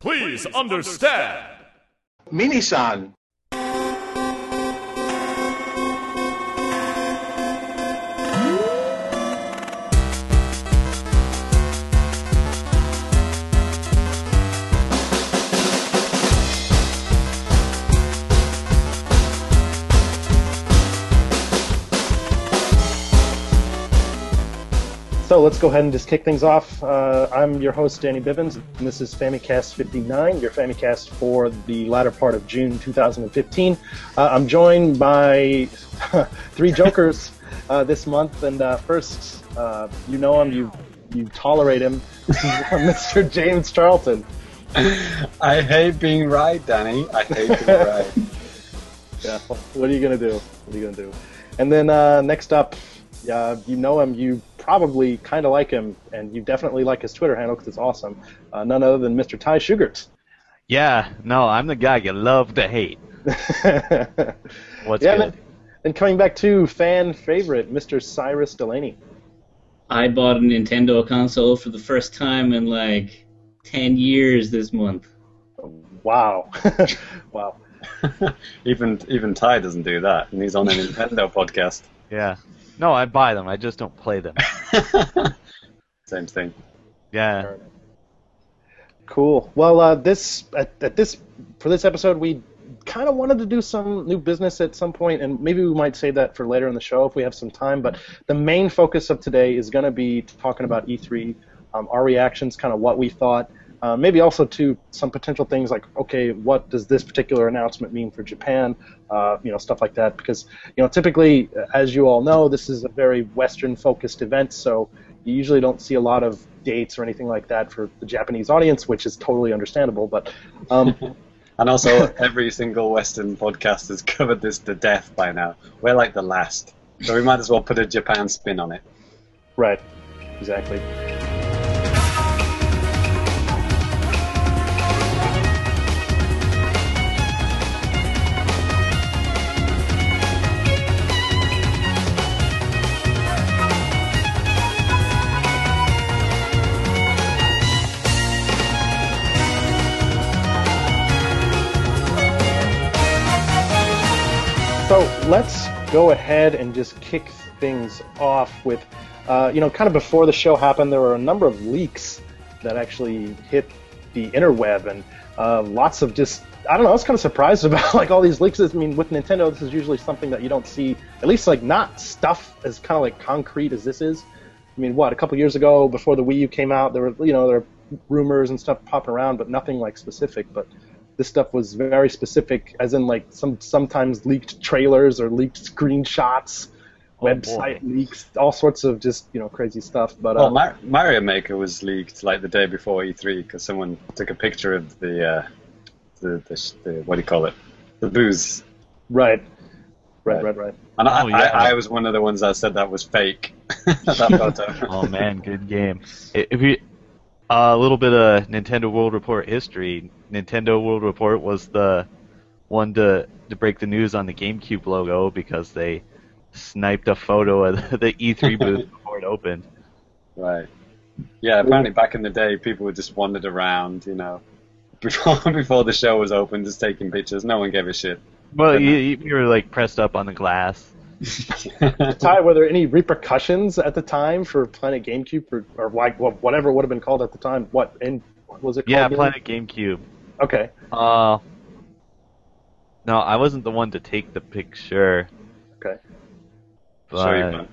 Please understand. Minisan. So let's go ahead and just kick things off. Uh, I'm your host, Danny Bivens, and this is Famicast 59, your Famicast for the latter part of June 2015. Uh, I'm joined by three jokers uh, this month, and uh, first, uh, you know him, you you tolerate him, Mr. James Charlton. I hate being right, Danny. I hate being right. Yeah, what are you gonna do? What are you gonna do? And then uh, next up, uh, you know him, you probably kind of like him, and you definitely like his Twitter handle because it's awesome. Uh, none other than Mr. Ty Sugars. Yeah, no, I'm the guy you love to hate. What's yeah, good? And, and coming back to fan favorite, Mr. Sairus Delaney. I bought a Nintendo console for the first time in like 10 years this month. Wow, wow. even even Ty doesn't do that, and he's on a Nintendo podcast. Yeah. No, I buy them. I just don't play them. Same thing. Yeah. Cool. Well, uh, this at, at this for this episode, we kind of wanted to do some new business at some point, and maybe we might save that for later in the show if we have some time. But the main focus of today is going to be talking about E3, um, our reactions, kind of what we thought. Uh, maybe also to some potential things like, okay, what does this particular announcement mean for Japan? Uh, you know, stuff like that. Because you know, typically, as you all know, this is a very Western-focused event, so you usually don't see a lot of dates or anything like that for the Japanese audience, which is totally understandable. But um, And also, every single Western podcast has covered this to death by now. We're like the last, so we might as well put a Japan spin on it. right, exactly. Let's go ahead and just kick things off with, uh, you know, kind of before the show happened, there were a number of leaks that actually hit the interweb, and uh, lots of just, I don't know, I was kind of surprised about like all these leaks. I mean, with Nintendo, this is usually something that you don't see, at least like not stuff as kind of like concrete as this is. I mean, what a couple years ago, before the Wii U came out, there were, you know, there were rumors and stuff popping around, but nothing like specific. But this stuff was very specific, as in like some sometimes leaked trailers or leaked screenshots, Oh, website leaks, all sorts of just you know crazy stuff. But Well, um, Mar- Mario Maker was leaked like the day before E3 because someone took a picture of the, uh, the, the, the what do you call it, the booze. right, right, Right. right, right. And I, Oh, yeah. I, I was one of the ones that said that was fake. that photo. Oh man, good game. If you a little bit of Nintendo World Report history, Nintendo World Report was the one to to break the news on the GameCube logo because they sniped a photo of the E3 booth before it opened. Right. Yeah, apparently back in the day, people would just wandered around, you know, before before the show was open, just taking pictures. No one gave a shit. Well, you, you you were like pressed up on the glass. Ty, were there any repercussions at the time for Planet GameCube or, or like whatever it would have been called at the time? What and was it called? Yeah, again? Planet GameCube. Okay. Uh, no, I wasn't the one to take the picture. Okay. But, Sure you won't.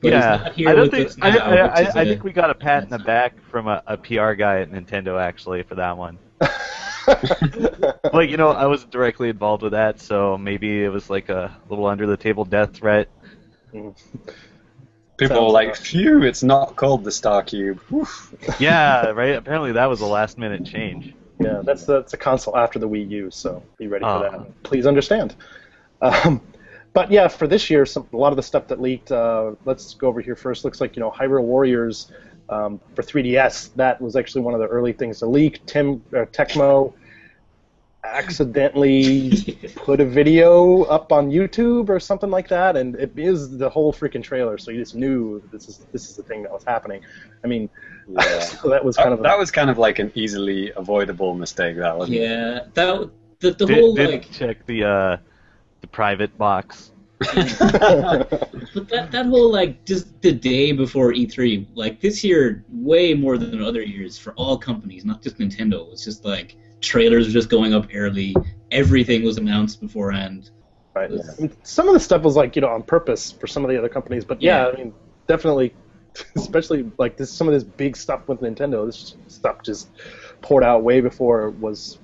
But yeah, I don't think us I, I, I, which is I a- think we got a pat in the back from a, a PR guy at Nintendo actually for that one. like you know, I wasn't directly involved with that, so maybe it was like a little under the table death threat. People Sounds were like, "Phew, it's not called the Star Cube." Yeah, right. Apparently that was a last minute change. Yeah, that's the, that's a console after the Wii U, so be ready for Oh. that. Please understand. Um, but yeah, for this year, some, a lot of the stuff that leaked. Uh, let's go over here first. Looks like you know Hyrule Warriors um, for 3DS. That was actually one of the early things to leak. Tim uh, Tecmo. Accidentally put a video up on YouTube or something like that, and it is the whole freaking trailer. So you just knew this is this is the thing that was happening. I mean, Yeah. so that was kind of a, that was kind of like an easily avoidable mistake. That wasn't. it? Yeah, that the, the Did, whole did like check the uh, the private box. But that that whole like just the day before E3, like this year, way more than other years for all companies, not just Nintendo. It's just like trailers were just going up early. Everything was announced beforehand. Right. I mean, some of the stuff was like you know on purpose for some of the other companies, but yeah, Yeah. I mean definitely, especially like this some of this big stuff with Nintendo. This stuff just poured out way before it was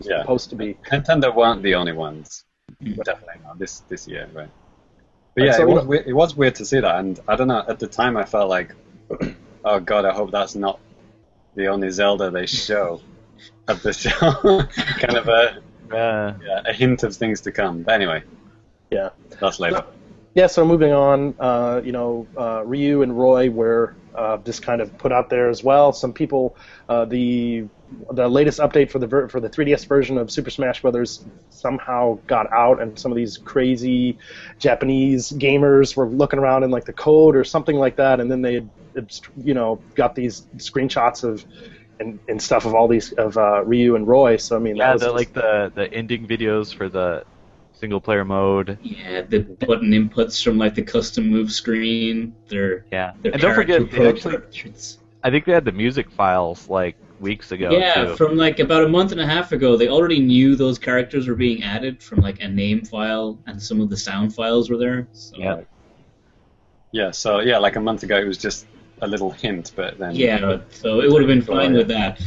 Yeah. supposed to be. Nintendo weren't the only ones. Definitely not this this year, right? But yeah, so, it, you was, know- weird- it was weird to see that, and I don't know. At the time, I felt like, oh god, I hope that's not the only Zelda they show at the show. kind of a Uh, yeah, a hint of things to come. But anyway, Yeah. that's later. Yeah. So moving on, uh, you know, uh, Ryu and Roy were uh, just kind of put out there as well. Some people, uh, the the latest update for the ver- for the 3DS version of Super Smash Brothers somehow got out, and some of these crazy Japanese gamers were looking around in like the code or something like that, and then they, you know, got these screenshots of. And, and stuff of all these of uh, Ryu and Roy, so I mean, yeah, that was the, just- like the the ending videos for the single player mode. Yeah, the button inputs from like the custom move screen. Their Yeah, their and don't forget, they actually, portraits. I think they had the music files like weeks ago Yeah, too. from like about a month and a half ago, they already knew those characters were being added from like a name file, and some of the sound files were there. So, Yeah. Yeah, so yeah, like a month ago, it was just a little hint, but then Yeah, so it would have been fine with that.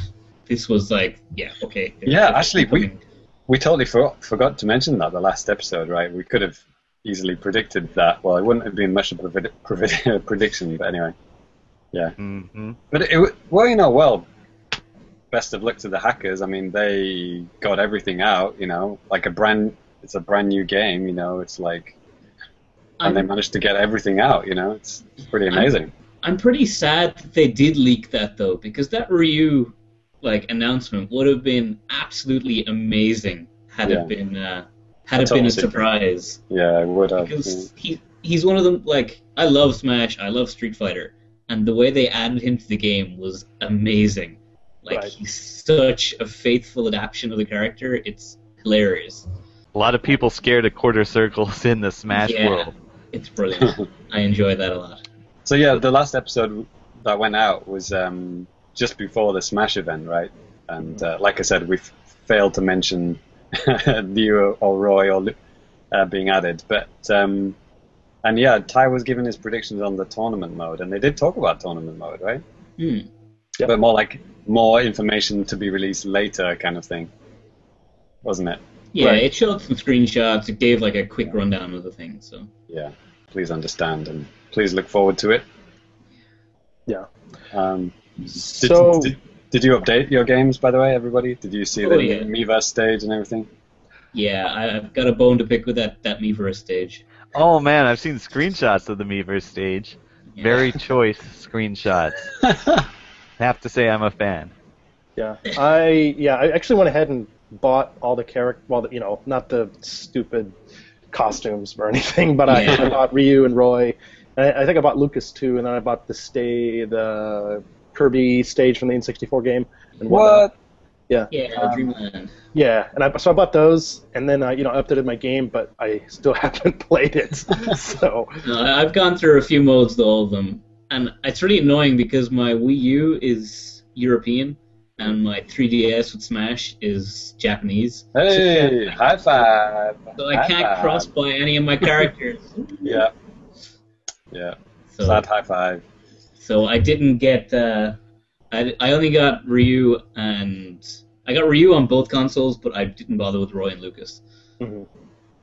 This was like, yeah, okay. Yeah, actually, we- coming. We totally forgot, forgot to mention that the last episode, right? We could have easily predicted that. Well, it wouldn't have been much of a predi- predi- prediction, but anyway. Yeah. hmm But it, w- well, you know, well, best of luck to the hackers. I mean, they got everything out, you know, like a brand, it's a brand new game, you know, it's like, and they I'm, managed to get everything out, you know, it's pretty amazing. I'm pretty sad that they did leak that though, because that Ryu like announcement would have been absolutely amazing had Yeah. it been uh, had A it been total a secret. surprise. Yeah, I would have. because he he's one of them. Like I love Smash, I love Street Fighter, and the way they added him to the game was amazing. Like Right. he's such a faithful adaptation of the character. It's hilarious. A lot of people scared of quarter circles in the Smash Yeah. world. It's brilliant. I enjoy that a lot. So yeah, the last episode that went out was um, just before the Smash event, right? And uh, like I said, we f- failed to mention Ryu or Roy or uh, being added, but um, and yeah, Ty was giving his predictions on the tournament mode, and they did talk about tournament mode, right? Hmm. Yep. But more like more information to be released later, kind of thing, wasn't it? Yeah, Right. it showed some screenshots. It gave like a quick rundown of the thing. So Yeah. Please understand and please look forward to it. Yeah. Um, Did, So did, did you update your games, by the way, everybody? Did you see Oh, the yeah. Miiverse stage and everything? yeah, I, I've got a bone to pick with that that Miiverse stage. Oh man, I've seen screenshots of the Miiverse stage. Yeah. Very choice screenshots. I have to say I'm a fan. Yeah, I yeah I actually went ahead and bought all the character. Well, you know, not the stupid costumes or anything, but Yeah. I, I bought Ryu and Roy. And I, I think I bought Lucas too, and then I bought the stay the Kirby stage from the N64 game. And whatnot. Yeah, Yeah, Um, Dreamland. yeah, and I so I bought those, and then I you know updated my game, but I still haven't played it. so No, I- I've gone through a few modes to all of them, and it's really annoying because my Wii U is European and my 3DS with Smash is Japanese, Hey, high five! so I High can't five. cross by any of my characters. Yeah, yeah. so, Sad high five. So I didn't get. Uh, I I only got Ryu and I got Ryu on both consoles, but I didn't bother with Roy and Lucas. mhm.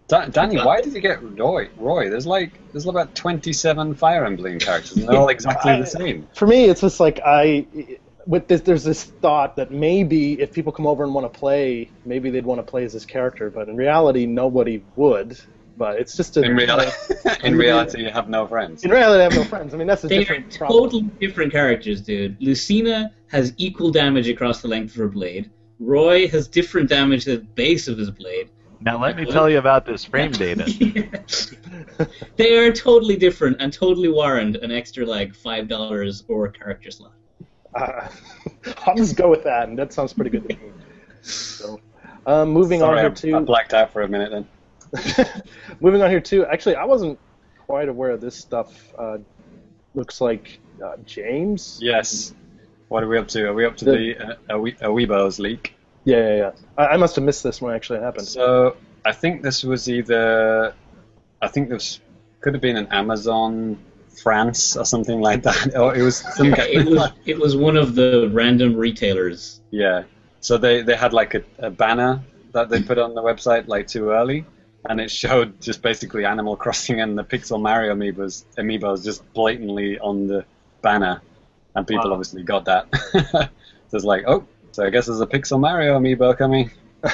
Da- Danny, why did you get Roy? Roy, there's like there's about 27 Fire Emblem characters, and they're all exactly the same. for me, it's just like I with this. There's this thought that maybe if people come over and want to play, maybe they'd want to play as this character, but in reality, nobody would. But it's just a, In reality, in reality, you have no friends. in reality, I have no friends. I mean, that's a They are different problem. totally different characters, dude. Lucina has equal damage across the length of her blade. Roy has different damage at the base of his blade. Now let me tell you about this frame data. they are totally different and totally warrant an extra like five dollars or a character slot. Uh, I'll just go with that, and that sounds pretty good to me. So, um, moving Sorry, on I, here I to blacked out for a minute then. moving on here too. Actually, I wasn't quite aware of this stuff. Uh, looks like uh, James. Yes. What are we up to? Are we up to The- the uh, Awe- amiibos leak? Yeah, yeah, yeah. I, I must have missed this when it actually happened. So I think this was either, I think this could have been an Amazon France or something like that, or it was some kind. it was it was one of the random retailers. Yeah. So they, they had like a, a banner that they put on the website like too early, and it showed just basically Animal Crossing and the Pixel Mario amiibos amiibos just blatantly on the banner, and people Wow. obviously got that. so it's like, oh, so I guess there's a Pixel Mario amiibo coming.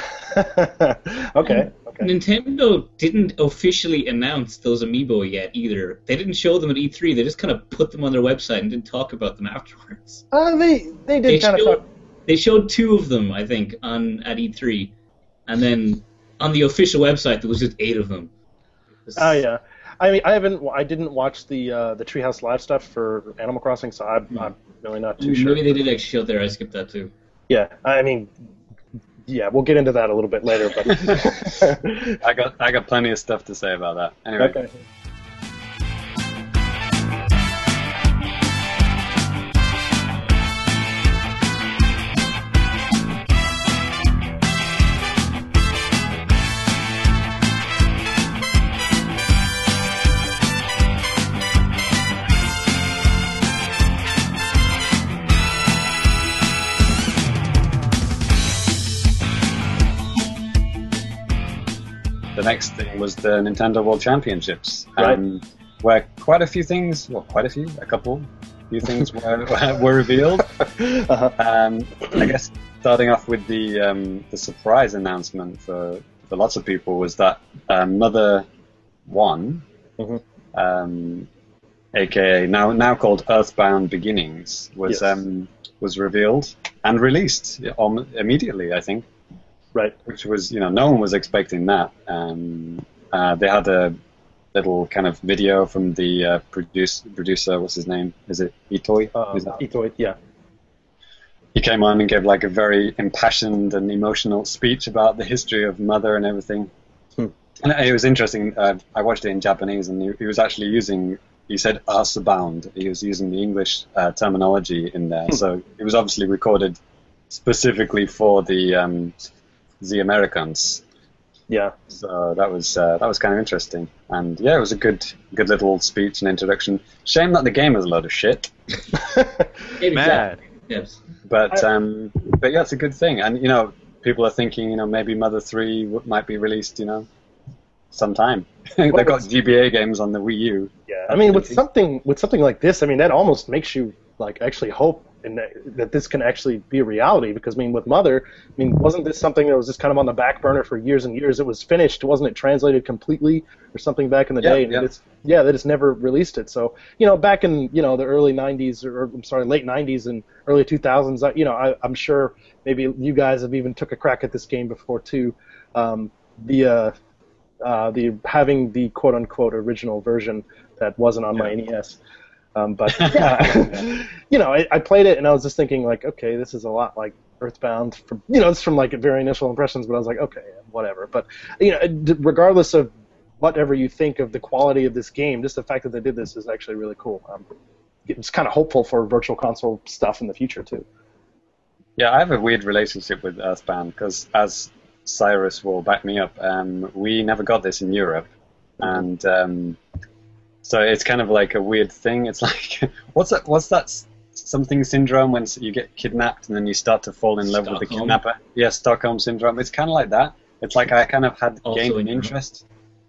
okay, okay. Nintendo didn't officially announce those amiibo yet either. They didn't show them at E3. They just kind of put them on their website and didn't talk about them afterwards. Uh, they they They did kind of talk. they showed two of them, I think, on at E3, and then on the official website there was just eight of them. Oh yeah. I mean, I haven't. I didn't watch the uh, the Treehouse Live stuff for Animal Crossing, so I'm, I'm really not too Maybe sure. Maybe they did like Shield there. I skipped that too. Yeah, I mean, yeah, we'll get into that a little bit later, but I got I got plenty of stuff to say about that. Anyway, okay. Next thing was the Nintendo World Championships, Right. um, where quite a few things, well, quite a few, a couple, few things were were revealed. Uh-huh. Um, I guess starting off with the um, the surprise announcement for, for lots of people was that um, Mother One, Mhm. um, aka now now called Earthbound Beginnings, was Yes. um, was revealed and released um, immediately. I think Right. which was you know no one was expecting that. Um, uh, they had a little kind of video from the uh, produce, producer. What's his name? Is it Itoi? Is that- Itoid, yeah. he came on and gave like a very impassioned and emotional speech about the history of Mother and everything. Hmm. And it was interesting. Uh, I watched it in Japanese, and he, he was actually using. He said "Earthbound." He was using the English uh, terminology in there, so it was obviously recorded specifically for the um, the Americans. Yeah. So that was uh, that was kind of interesting, and yeah, it was a good good little speech and introduction. Shame that the game is a load of shit, Mad. Yes. but um, but yeah, it's a good thing. And you know, people are thinking, you know, maybe Mother Three w- might be released, you know, sometime. They've got GBA games on the Wii U. Yeah, I mean, with something with something like this, I mean, that almost makes you like actually hope in that, that this can actually be a reality. Because I mean, with Mother, I mean, wasn't this something that was just kind of on the back burner for years and years? It was finished, wasn't it? Translated completely or something back in the Yeah, day, and yeah. it's yeah, they just never released it. So you know, back in you know the early '90s or I'm sorry, late '90s and early 2000s, I, you know, I, I'm sure maybe you guys have even took a crack at this game before too. Um, the uh, uh, the having the quote unquote original version that wasn't on my NES. Um, but yeah, you know, I, I played it and I was just thinking like, okay, this is a lot like Earthbound. From you know, it's from like very initial impressions, but I was like, okay, whatever. But you know, regardless of whatever you think of the quality of this game, just the fact that they did this is actually really cool. Um, it's kind of hopeful for virtual console stuff in the future too. Yeah, I have a weird relationship with Earthbound because, as Sairus will back me up, um, we never got this in Europe, and um, so it's kind of like a weird thing. It's like, what's that? What's that? Something syndrome when you get kidnapped and then you start to fall in love with the kidnapper. Yeah, Stockholm syndrome. It's kind of like that. It's like I kind of had Also gained an Europe. interest.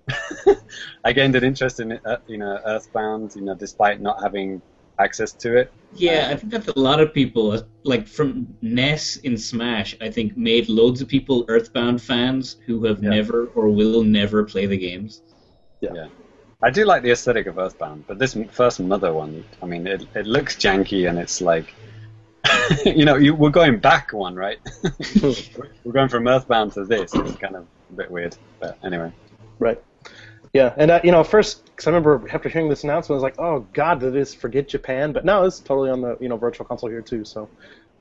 I gained an interest in uh, you know Earthbound, you know, despite not having access to it. Yeah, I think that a lot of people, uh, like from NES in Smash, I think made loads of people Earthbound fans who have Yeah. never or will never play the games. I do like the aesthetic of Earthbound, but this first Mother one, I mean, it, it looks janky and it's like, you know, you, we're going back one, right? we're going from Earthbound to this. It's kind of a bit weird, but anyway. Right. Yeah, and uh, you know, first, because I remember after hearing this announcement, I was like, "Oh God, did this forget Japan?" But no, it's totally on the you know Virtual Console here too. So,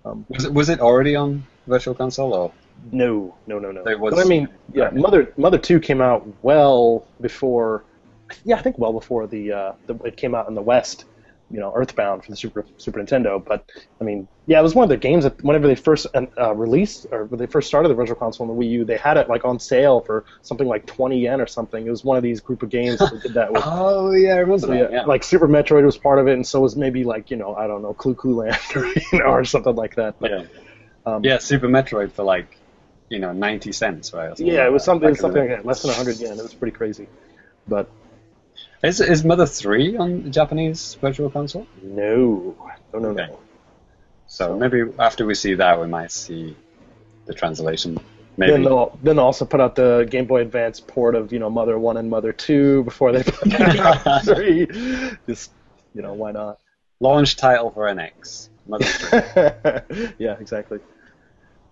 um, Was it, was it already on Virtual Console or? no, no, no, no. Was- but I mean, yeah, Mother Mother Two came out well before. Yeah, I think well before the, uh, the it came out in the West. You know, Earthbound for the Super Super Nintendo. But I mean, yeah, it was one of the games that whenever they first uh, released or when they first started the Virtual Console on the Wii U, they had it like on sale for something like 20 yen or something. It was one of these group of games that did that with. Oh yeah, I remember So, that. yeah, like Super Metroid was part of it, and so was maybe like you know I don't know Clu Clu Land or you know or something like that. But, yeah. um, yeah, Super Metroid for like, you know, ninety cents, right? yeah, it was something something like that, less than 100 yen. It was pretty crazy. But. Is is Mother Three on the Japanese Virtual Console? no, no, no, Okay. no. So maybe after we see that, we might see the translation. Maybe. Then they'll then they'll also put out the Game Boy Advance port of you know Mother One and Mother Two before they put out Three. Just you know why not? Launch title for NX. Mother 3. yeah, exactly.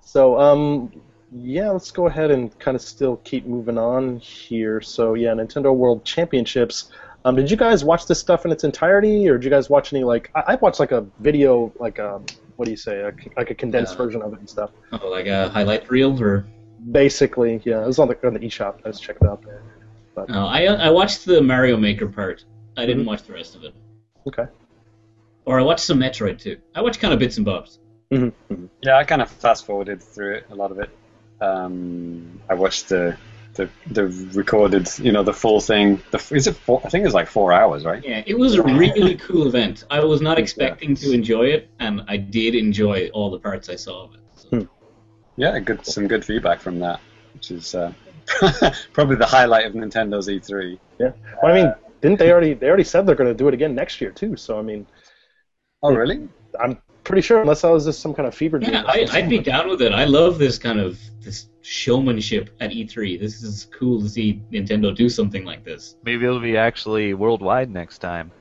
So, um, yeah, let's go ahead and kind of still keep moving on here. So, yeah, Nintendo World Championships. Um, did you guys watch this stuff in its entirety, or did you guys watch any like? I, I watched like a video, like a what do you say, a, like a condensed Yeah. version of it and stuff. Oh, like a highlight reel, or Basically, yeah, it was on the on the eShop. I just checked it out there. But no? I I watched the Mario Maker part. I didn't Mhm. watch the rest of it. okay, Or I watched some Metroid too. I watched kind of bits and bobs. Yeah, I kind of fast forwarded through it, a lot of it. Um, I watched the, the the recorded, you know, the full thing. The, is it four? I think it's like four hours, right? Yeah, it was a really cool event. I was not expecting to enjoy it, and I did enjoy all the parts I saw of it. So. Yeah, good. Some good feedback from that, which is uh, probably the highlight of Nintendo's E E3. yeah. Well, I mean, didn't they already? They already said they're going to do it again next year too. So, I mean, Oh, really? I'm pretty sure, unless I was just some kind of fever dream. Yeah, I, I'd be down with it. I love this kind of this showmanship at E3. This is cool to see Nintendo do something like this. Maybe it'll be actually worldwide next time.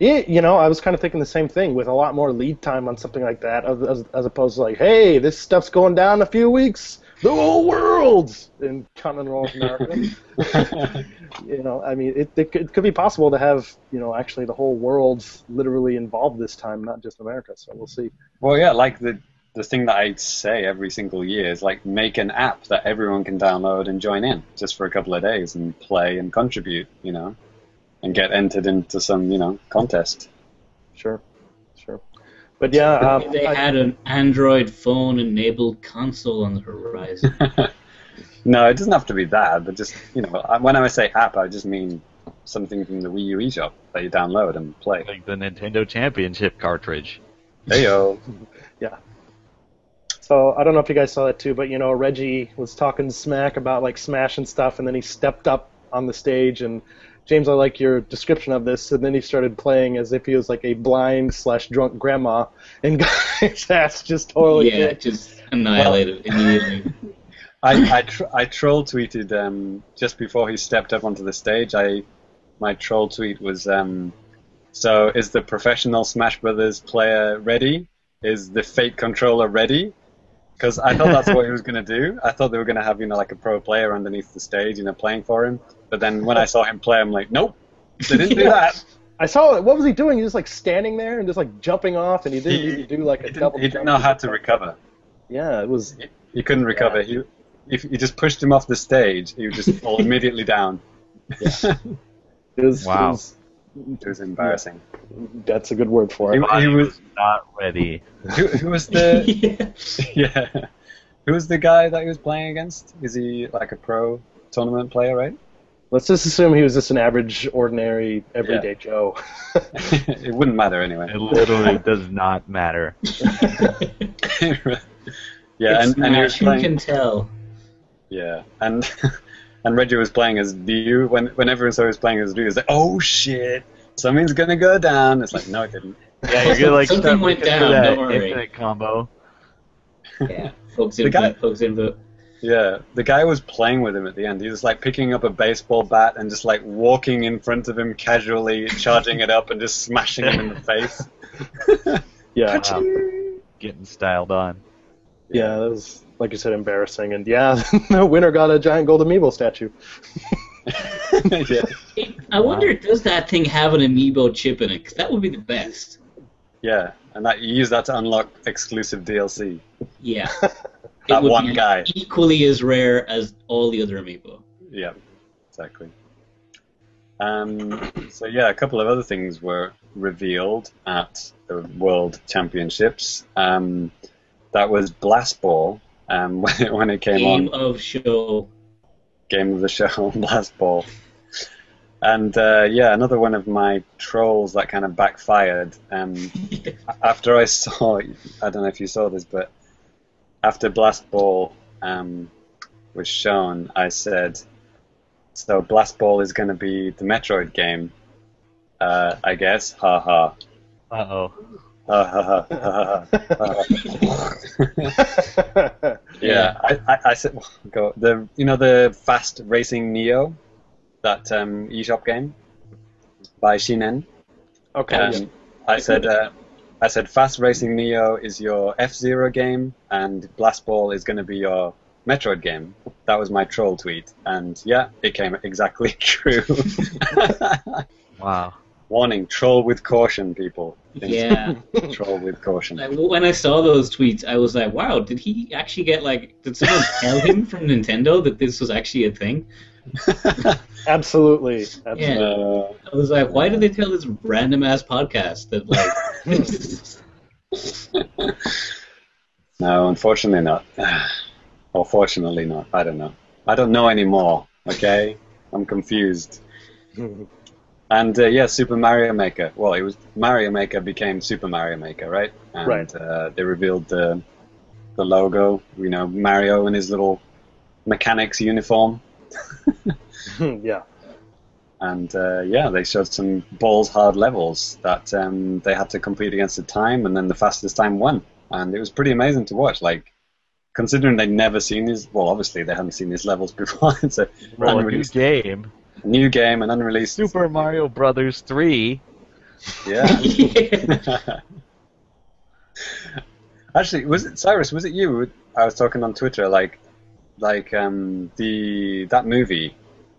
Yeah, you know, I was kind of thinking the same thing with a lot more lead time on something like that, as, as, as opposed to like, hey, this stuff's going down in a few weeks, the whole world in continental North America. you know, I mean, it, it, could, it could be possible to have, you know, actually the whole world literally involved this time, not just America. So we'll see. Well, yeah, like the the thing that I say every single year is like make an app that everyone can download and join in just for a couple of days and play and contribute, you know, and get entered into some, you know, contest. Sure, sure. But yeah, um, If they I- had an Android phone enabled console on the horizon. no, it doesn't have to be that, but just you know, when I say app, I just mean something from the Wii U eShop that you download and play. Like the Nintendo Championship cartridge. Heyo. Yeah. So I don't know if you guys saw that too, but you know Reggie was talking smack about like Smash and stuff, and then he stepped up on the stage and James, I like your description of this, and then he started playing as if he was like a blind slash drunk grandma, and got his ass just totally yeah, kicked. just annihilated immediately. I I, tr- I troll tweeted um, just before he stepped up onto the stage. I my troll tweet was um, so is the professional Smash Brothers player ready? Is the Fate controller ready? Because I thought that's what he was going to do. I thought they were going to have you know like a pro player underneath the stage, you know, playing for him. But then when I saw him play, I'm like, nope, they didn't do that. I saw what was he doing? He was just like standing there and just like jumping off, and he didn't He- even do like a double. he jump. didn't know how to recover. Yeah, it was. He, he couldn't recover. He if you just pushed him off the stage, he would just fall immediately down. It was Wow. It was, It was embarrassing. that's a good word for it. He, he was Not ready. who, who was the yeah. yeah who was the guy that he was playing against? Is he like a pro tournament player, right? Let's just assume he was just an average, ordinary, everyday Joe. it wouldn't matter anyway. It literally does not matter. yeah, and, and he was Smash, who playing. can tell? Yeah, and and Reggie was playing as Ryu. When when everyone saw he was playing as Ryu, it's like, oh shit, something's gonna go down. It's like, no, it didn't. Yeah, you're gonna like Something start went looking for down, that don't worry. infinite combo. Yeah, folks in The input, guy- folks input. Yeah, the guy was playing with him at the end. He was like picking up a baseball bat and just like walking in front of him casually, charging it up and just smashing him in the face. Yeah. Um, wow. getting styled on. Yeah, that was like you said, embarrassing. And yeah, the winner got a giant gold amiibo statue. yeah. I wonder, does that thing have an amiibo chip in it? 'Cause that would be the best. Yeah, and that you use that to unlock exclusive DLC. Yeah. That one guy. Equally as rare as all the other amiibo. Yeah, exactly. Um, so yeah, a couple of other things were revealed at the World Championships. Um, that was Blast Ball um, when, it, when it came Game on, Game of show. game of the show, Blast Ball. And uh, yeah, another one of my trolls that kind of backfired. Um, after I saw, I don't know if you saw this, but after Blast Ball um, was shown, I said, "So Blast Ball is going to be the Metroid game, uh, I guess." Ha ha. Uh oh. Ha ha ha ha ha. ha. yeah, I, I, I said, go the you know the Fast Racing Neo, that um, eShop game by Shin'en. okay. Um, I said, uh, I said, Fast Racing Neo is your F Zero game, and Blast Ball is going to be your Metroid game. That was my troll tweet, and yeah, it came exactly true. Wow. Warning: troll with caution, people. Yeah. troll with caution. When I saw those tweets, I was like, wow, did he actually get, like, did someone tell him from Nintendo that this was actually a thing? Absolutely. Absolutely. Yeah. I was like, why did they tell this random ass podcast that, like, no, unfortunately not. or fortunately not. I don't know. I don't know anymore. Okay, I'm confused. And uh, yeah, Super Mario Maker. Well, it was Mario Maker became Super Mario Maker, right? And Right. Uh, they revealed the the logo. You know, Mario in his little mechanics uniform. yeah. And uh, yeah, they showed some balls hard levels that um, they had to complete against the time, and then the fastest time won. And it was pretty amazing to watch. Like, considering they'd never seen these, well, obviously they hadn't seen these levels before. it's a Well, a new game. new game, an unreleased Super Mario Brothers 3. Yeah. yeah. Actually, was it Sairus? Was it you? I was talking on Twitter, like, like um the that movie.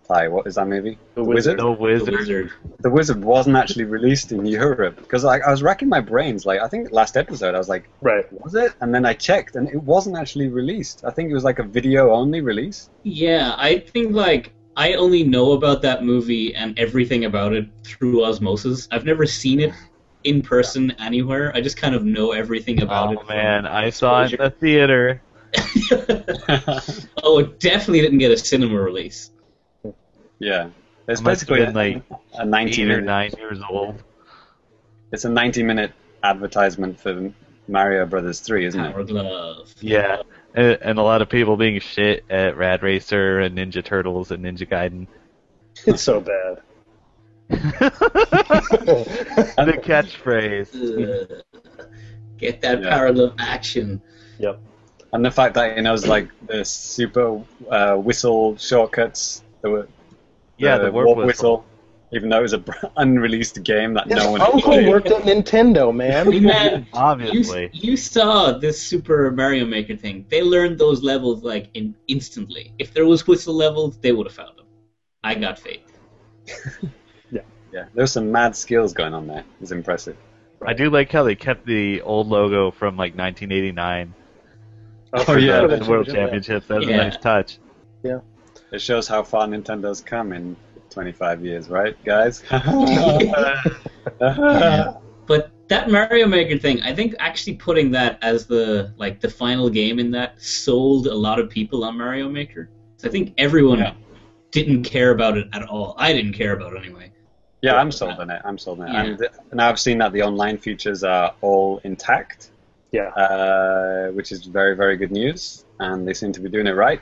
Ty, what is that movie? The Wizard. The The Wizard. wizard. The Wizard wasn't actually released in Europe because like I was racking my brains. Like I think last episode I was like, Right. was it? And then I checked, and it wasn't actually released. I think it was like a video only release. Yeah, I think like I only know about that movie and everything about it through osmosis. I've never seen it in person anywhere. I just kind of know everything about Oh it. man, I saw it in the theater. It. oh, it definitely didn't get a cinema release. yeah, it's I must have basically been, like, a 90 Eight or minute. nine years old. It's a 90 minute advertisement for Mario Brothers 3, isn't it? Glove. Yeah, and, and a lot of people being shit at Rad Racer and Ninja Turtles and Ninja Gaiden. It's so bad. the catchphrase. Ugh. Get that Yeah. Power Glove action. Yep. And the fact that he knows like the super uh, whistle shortcuts, the, Yeah, the warp whistle. even though it was an unreleased game that no one Uncle played. worked at Nintendo, man. man, you, Obviously. you saw this Super Mario Maker thing. They learned those levels like in, instantly. If there was whistle levels, they would have found them. I got faith. Yeah, there's some mad skills going on there. It's impressive. I do like how they kept the old logo from like 1989 Oh, oh yeah. for the World yeah. Championships. That was Yeah. a nice touch. Yeah. It shows how far Nintendo's come in 25 years, right, guys? But that Mario Maker thing, I think actually putting that as the like the final game in that sold a lot of people on Mario Maker. So I think everyone Yeah. didn't care about it at all. I didn't care about it anyway. yeah, I'm sold on it. I'm sold on it. Yeah. And uh, now I've seen that the online features are all intact, Yeah. uh, which is very, very good news. And they seem to be doing it right.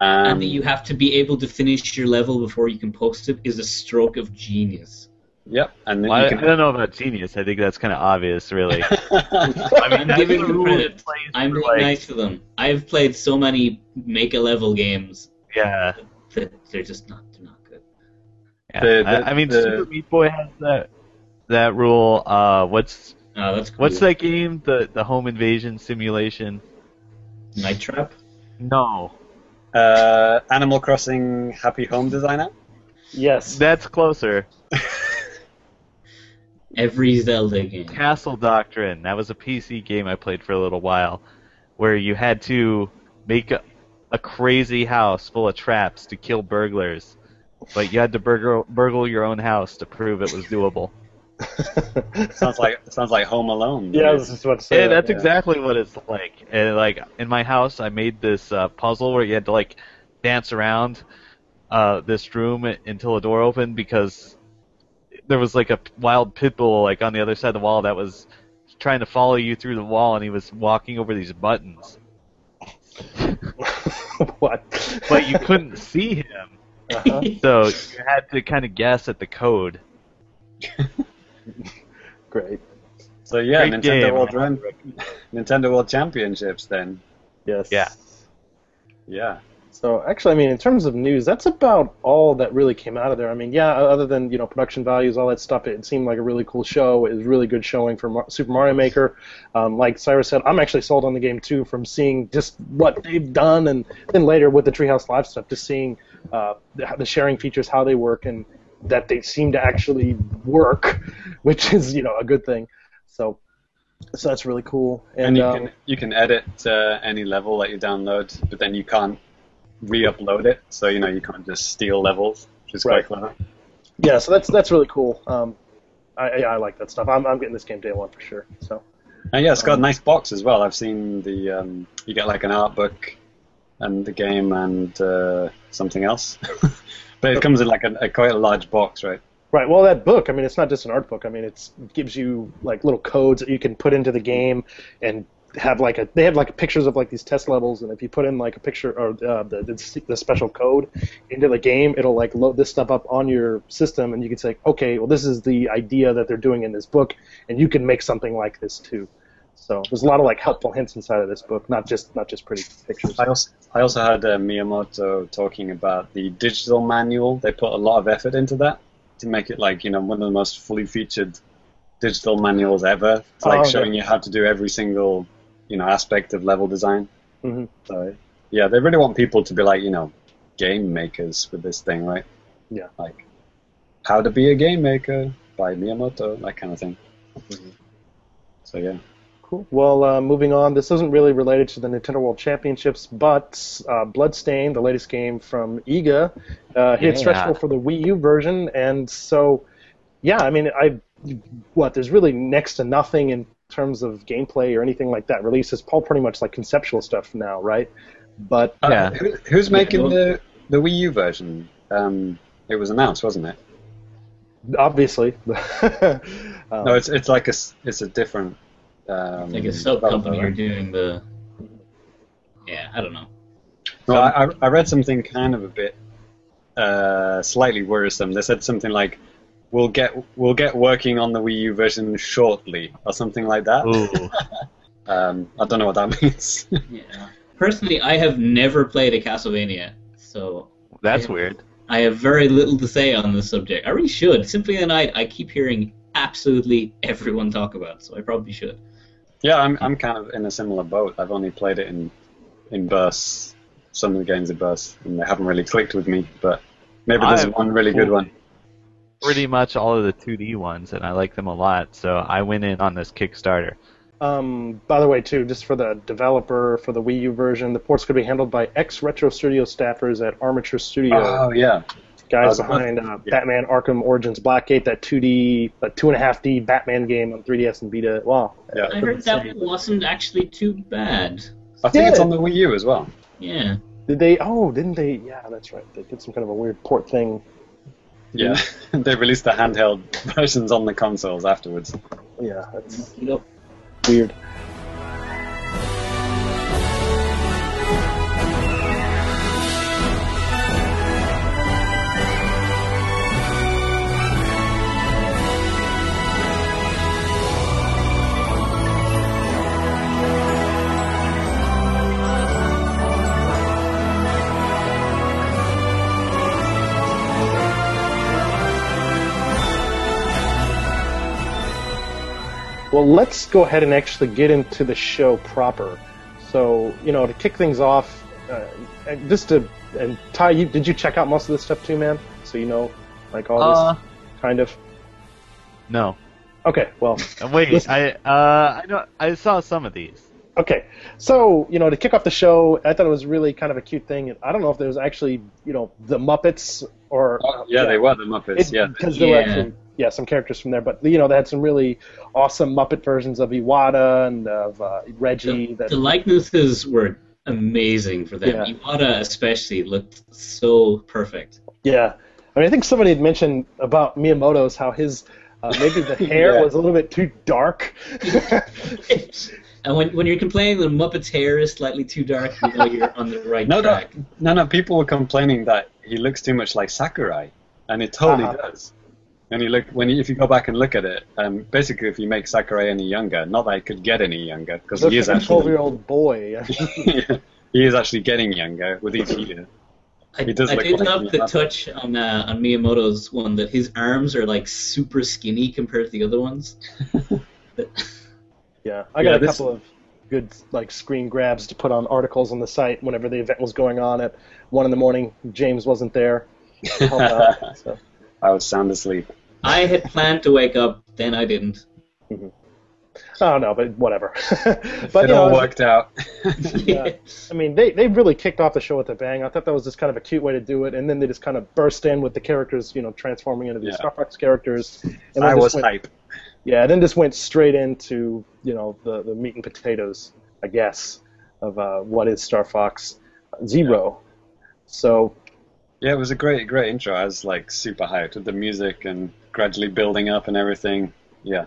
Um, and that you have to be able to finish your level before you can post it is a stroke of genius. Yep, and Well, I, you I don't know about genius. I think that's kind of obvious, really. I mean, I'm giving the them rule credit. I'm being like, nice to them. I've played so many make a level games Yeah. that they're just not they're not good. yeah. The- the- I, I mean, the- Super Meat Boy has that that rule. Uh, what's Oh, that's cool. What's that game? The the home invasion simulation? Night Trap? No, Uh, Animal Crossing Happy Home Designer. Yes. that's closer. Every Zelda game. Castle Doctrine. That was a PC game I played for a little while, where you had to make a, a crazy house full of traps to kill burglars, but you had to burgle, burgle your own house to prove it was doable. Sounds like sounds like Home Alone. yeah, I was just about Yeah, that's yeah. exactly what it's like. And like in my house, I made this uh, puzzle where you had to like dance around uh, this room until a door opened because there was like a wild pit bull like on the other side of the wall that was trying to follow you through the wall, and he was walking over these buttons, what? but you couldn't see him, Uh-huh. so you had to kind of guess at the code. Great. So yeah, Great Nintendo game. World Run, Nintendo World Championships. Then Yes. Yeah. yeah, So actually, I mean, in terms of news, that's about all that really came out of there. I mean, yeah, other than you know production values, all that stuff, it seemed like a really cool show. It was really good showing for Mar- Super Mario Maker. Um, like Sairus said, I'm actually sold on the game too from seeing just what they've done, and then later with the Treehouse Live stuff, just seeing uh, the, the sharing features, how they work, and that they seem to actually work, which is you know a good thing. So, so that's really cool. and, And, you um, can you can edit uh, any level that you download, but then you can't re-upload it. So you know you can't just steal levels, which is Right. quite clever. yeah, so that's that's really cool. Um, I, I I like that stuff. I'm I'm getting this game day one for sure. So. And yeah, it's got a nice box as well. I've seen the um, you get like an art book and the game and uh, something else, but it comes in like a, a quite a large box, right? Right. Well, that book. I mean, it's not just an art book. I mean, it gives you like little codes that you can put into the game and have like a. They have like pictures of like these test levels, and if you put in like a picture or uh, the, the the special code into the game, it'll like load this stuff up on your system, and you can say, okay, well, this is the idea that they're doing in this book, and you can make something like this too. So there's a lot of like helpful hints inside of this book, not just not just pretty pictures. I also I also heard uh, Miyamoto talking about the digital manual. They put a lot of effort into that to make it like you know one of the most fully featured digital manuals ever. It's like Oh, showing you how to do every single you know aspect of level design. Mhm. So yeah, they really want people to be like you know game makers with this thing, right? Yeah. Like how to be a game maker by Miyamoto, that kind of thing. So yeah. Cool. Well, uh, moving on. This isn't really related to the Nintendo World Championships, but uh, Bloodstained, the latest game from Iga, uh, hit Yeah. stretch goal for the Wii U version, and so, yeah, I mean, I what there's really next to nothing in terms of gameplay or anything like that. Release is all pretty much like conceptual stuff now, right? But Uh, Yeah. who, who's making well- the the Wii U version? Um, it was announced, wasn't it? obviously, um, No, it's it's like a s- it's a different. Um, like a sub developer, company are doing the. Yeah, I don't know. No, I, I- I read something kind of a bit uh, slightly worrisome. They said something like, "We'll get we'll get working on the Wii U version shortly" or something like that. Ooh. Um, I don't know what that means. Yeah. Personally, I have never played a Castlevania, so That's Yeah. weird. I have very little to say on this subject. I really should. Symphony of the Night, I keep hearing absolutely everyone talk about, so I probably should. Yeah, I'm I'm kind of in a similar boat. I've only played it in in bursts. Some of the games in bursts, and they haven't really clicked with me. But maybe there's I've one really good one. Pretty much all of the 2D ones, and I like them a lot. So I went in on this Kickstarter. Um, by the way, too, just for the developer for the Wii U version, the port's going to be handled by ex Retro Studio staffers at Armature Studio. Oh yeah, guys Uh, behind uh, yeah. Batman Arkham Origins Blackgate, that 2D, uh, two and a half D Batman game on 3DS and Vita. Wow. yeah. I heard that wasn't actually too bad. I think it's on the Wii U as well. Yeah. Did they? Oh, didn't they? Yeah, that's right. They did some kind of a weird port thing. Yeah, they released the handheld versions on the consoles afterwards. Yeah, that's You know, weird. Well, let's go ahead and actually get into the show proper. So, you know, to kick things off, uh, just to and Ty, you, did you check out most of this stuff too, man? So you know, like all Uh, this kind of. no. Okay, well, Wait, Listen. I uh, I know I saw some of these. Okay, so you know, to kick off the show, I thought it was really kind of a cute thing. I don't know if there was actually, you know, the Muppets or Oh, yeah, they were the Muppets. yeah. because there were actually yeah some characters from there, but you know, they had some really awesome Muppet versions of Iwata and of uh, Reggie. The, that the likenesses were amazing for them. Yeah. Iwata especially looked so perfect. yeah, I mean, I think somebody had mentioned about Miyamoto's how his uh, maybe the hair Yeah. was a little bit too dark. and when, when you're complaining the Muppet's hair is slightly too dark, you know you're on the right No, no, no, no. People were complaining that he looks too much like Sakurai, and it totally Uh-huh. does. And you look when you, if you go back and look at it, um, basically, if you make Sakurai any younger, not that he could get any younger, because he is a actually twelve-year-old boy. he is actually getting younger with each year. I, He does I look did like love the Miyamoto. touch on uh, on Miyamoto's one that his arms are like super skinny compared to the other ones. Yeah, I got Yeah, a this- couple of good like screen grabs to put on articles on the site whenever the event was going on at one in the morning. James wasn't there. Help out, so. I was sound asleep. I had planned to wake up, then I didn't. Oh no, but whatever. but it you know, all worked out. Yeah. I mean, they they really kicked off the show with a bang. I thought that was just kind of a cute way to do it, and then they just kind of burst in with the characters, you know, transforming into these Yeah. Star Fox characters. And I was went, hype. Yeah, then just went straight into you know the the meat and potatoes, I guess, of uh, what is Star Fox Zero. So Yeah, it was a great, great intro. I was like super hyped with the music and gradually building up and everything. Yeah,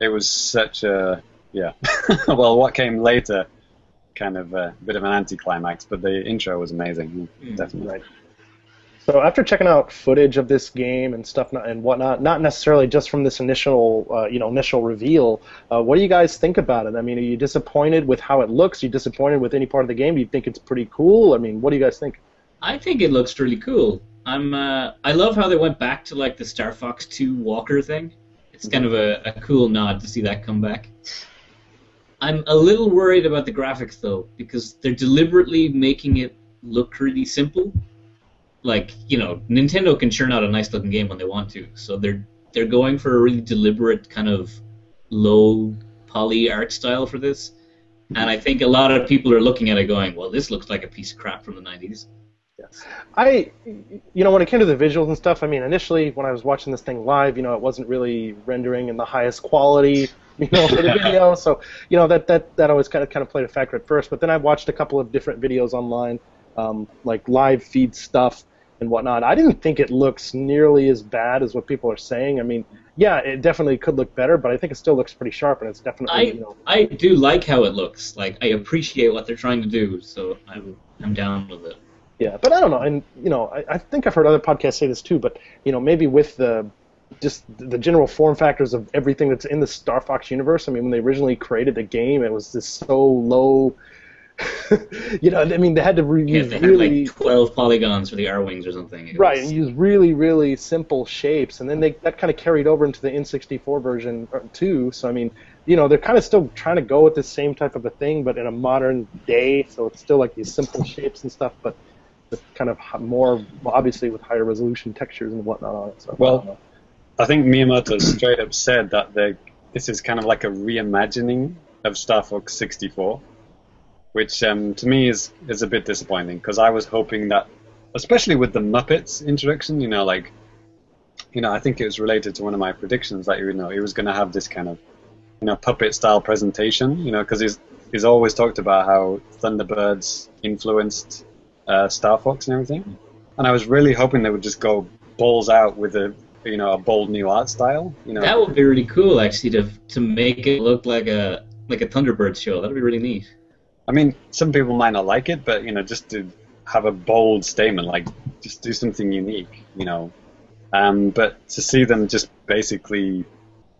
it was such a yeah. well, what came later, kind of a bit of an anticlimax, but the intro was amazing. Mm. Definitely. Right. So after checking out footage of this game and stuff and whatnot, not necessarily just from this initial, uh, you know, initial reveal, uh, what do you guys think about it? I mean, are you disappointed with how it looks? Are you disappointed with any part of the game? Do you think it's pretty cool? I mean, what do you guys think? I think it looks really cool. I'm uh, I love how they went back to like the Star Fox 2 Walker thing. It's kind of a, a cool nod to see that come back. I'm a little worried about the graphics though, because they're deliberately making it look really simple. Like, you know, Nintendo can churn out a nice looking game when they want to, so they're they're going for a really deliberate kind of low poly art style for this. And I think a lot of people are looking at it going, well, this looks like a piece of crap from the 90s. I, you know, when it came to the visuals and stuff, I mean, initially when I was watching this thing live, you know, it wasn't really rendering in the highest quality, you know, for the video. So, you know, that that that always kind of kind of played a factor at first. But then I watched a couple of different videos online, um, like live feed stuff and whatnot. I didn't think it looks nearly as bad as what people are saying. I mean, yeah, it definitely could look better, but I think it still looks pretty sharp, and it's definitely, I you know, I do like how it looks. Like I appreciate what they're trying to do, so I'm I'm down with it. Yeah, but I don't know, and you know, I, I think I've heard other podcasts say this too. But you know, maybe with the just the general form factors of everything that's in the Star Fox universe. I mean, when they originally created the game, it was just so low. you know, I mean, they had to re- Yeah, use they had really like 12 polygons for the Arwings or something. It right, was- and use really really simple shapes, and then they that kind of carried over into the N64 version uh, too. So I mean, you know, they're kind of still trying to go with the same type of a thing, but in a modern day. So it's still like these simple shapes and stuff, but with kind of more obviously with higher resolution textures and whatnot on it. So I Well, don't. I think Miyamoto straight up said that this is kind of like a reimagining of Star Fox 64, which um, to me is is a bit disappointing because I was hoping that, especially with the Muppets introduction, you know, like, you know, I think it was related to one of my predictions that you know he was going to have this kind of, you know, puppet style presentation, you know, because he's he's always talked about how Thunderbirds influenced uh, Star Fox and everything, and I was really hoping they would just go balls out with a you know a bold new art style, you know. that would be really cool actually to to make it look like a like a Thunderbird show. That'd be really neat. I mean, some people might not like it, but you know, just to have a bold statement, like just do something unique, you know. Um, but to see them just basically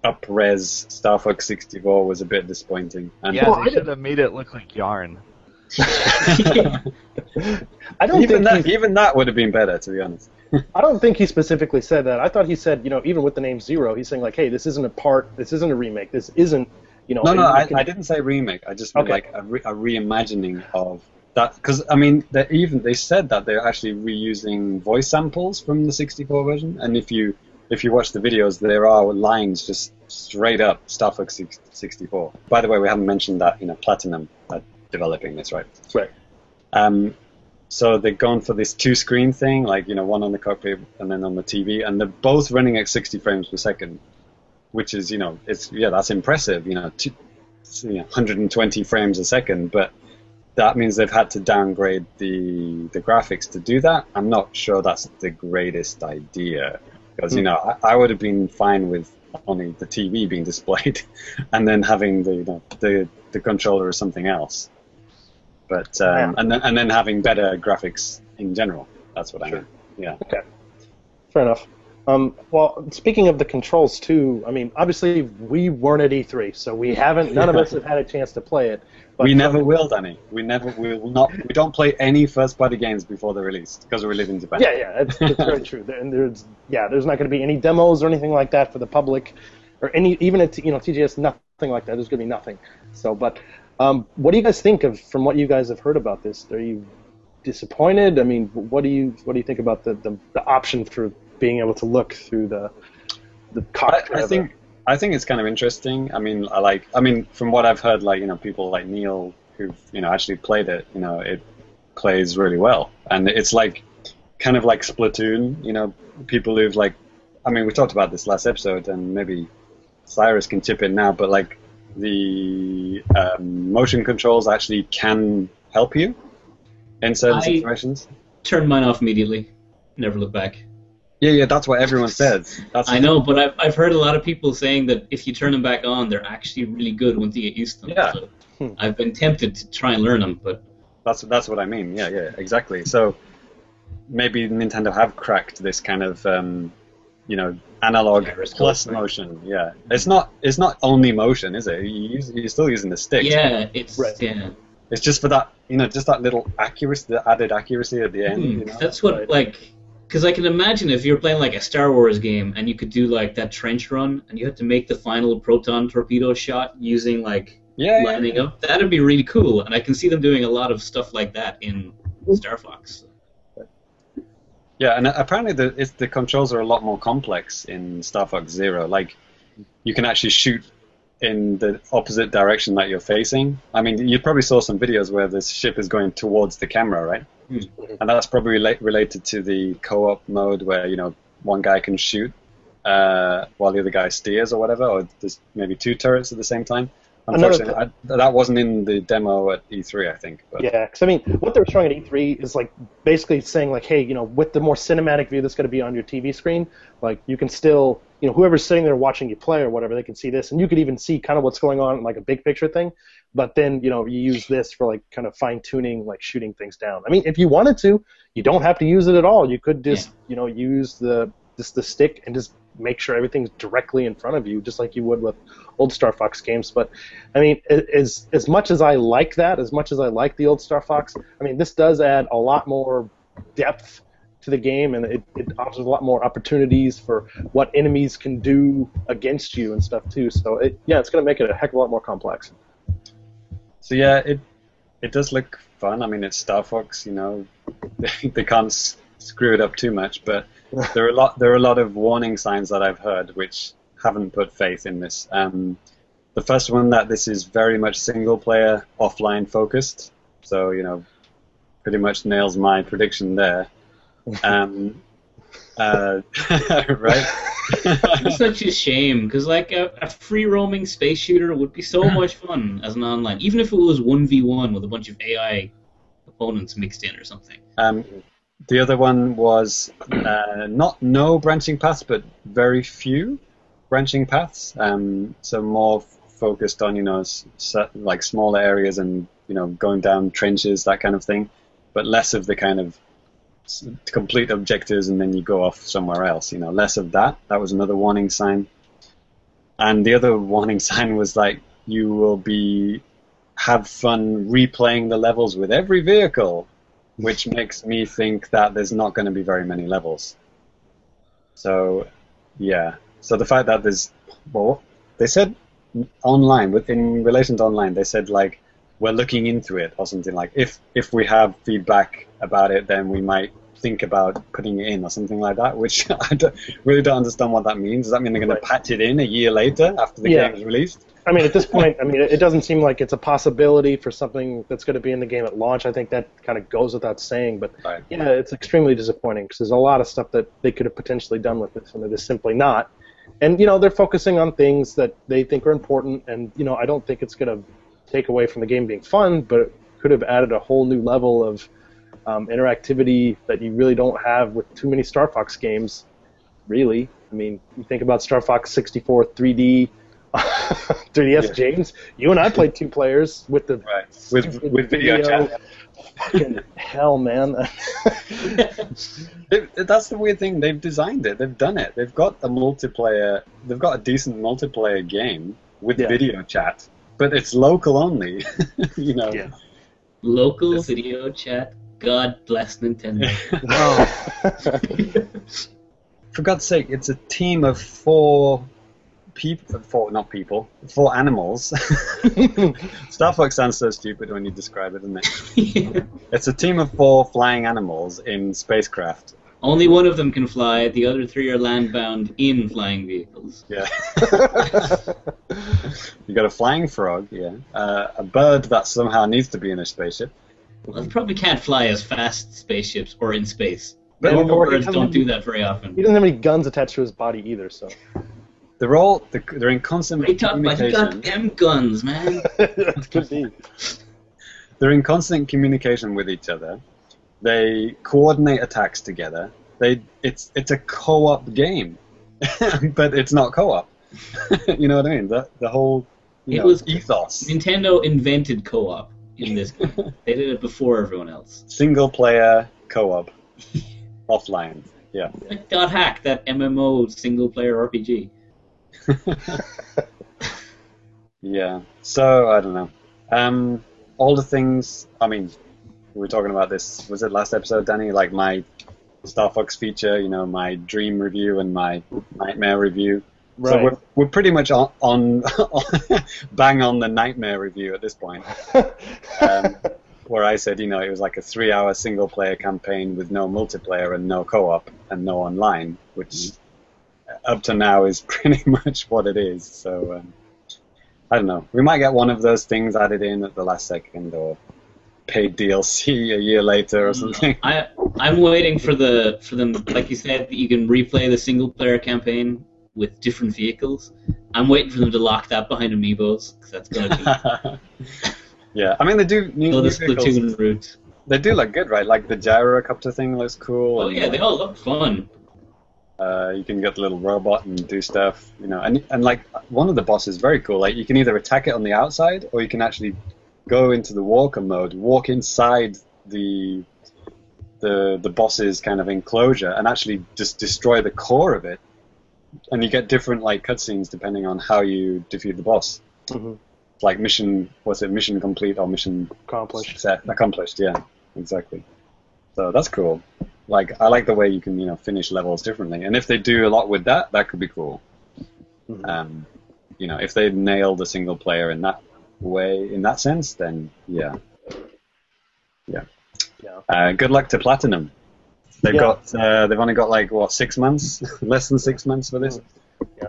up res Star Fox 64 was a bit disappointing. And Yeah, Well, I they did- should have made it look like yarn. I don't even think that, even that would have been better, to be honest. I don't think he specifically said that. I thought he said, you know, even with the name Zero, he's saying like, hey, this isn't a part, this isn't a remake, this isn't, you know. No, no, I, I didn't say remake. I just meant Okay. like a, re- a reimagining of that. Because I mean, they even they said that they're actually reusing voice samples from the 64 version, and if you if you watch the videos, there are lines just straight up Star Fox 64. By the way, we haven't mentioned that you know Platinum are developing this, right? Right. Um, so they've gone for this two screen thing, like you know, one on the cockpit and then on the TV, and they're both running at 60 frames per second, which is you know, it's yeah, that's impressive, you know, two, you know 120 frames a second, but that means they've had to downgrade the the graphics to do that. I'm not sure that's the greatest idea because you know I, I would have been fine with only the TV being displayed and then having the you know, the the controller or something else. But um, Yeah. and then and then having better graphics in general. That's what I mean. Yeah. Okay. Fair enough. Um, well, speaking of the controls too, I mean, obviously we weren't at E3, so we haven't. None of us have had a chance to play it. But we never will, Danny. We never we will not. We don't play any first-party games before they're released because we live in Japan. Yeah, yeah, it's, it's very true. And there's, yeah, there's not going to be any demos or anything like that for the public, or any, even at you know TGS, nothing like that. There's going to be nothing. So, but um, what do you guys think of from what you guys have heard about this? Are you disappointed? I mean, what do you what do you think about the the, the option for being able to look through the the I, cockpit? I of think I think it's kind of interesting. I mean, I like. I mean, from what I've heard, like you know, people like Neil who've you know actually played it, you know, it plays really well, and it's like kind of like Splatoon. You know, people who've like. I mean, we talked about this last episode, and maybe Sairus can chip in now, but like the um, motion controls actually can help you in certain I- situations. Turn mine off immediately. Never look back. Yeah, yeah, that's what everyone says. That's I know, but I've, I've heard a lot of people saying that if you turn them back on, they're actually really good once you get used to them. Yeah. So Hmm. I've been tempted to try and learn them, but That's that's what I mean. Yeah, yeah, exactly. So maybe Nintendo have cracked this kind of um, you know analog Gyroscope, plus right? motion. Yeah, it's not it's not only motion, is it? You use, you're still using the stick. yeah, it's Right. yeah. It's just for that you know just that little accuracy, the added accuracy at the end. Hmm, You know? That's what Right. like, because I can imagine if you're playing like a Star Wars game and you could do like that trench run and you had to make the final proton torpedo shot using like Yeah, yeah. lining up, that'd be really cool. And I can see them doing a lot of stuff like that in Star Fox. Yeah, and apparently the it's, the controls are a lot more complex in Star Fox Zero. Like, you can actually shoot in the opposite direction that you're facing. I mean, you probably saw some videos where this ship is going towards the camera, right? Hmm. And that's probably rela- related to the co-op mode where you know one guy can shoot uh, while the other guy steers or whatever, or there's maybe two turrets at the same time. Unfortunately, I, that wasn't in the demo at E3, I think. But Yeah, because I mean, what they're showing at E3 is like basically saying like, hey, you know, with the more cinematic view that's going to be on your TV screen, like you can still, you know, whoever's sitting there watching you play or whatever, they can see this, and you could even see kind of what's going on in like a big picture thing. But then, you know, you use this for like kind of fine tuning, like shooting things down. I mean, if you wanted to, you don't have to use it at all. You could just, you know, use the just the stick and just make sure everything's directly in front of you, just like you would with old Star Fox games. But I mean, as as much as I like that, as much as I like the old Star Fox, I mean, this does add a lot more depth to the game, and it, it offers a lot more opportunities for what enemies can do against you and stuff too. So it, yeah, it's going to make it a heck of a lot more complex. So yeah, it it does look fun. I mean, it's Star Fox, you know, they can't s- screw it up too much. But there are a lot there are a lot of warning signs that I've heard which haven't put faith in this. Um, the first one that this is very much single player, offline focused. So you know, pretty much nails my prediction there. Um, uh, right. It's such a shame because like a, a free roaming space shooter would be so much fun as an online, even if it was one v one with a bunch of AI opponents mixed in or something. Um, the other one was uh, not no branching paths, but very few branching paths. Um, so more focused on you know s- s- like smaller areas and you know going down trenches that kind of thing, but less of the kind of complete objectives and then you go off somewhere else. You know, less of that. That was another warning sign. And the other warning sign was like you will be have fun replaying the levels with every vehicle which makes me think that there's not going to be very many levels. So, yeah. So the fact that there's, well, they said online, with in relation to online, they said like we're looking into it or something like if if we have feedback about it, then we might think about putting it in or something like that. Which I don't, really don't understand what that means. Does that mean they're going Right. to patch it in a year later after the Yeah. game is released? I mean, at this point, I mean, it doesn't seem like it's a possibility for something that's going to be in the game at launch. I think that kind of goes without saying. But Right. yeah, it's extremely disappointing because there's a lot of stuff that they could have potentially done with this, and they're simply not. And you know, they're focusing on things that they think are important, and you know, I don't think it's going to take away from the game being fun, but it could have added a whole new level of um, interactivity that you really don't have with too many Star Fox games. Really, I mean, you think about Star Fox 64 3D. 3DS Yeah. James, you and I played two players with the Right. With with video chat. Fucking hell, man. It, it- that's the weird thing. They've designed it. They've done it. They've got a multiplayer. They've got a decent multiplayer game with Yeah. video chat, but it's local only. you know. Yeah. Local Yes. video chat. God bless Nintendo. For God's sake, it's a team of four people. Four, not people. Four animals. Star Fox sounds so stupid when you describe it, doesn't it? It's a team of four flying animals in spacecraft. Only one of them can fly. The other three are land-bound in flying vehicles. Yeah. you got a flying frog, yeah. Uh, a bird that somehow needs to be in a spaceship. Well, they probably can't fly as fast as spaceships or in space. But- Normal birds don't do that very often. he doesn't have any guns attached to his body either, so They're all they're in constant They talk about he communication. got them guns, man. it could be. They're in constant communication with each other. They coordinate attacks together. They it's it's a co-op game, but it's not co-op. you know what I mean? The the whole you It know, was- ethos. Nintendo invented co-op in this game. they did it before everyone else. Single player co-op offline. Yeah. Like Dot Hack, that MMO single-player RPG. Yeah. So I don't know. Um, all the things. I mean, we were talking about this. Was it last episode, Danny? Like my Star Fox feature. You know, my dream review and my nightmare review. Right. So we're we're pretty much on, on bang on the nightmare review at this point. Um, where I said, you know, it was like a three-hour single-player campaign with no multiplayer and no co-op and no online, which up to now is pretty much what it is. So um, I don't know. We might get one of those things added in at the last second, or paid DLC a year later or something. I I'm waiting for the for them like you said that you can replay the single player campaign with different vehicles. I'm waiting for them to lock that behind amiibos because that's gonna yeah, I mean they do be new, the new vehicles. Splatoon route. They do look good, right? Like the gyrocopter thing looks cool. Oh yeah, they all look fun. Uh, you can get the little robot and do stuff, you know. And and like one of the bosses is very cool. Like you can either attack it on the outside, or you can actually go into the walker mode, walk inside the the the boss's kind of enclosure, and actually just destroy the core of it. And you get different like cutscenes depending on how you defeat the boss. Mhm. Like mission, what's it? Mission complete or mission Accomplished. set accomplished? Yeah, exactly. So that's cool. Like I like the way you can you know finish levels differently, and if they do a lot with that, that could be cool. Mhm. Um, you know, if they nail the single player in that way, in that sense, then yeah, yeah. Yeah. Uh, good luck to Platinum. They've Yeah. got uh, they've only got like what six months, less than six months for this. Yeah.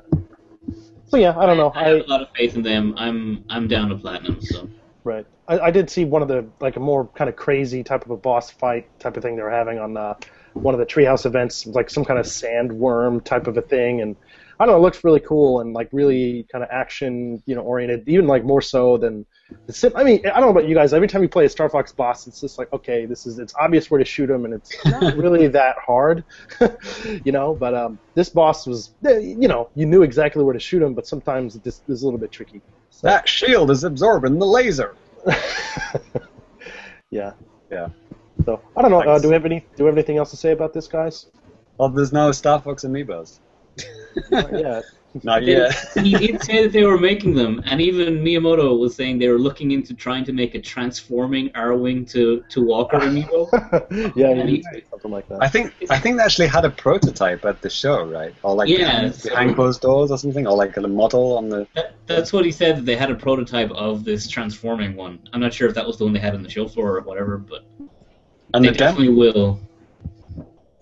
So yeah, I don't know. I have I a lot of faith in them. I'm I'm down to platinum. So right. I, I did see one of the like a more kind of crazy type of a boss fight type of thing they were having on uh, one of the treehouse events, like some kind of sandworm type of a thing, and I don't know, it looks really cool and like really kind of action, you know, oriented, even like more so than the sim. I mean, I don't know about you guys. Every time you play a Star Fox boss, it's just like, okay, this is it's obvious where to shoot him, and it's not really that hard, you know. But um, this boss was, eh, you know, you knew exactly where to shoot him, but sometimes it just is a little bit tricky. So, That shield is absorbing the laser. yeah. Yeah. So I don't know. Uh, do we have any? Do we have anything else to say about this, guys? Well, there's no Star Fox amiibos. yeah. Not They- yet. he did say that they were making them, and even Miyamoto was saying they were looking into trying to make a transforming Arwing to, to Walker amiibo. yeah, And you he- something like that. I think I think they actually had a prototype at the show, right? Or like Yeah, behind, so- behind closed doors or something, or like a model on the. That, that's what he said, that they had a prototype of this transforming one. I'm not sure if that was the one they had on the show floor or whatever, but And they the demo, definitely will.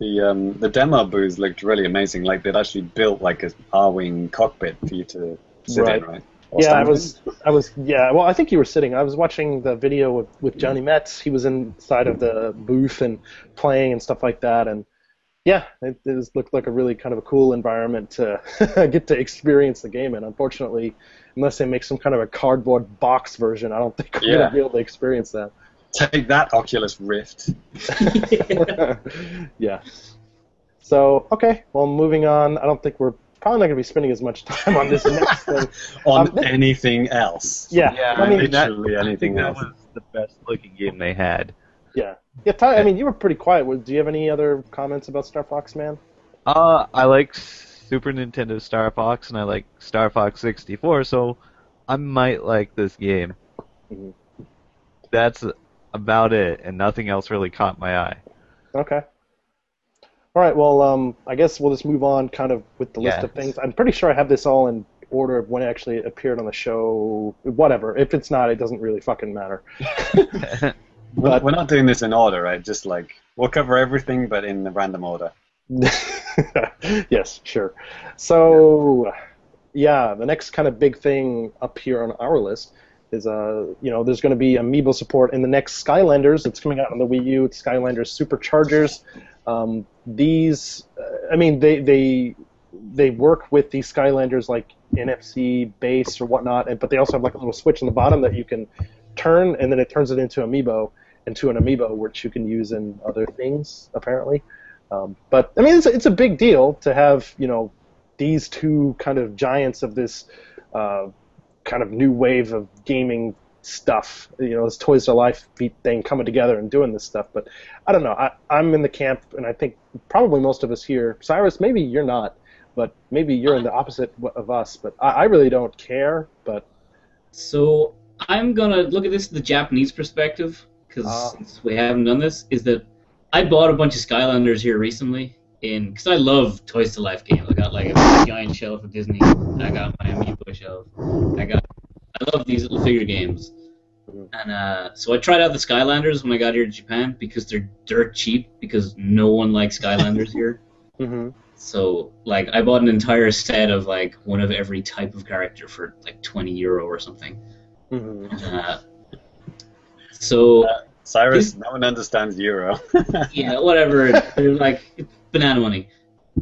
The um, the demo booth looked really amazing. Like they'd actually built like a Arwing cockpit for you to sit Right. in, right? Or yeah, I stand in. was, I was, yeah. Well, I think you were sitting. I was watching the video with, with Johnny Metts. He was inside of the booth and playing and stuff like that. And yeah, it, it was- looked like a really kind of a cool environment to get to experience the game And Unfortunately, unless they make some kind of a cardboard box version, I don't think we're Yeah. gonna be able to experience that. Take that, Oculus Rift. yeah. So okay, well, moving on. I don't think we're probably not gonna be spending as much time on this next thing. On Um, anything else. Yeah, Yeah, I mean, that- literally anything that else. was the best looking game they had. yeah, yeah. Ty, I mean, you were pretty quiet. Do you have any other comments about Star Fox, man? Uh, I like Super Nintendo Star Fox and I like Star Fox 64, so I might like this game. Mhm. That's about it, and nothing else really caught my eye. Okay. All right. Well, um, I guess we'll just move on, kind of with the list Yes. of things. I'm pretty sure I have this all in order of when it actually appeared on the show. Whatever. If it's not, it doesn't really fucking matter. We're, But- we're not doing this in order, right? Just like we'll cover everything, but in the random order. yes, sure. So, yeah, the next kind of big thing up here on our list is, uh, you know, there's going to be amiibo support in the next Skylanders. that's coming out on the Wii U. It's Skylanders Superchargers. Um, these, I mean, they they they work with these Skylanders like NFC base or whatnot, and, but they also have like a little switch on the bottom that you can turn, and then it turns it into amiibo, into an amiibo which you can use in other things apparently. Um, but I mean, it's, it's a big deal to have you know these two kind of giants of this uh, kind of new wave of gaming stuff. You know, this Toys to Life thing coming together and doing this stuff. But I don't know. I, I'm in the camp, and I think probably most of us here. Sairus, maybe you're not, but maybe you're in the opposite of us. But I, I really don't care. But So I'm gonna look at this from the Japanese perspective because Ah. we haven't done this. Is that I bought a bunch of Skylanders here recently in because I love Toys to Life games. I got like a giant shelf of Disney. I got my Amiibo shelf. I got I love these little figure games. Mhm. And uh, so I tried out the Skylanders when I got here to Japan because they're dirt cheap because no one likes Skylanders here. hmm So like I bought an entire set of like one of every type of character for like 20 euro or something. hmm Uh, so Sairus, This- no one understands Euro. yeah, whatever. They're like banana money,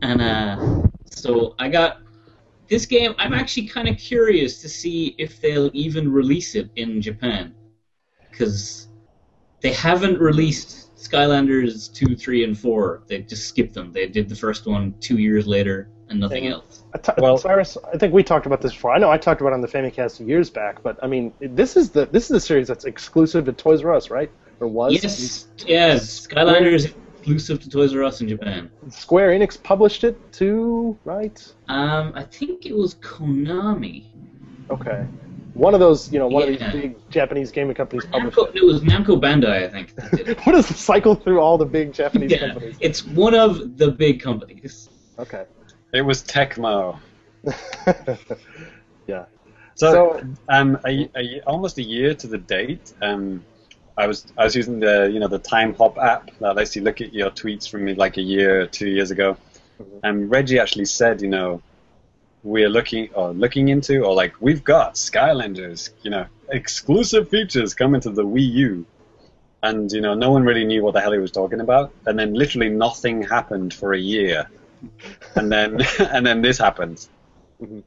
and uh, so I got this game. I'm actually kind of curious to see if they'll even release it in Japan, because they haven't released Skylanders two, three, and four. They just skipped them. They did the first one two years later and nothing Yeah. else. I t- Well- Sairus, I think we talked about this before. I know I talked about it on the Famicast years back, but I mean, this is the this is the series that's exclusive to Toys R Us, right? Or was? Yes, yes. Skylanders exclusive to Toys R Us in Japan. Square Enix published it too, right? Um, I think it was Konami. Okay. One of those, you know, one Yeah. of these big Japanese gaming companies published Namco, it. it was Namco Bandai, I think. that did it. what is the cycle through all the big Japanese yeah, companies? it's one of the big companies. Okay. it was Tecmo. yeah. So, So- um, a, a, almost a year to the date, um, I was I was using the you know the Timehop app that lets you look at your tweets from like a year or two years ago, Mhm. and Reggie actually said you know we're looking or looking into or like we've got Skylanders you know exclusive features coming to the Wii U, and you know no one really knew what the hell he was talking about, and then literally nothing happened for a year, and then and then this happened. Mhm.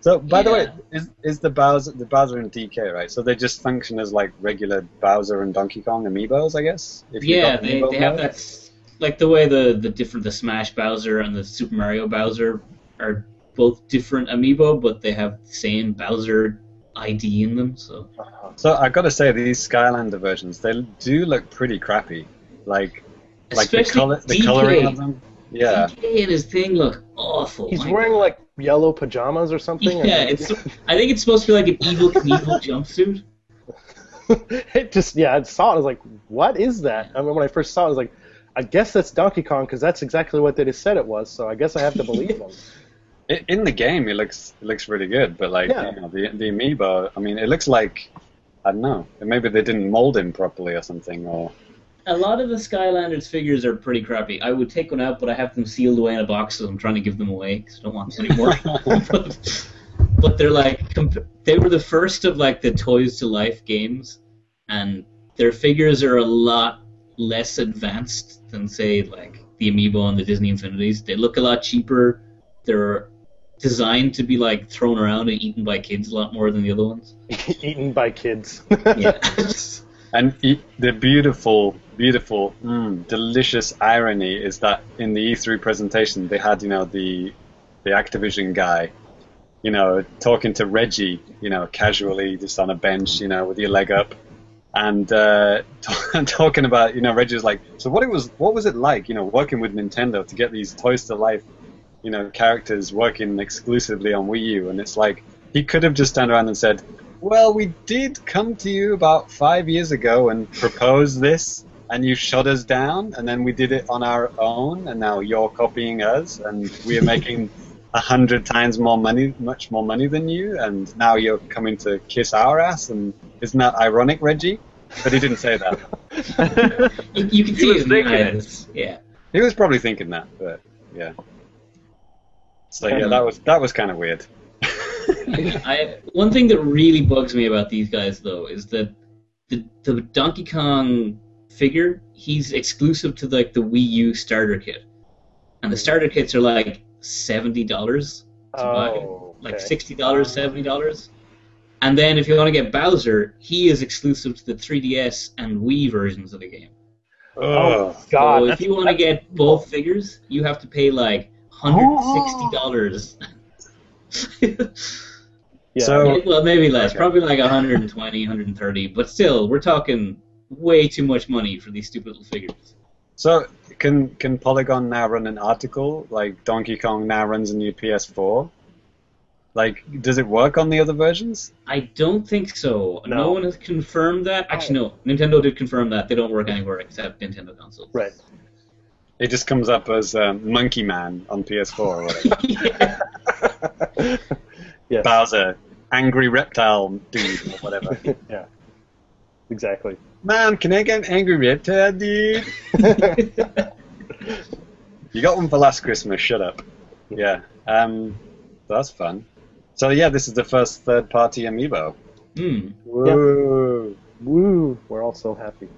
So, by the way, is is the Bowser the Bowser and DK right? So they just function as like regular Bowser and Donkey Kong amiibos, I guess. If Yeah, got they, they have mode? that like the way the the different the Smash Bowser and the Super Mario Bowser are both different amiibo, but they have the same Bowser ID in them. So. So I gotta say, these Skylander versions they do look pretty crappy. Like like the especially color the DK. coloring of them. Yeah, DK and his thing look awful. He's My wearing like yellow pajamas or something. yeah, it's. I think it's supposed to be like an Evel Knievel jumpsuit. it just yeah, I saw it. I was like, what is that? I mean, when I first saw it, I was like, I guess that's Donkey Kong because that's exactly what they just said it was. So I guess I have to believe them. I- In the game, it looks it looks really good, but like Yeah. you know, the the amiibo, I mean, it looks like I don't know, maybe they didn't mold him properly or something, or A lot of the Skylanders figures are pretty crappy. I would take one out, but I have them sealed away in a box, so I'm trying to give them away because I don't want them anymore. but, but they're like comp- they were the first of like the Toys to Life games, and their figures are a lot less advanced than say like the Amiibo and the Disney Infinities. They look a lot cheaper. They're designed to be like thrown around and eaten by kids a lot more than the other ones. Eaten by kids. Yeah. And e- the beautiful, beautiful, mm, delicious irony is that in the E3 presentation they had, you know, the the Activision guy, you know, talking to Reggie, you know, casually just on a bench, you know, with your leg up, and uh, t- talking about, you know, Reggie was like, so what it was, what was it like, you know, working with Nintendo to get these Toys to Life, you know, characters working exclusively on Wii U, and it's like he could have just turned around and said, well, we did come to you about five years ago and propose this, and you shut us down, and then we did it on our own, and now you're copying us, and we are making a hundred times more money, much more money than you, and now you're coming to kiss our ass, and isn't that ironic, Reggie? But he didn't say that. you, you can He see was it the thinking it. eyes. Yeah. He was probably thinking that, but yeah. So yeah, that was that was kind of weird. I one thing that really bugs me about these guys though is that the the Donkey Kong figure he's exclusive to like the Wii U starter kit, and the starter kits are like seventy dollars to buy, oh, like okay. sixty dollars, seventy dollars. And then if you want to get Bowser, he is exclusive to the 3DS and Wii versions of the game. Oh, oh Ugh. God! so if you want to get both figures, you have to pay like hundred sixty dollars. yeah. So- well, maybe less. Okay. Probably like 120, 130. But still, we're talking way too much money for these stupid little figures. So can can Polygon now run an article like Donkey Kong now runs a new PS4? Like, does it work on the other versions? I don't think so. No, No. one has confirmed that. Actually, no. Nintendo did confirm that they don't work anywhere except Nintendo consoles. right. It just comes up as um, Monkey Man on PS4 or whatever. yeah. yes. Bowser, angry reptile dude or whatever. yeah. Exactly. Man, can I get an angry reptile dude? You got one for last Christmas. Shut up. Yeah. Um, that's fun. So yeah, this is the first third-party amiibo. Hmm. Whoa. Woo! We're all so happy.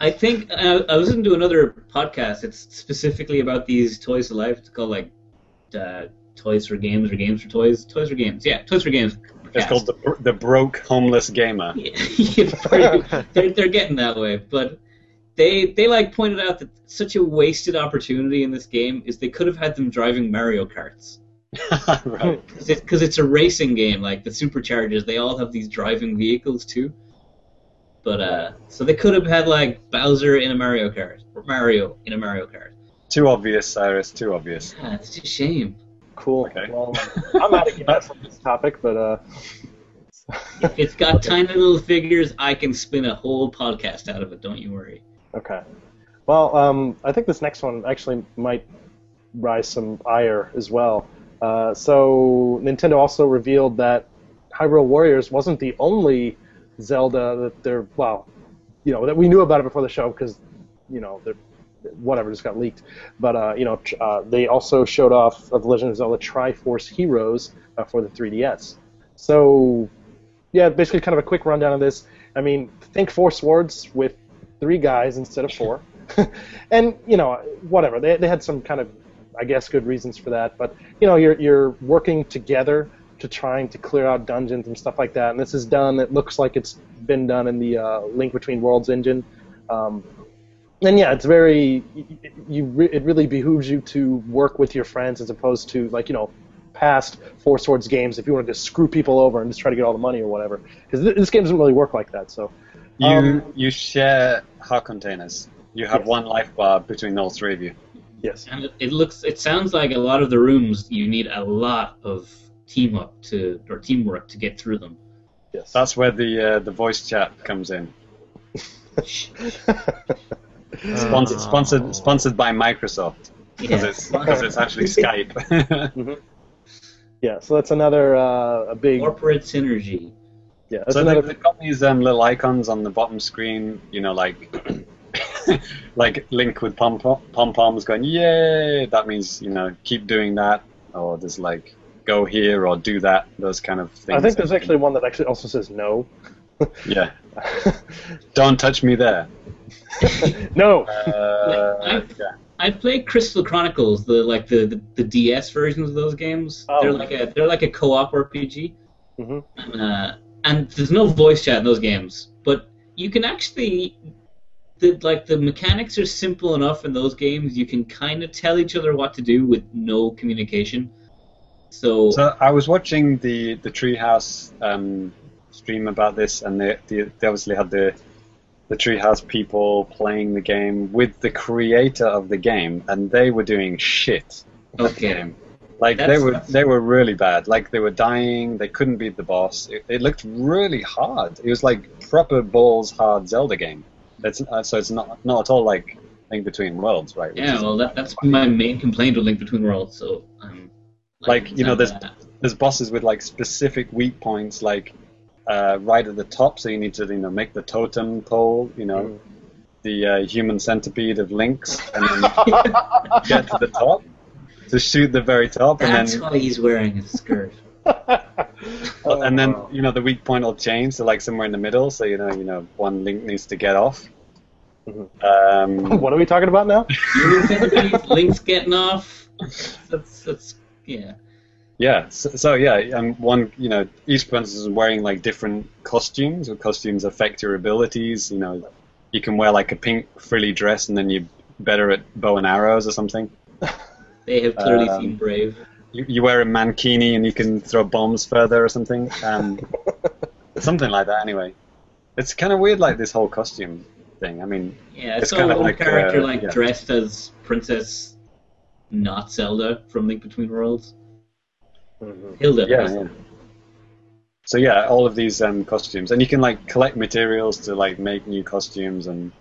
I think uh, I was listening to another podcast. It's specifically about these toys to life. It's called like uh, Toys for Games or Games for Toys. Toys for Games. Yeah, Toys for Games. It's called the the broke homeless gamer. Yeah, they're, they're getting that way, but they they like pointed out that such a wasted opportunity in this game is they could have had them driving Mario Karts right. because it, it's a racing game like the superchargers they all have these driving vehicles too. But uh, so they could have had like Bowser in a Mario Kart or Mario in a Mario Kart. Too obvious, Sairus. Too obvious. Yeah, it's a shame. Cool. Okay. Well, I'm out of gas from this topic, but uh. If it's got tiny little figures, I can spin a whole podcast out of it. Don't you worry. Okay. Well, um, I think this next one actually might rise some ire as well. Uh, so Nintendo also revealed that Hyrule Warriors wasn't the only Zelda that they're well, you know, that we knew about it before the show because, you know, they're whatever just got leaked. But uh, you know, uh, they also showed off of Legend of Zelda Triforce Heroes uh, for the 3DS. So yeah, basically kind of a quick rundown of this. I mean, think four swords with three guys instead of four. and, you know, whatever. They, they had some kind of, I guess, good reasons for that. But, you know, you're, you're working together to trying to clear out dungeons and stuff like that. And this is done, it looks like it's been done in the uh, Link Between Worlds engine. Um, and yeah, it's very, you, re- it really behooves you to work with your friends as opposed to, like, you know, past Four Swords games if you wanted to screw people over and just try to get all the money or whatever. Because th- this game doesn't really work like that. So You Um, you share heart containers. You have Yes. one life bar between all three of you. Yes. And it, it looks, it sounds like a lot of the rooms you need a lot of team up to or teamwork to get through them. Yes. That's where the uh, the voice chat comes in. Sponsored, sponsored, sponsored by Microsoft because Yeah. it's because it's actually Skype. yeah. So that's another uh, a big. Corporate synergy. Yeah. So another. they, they've got these um, little icons on the bottom screen, you know, like like Link with pom pom poms going, yay! That means you know keep doing that, or there's like go here or do that, those kind of things. I think there's actually one that actually also says no. yeah. Don't touch me there. No. Uh, I've- yeah. I played Crystal Chronicles, the like the, the, the DS versions of those games. Oh. They're like a they're like a co-op RPG, Mhm. uh, and there's no voice chat in those games. But you can actually, the like the mechanics are simple enough in those games. You can kind of tell each other what to do with no communication. So, So I was watching the the Treehouse um, stream about this, and they, they they obviously had the the Treehouse people playing the game with the creator of the game, and they were doing shit. Okay. game. Like they were that's- they were really bad. Like they were dying. They couldn't beat the boss. It, it looked really hard. It was like proper balls hard Zelda game. It's uh, so it's not not at all like Link Between Worlds, right? yeah, well that, that's my main complaint with Link Between Worlds. So, um, Like, you know, there's uh, there's bosses with like specific weak points, like uh, right at the top. So you need to you know make the totem pole, you know, Mm. the uh, human centipede of links, and then get to the top to shoot the very top, and that's then why he's wearing a skirt. and then you know the weak point will change to like somewhere in the middle. So you know you know one link needs to get off. Mhm. Um, what are we talking about now? Human centipede, Link's getting off. That's that's yeah. Yeah, so, so yeah, and one, you know, each princess is wearing like different costumes, or costumes affect your abilities. You know, you can wear like a pink frilly dress, and then you're better at bow and arrows or something. They have clearly Um, seen Brave. You, you wear a mankini, and you can throw bombs further or something. Um, something like that, anyway. It's kind of weird, like this whole costume thing. I mean, Yeah, it's so kind of like, character uh, like yeah. dressed as Princess, not Zelda from Link Between Worlds. Mhm. Hilda. yeah, yeah. So yeah, all of these um, costumes, and you can like collect materials to like make new costumes and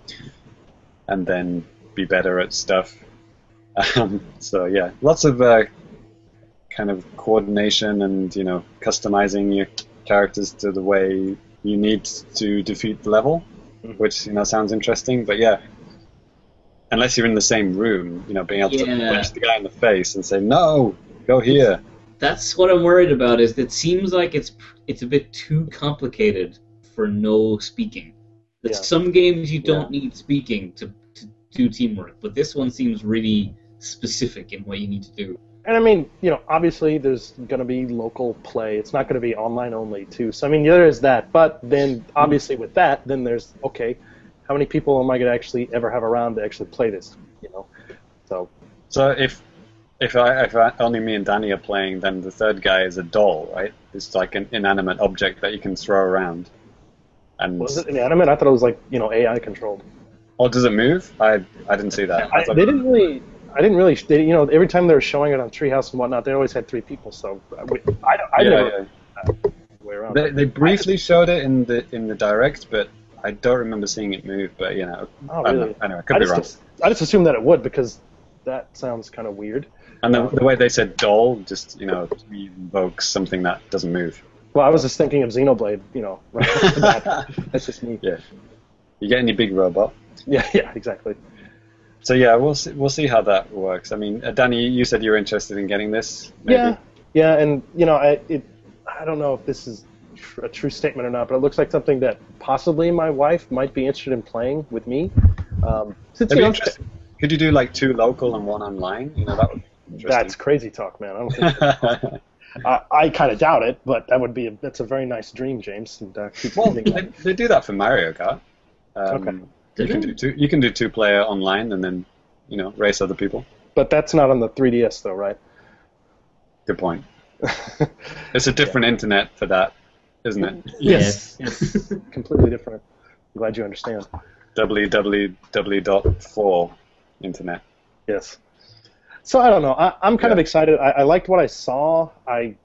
and then be better at stuff. Um, so yeah, lots of uh, kind of coordination and you know customizing your characters to the way you need to defeat the level, which you know sounds interesting. But yeah, unless you're in the same room, you know, being able to punch the guy in the face and say no, go here. That's what I'm worried about. Is it seems like it's it's a bit too complicated for no speaking. That Yeah. Some games you don't Yeah. need speaking to, to do teamwork, but this one seems really specific in what you need to do. And I mean, you know, obviously there's going to be local play. It's not going to be online only, too. So I mean, there is that. But then, obviously, with that, then there's okay, how many people am I going to actually ever have around to actually play this? You know, so So if if I if I, only me and Danny are playing, then the third guy is a doll, right? It's like an inanimate object that you can throw around. And was it inanimate? I thought it was like you know AI controlled. or does it move? I I didn't see that. I I, they didn't really. I didn't really. They, you know, every time they were showing it on Treehouse and whatnot, they always had three people. So I, I, I yeah, never yeah. way around. They, they briefly showed it in the in the direct, but I don't remember seeing it move. But you know, Oh, I really? know. Anyway, could I be just, wrong. I just assumed that it would because that sounds kind of weird. And the, the way they said doll just you know evokes something that doesn't move. Well, I was just thinking of Xenoblade. You know, right off the bat. That's just me. Yeah. You get any big robot? Yeah, yeah, exactly. So yeah, we'll see, we'll see how that works. I mean, uh, Danny, you said you were interested in getting this. Maybe? Yeah, yeah, and you know, I it, I don't know if this is tr- a true statement or not, but it looks like something that possibly my wife might be interested in playing with me. Um, since, That'd you be know, interesting. Could you do like two local and one online? You know, that would be that's crazy talk, man. I don't think. I, I kind of doubt it, but that would be a, that's a very nice dream, James. And uh, keep well, they, they do that for Mario Kart. Um, Okay. You can do two. You can do two player online and then you know race other people. but that's not on the 3DS though, right? Good point. It's a different internet for that, isn't it? Yes. Yes. Completely different. I'm glad you understand. www.4 internet. Yes. So I don't know. I, I'm kind of excited. I, I liked what I saw. I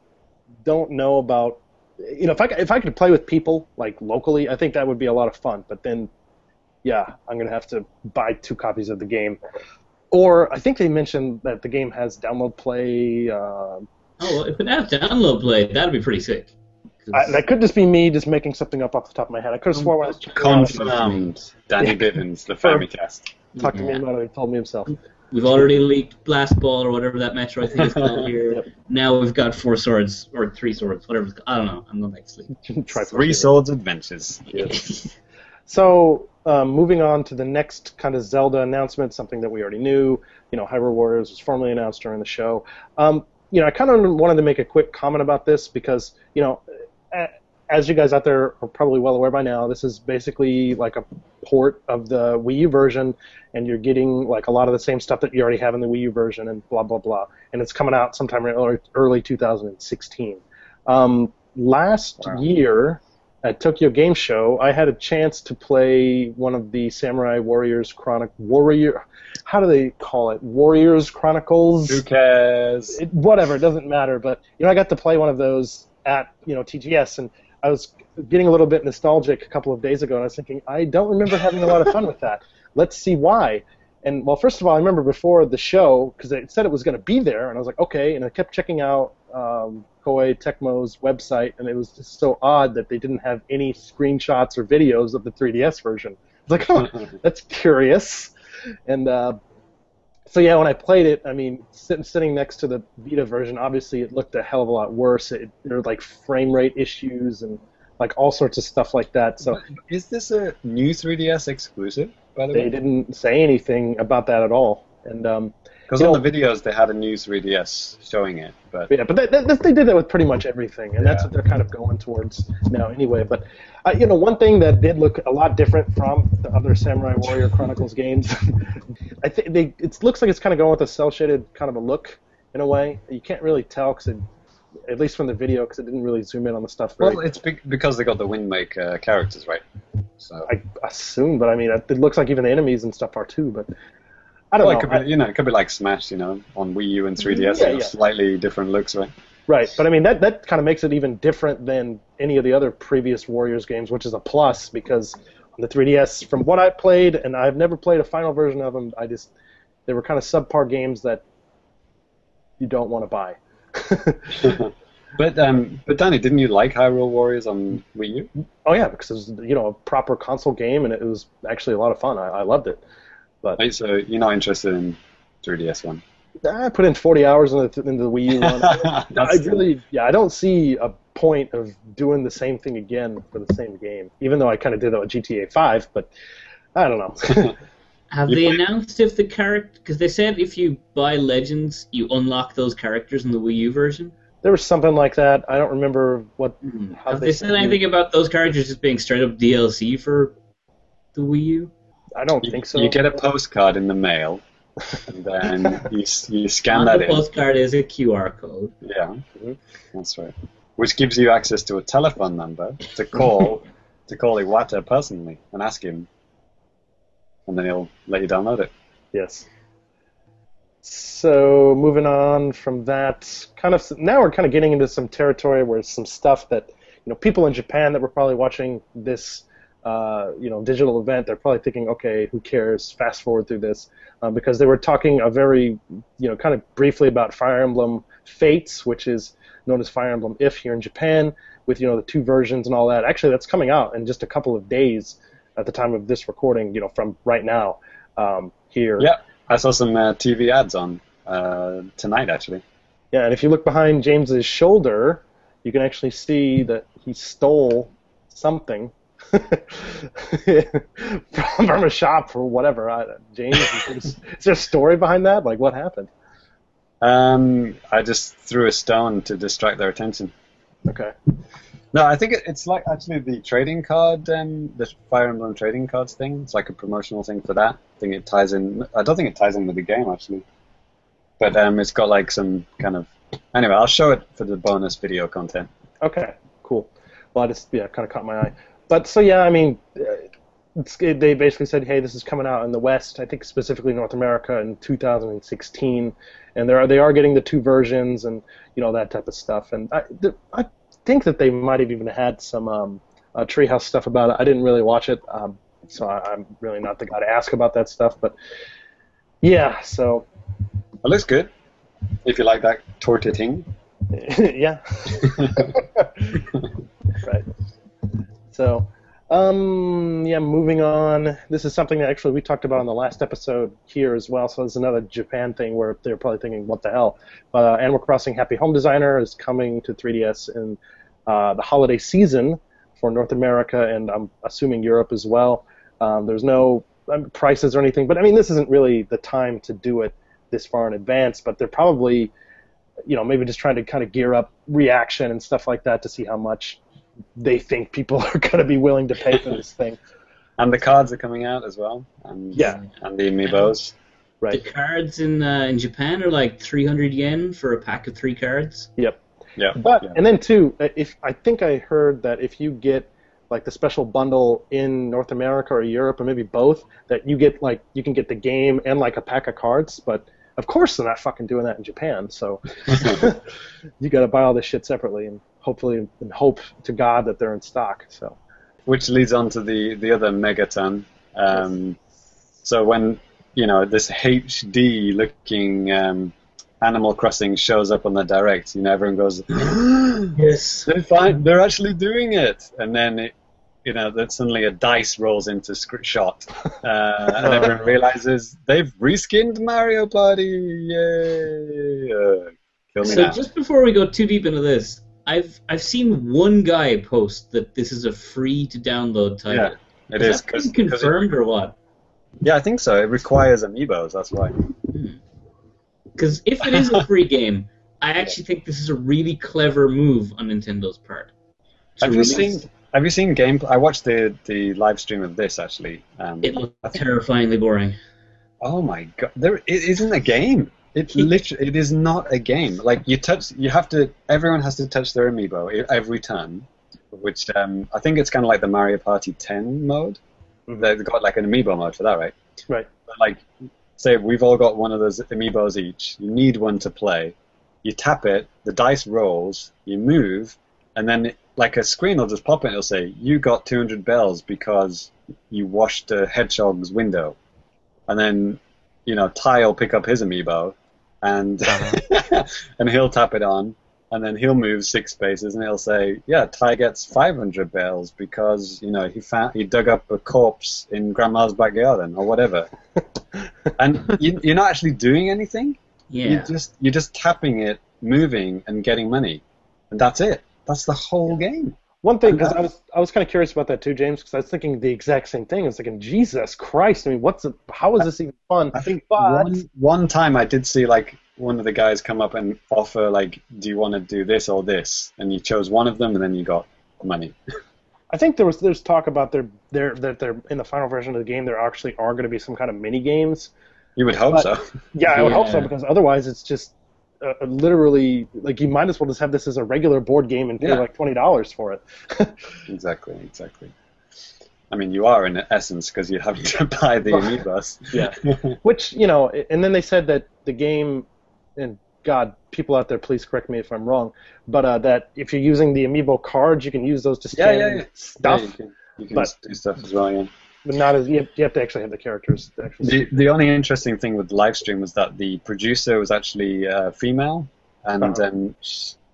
don't know about you know if I c- if I could play with people like locally, I think that would be a lot of fun. But then, yeah, I'm gonna have to buy two copies of the game. Or I think they mentioned that the game has download play. Uh, Oh, well, if it has download play, that'd be pretty sick. I, that could just be me just making something up off the top of my head. I could have sworn I was checking it out, Confirmed. Danny Bivens, the Famicast. talked to me about it. He told me himself. We've already leaked Blast Ball or whatever that Metro I think is called here. Yep. Now we've got four swords or three swords, whatever. It's called. I don't know. I'm not actually. Try Three Swords Adventures. So, um, moving on to the next kind of Zelda announcement, something that we already knew. You know, Hyrule Warriors was formally announced during the show. Um, you know, I kind of wanted to make a quick comment about this because, you know, a- as you guys out there are probably well aware by now, this is basically like a port of the Wii U version, and you're getting like a lot of the same stuff that you already have in the Wii U version, and blah blah blah. And it's coming out sometime in early, early 2016. Um, last Wow. year, at Tokyo Game Show, I had a chance to play one of the Samurai Warriors Chronic Warrior. How do they call it? Warriors Chronicles. Who cares? It, whatever, it doesn't matter. But you know, I got to play one of those at you know TGS, and I was getting a little bit nostalgic a couple of days ago, and I was thinking, I don't remember having a lot of fun with that. Let's see why. And well, first of all, I remember before the show because it said it was going to be there, and I was like, okay. And I kept checking out um, Koei Tecmo's website, and it was just so odd that they didn't have any screenshots or videos of the 3DS version. I was like, oh, that's curious. And uh, so yeah, when I played it, I mean, sitting sitting next to the Vita version, obviously it looked a hell of a lot worse. It, there were like frame rate issues and like all sorts of stuff like that. So Is this a new 3DS exclusive, by the they way? They didn't say anything about that at all. And um, Because on know- the videos they had a new 3DS showing it, but yeah, but that, that, they did that with pretty much everything, and that's what they're kind of going towards now, anyway. But uh, you know, one thing that did look a lot different from the other Samurai Warrior Chronicles games, I think they it looks like it's kind of going with a cel shaded kind of a look in a way. You can't really tell because at least from the video, because it didn't really zoom in on the stuff. Well, it's be- because they got the Wind Waker characters, right? So I assume, but I mean, it looks like even the enemies and stuff are too. But I don't well, know. it could be, I- you know, it could be like Smash, you know, on Wii U and 3DS, Yeah, yeah. slightly different looks, right? Right, but I mean that that kind of makes it even different than any of the other previous Warriors games, which is a plus because on the 3DS, from what I played, and I've never played a final version of them, I just they were kind of subpar games that you don't want to buy. But um, but Danny, didn't you like Hyrule Warriors on Wii U? oh yeah, because it was you know a proper console game and it was actually a lot of fun. I, I loved it, but Right, so you're not interested in 3DS one? I put in 40 hours into the, into the Wii U one. I really, yeah, I don't see a point of doing the same thing again for the same game. Even though I kind of did that with GTA 5, but I don't know. Have You they play- announced if the character? Because they said if you buy Legends, you unlock those characters in the Wii U version. there was something like that. I don't remember what. Hmm. How Have they they said said anything about those characters just being straight up DLC for the Wii U? I don't You, think so. you get a postcard in the mail, and then you you scan On that the in. postcard is a QR code. Yeah, Mhm. that's right. Which gives you access to a telephone number to call to call Iwata personally and ask him, and then he'll let you download it. Yes. So moving on from that, kind of now we're kind of getting into some territory where some stuff that you know people in Japan that were probably watching this uh, you know digital event, they're probably thinking, okay, who cares? Fast forward through this um, because they were talking a very you know kind of briefly about Fire Emblem Fates, which is known as Fire Emblem If here in Japan, with you know the two versions and all that. Actually, that's coming out in just a couple of days at the time of this recording. You know, from right now um, here. Yeah, I saw some uh, TV ads on uh, tonight actually. Yeah, and if you look behind James's shoulder, you can actually see that he stole something from, from a shop or whatever. I, James, is, is there a story behind that? Like, what happened? Um, I just threw a stone to distract their attention. Okay. No, I think it, it's like actually the trading card, um, the Fire Emblem trading cards thing. It's like a promotional thing for that. I think it ties in. I don't think it ties in with the game actually, but um, it's got like some kind of. Anyway, I'll show it for the bonus video content. Okay. Cool. Well, I just yeah, kind of caught my eye. But so yeah, I mean, uh, it's, they basically said, "Hey, this is coming out in the West. I think specifically North America in 2016, and they are they are getting the two versions and you know that type of stuff. And I, th- I think that they might have even had some um, uh, Treehouse stuff about it. I didn't really watch it, um, so I, I'm really not the guy to ask about that stuff. But yeah, so It looks good. If you like that torta thing. yeah, right. So, um, yeah, moving on. This is something that actually we talked about in the last episode here as well. So it's another Japan thing where they're probably thinking, "What the hell?" But uh, Animal Crossing Happy Home Designer is coming to 3DS in uh, the holiday season for North America and I'm assuming Europe as well. Um, there's no um, prices or anything, but I mean, this isn't really the time to do it this far in advance. But they're probably, you know, maybe just trying to kind of gear up reaction and stuff like that to see how much they think people are going to be willing to pay for this thing. And the cards are coming out as well. And, Yeah. And the amiibos. Right. The cards in uh, in Japan are like 300 yen for a pack of three cards. Yep. Yeah. But yeah. and then too, uh, if I think I heard that if you get like the special bundle in North America or Europe or maybe both, that you get like you can get the game and like a pack of cards. But of course they're not fucking doing that in Japan. So you got to buy all this shit separately and hopefully and hope to God that they're in stock. So which leads on to the the other megaton. Um, so when you know this HD looking um, Animal Crossing shows up on the direct, you know everyone goes, Yes. "They're fine, they're actually doing it," and then it, you know that suddenly a dice rolls into sc- shot, uh, and everyone realizes they've reskinned Mario Party. Yay! Uh, kill me So now. just before we go too deep into this, I've I've seen one guy post that this is a free to download title. Yeah, it is is that been 'cause- 'cause it- confirmed or what? yeah, I think so. It requires amiibos. That's why. Because if it is a free game, I actually think this is a really clever move on Nintendo's part. Have you seen? Have you seen game? I watched the the live stream of this actually. Um, It looked terrifyingly boring. oh my god! There it isn't a game. It literally it is not a game. Like you touch, you have to. Everyone has to touch their amiibo every turn, which um, I think it's kind of like the Mario Party 10 mode. Mhm. They've got like an amiibo mode for that, right? right. But like, say we've all got one of those amiibos each. You need one to play. You tap it, the dice rolls, you move, and then it, like a screen will just pop in. It'll say you got 200 bells because you washed a hedgehog's window, and then you know Ty will pick up his amiibo, and oh, and he'll tap it on. And then he'll move six spaces, and he'll say, "Yeah, Ty gets 500 bells because you know he found he dug up a corpse in Grandma's back garden or whatever." and you, you're not actually doing anything. Yeah. You're just you're just tapping it, moving, and getting money, and that's it. That's the whole game. One thing, because I was I was kind of curious about that too, James, because I was thinking the exact same thing. I was thinking, Jesus Christ! I mean, what's it, how is this even fun? I think But- one one time I did see like one of the guys come up and offer like, "Do you want to do this or this?" And you chose one of them, and then you got money. I think there was there's talk about their their that they're in the final version of the game. There actually are going to be some kind of mini games. You would hope But- so. Yeah, I would hope so because otherwise it's just uh, literally like you might as well just have this as a regular board game and pay Yeah. like twenty dollars for it. exactly, exactly. I mean, you are in essence because you have to buy the amiibos. Yeah. Which you know, and then they said that the game, and God, people out there, please correct me if I'm wrong, but uh, that if you're using the amiibo cards, you can use those to scan yeah, yeah. stuff, Yeah, you can, you can but- do stuff as well. But not as you have, you have to actually have the characters. Actually The, the only interesting thing with the live stream was that the producer was actually uh, female, and Uh-huh. um,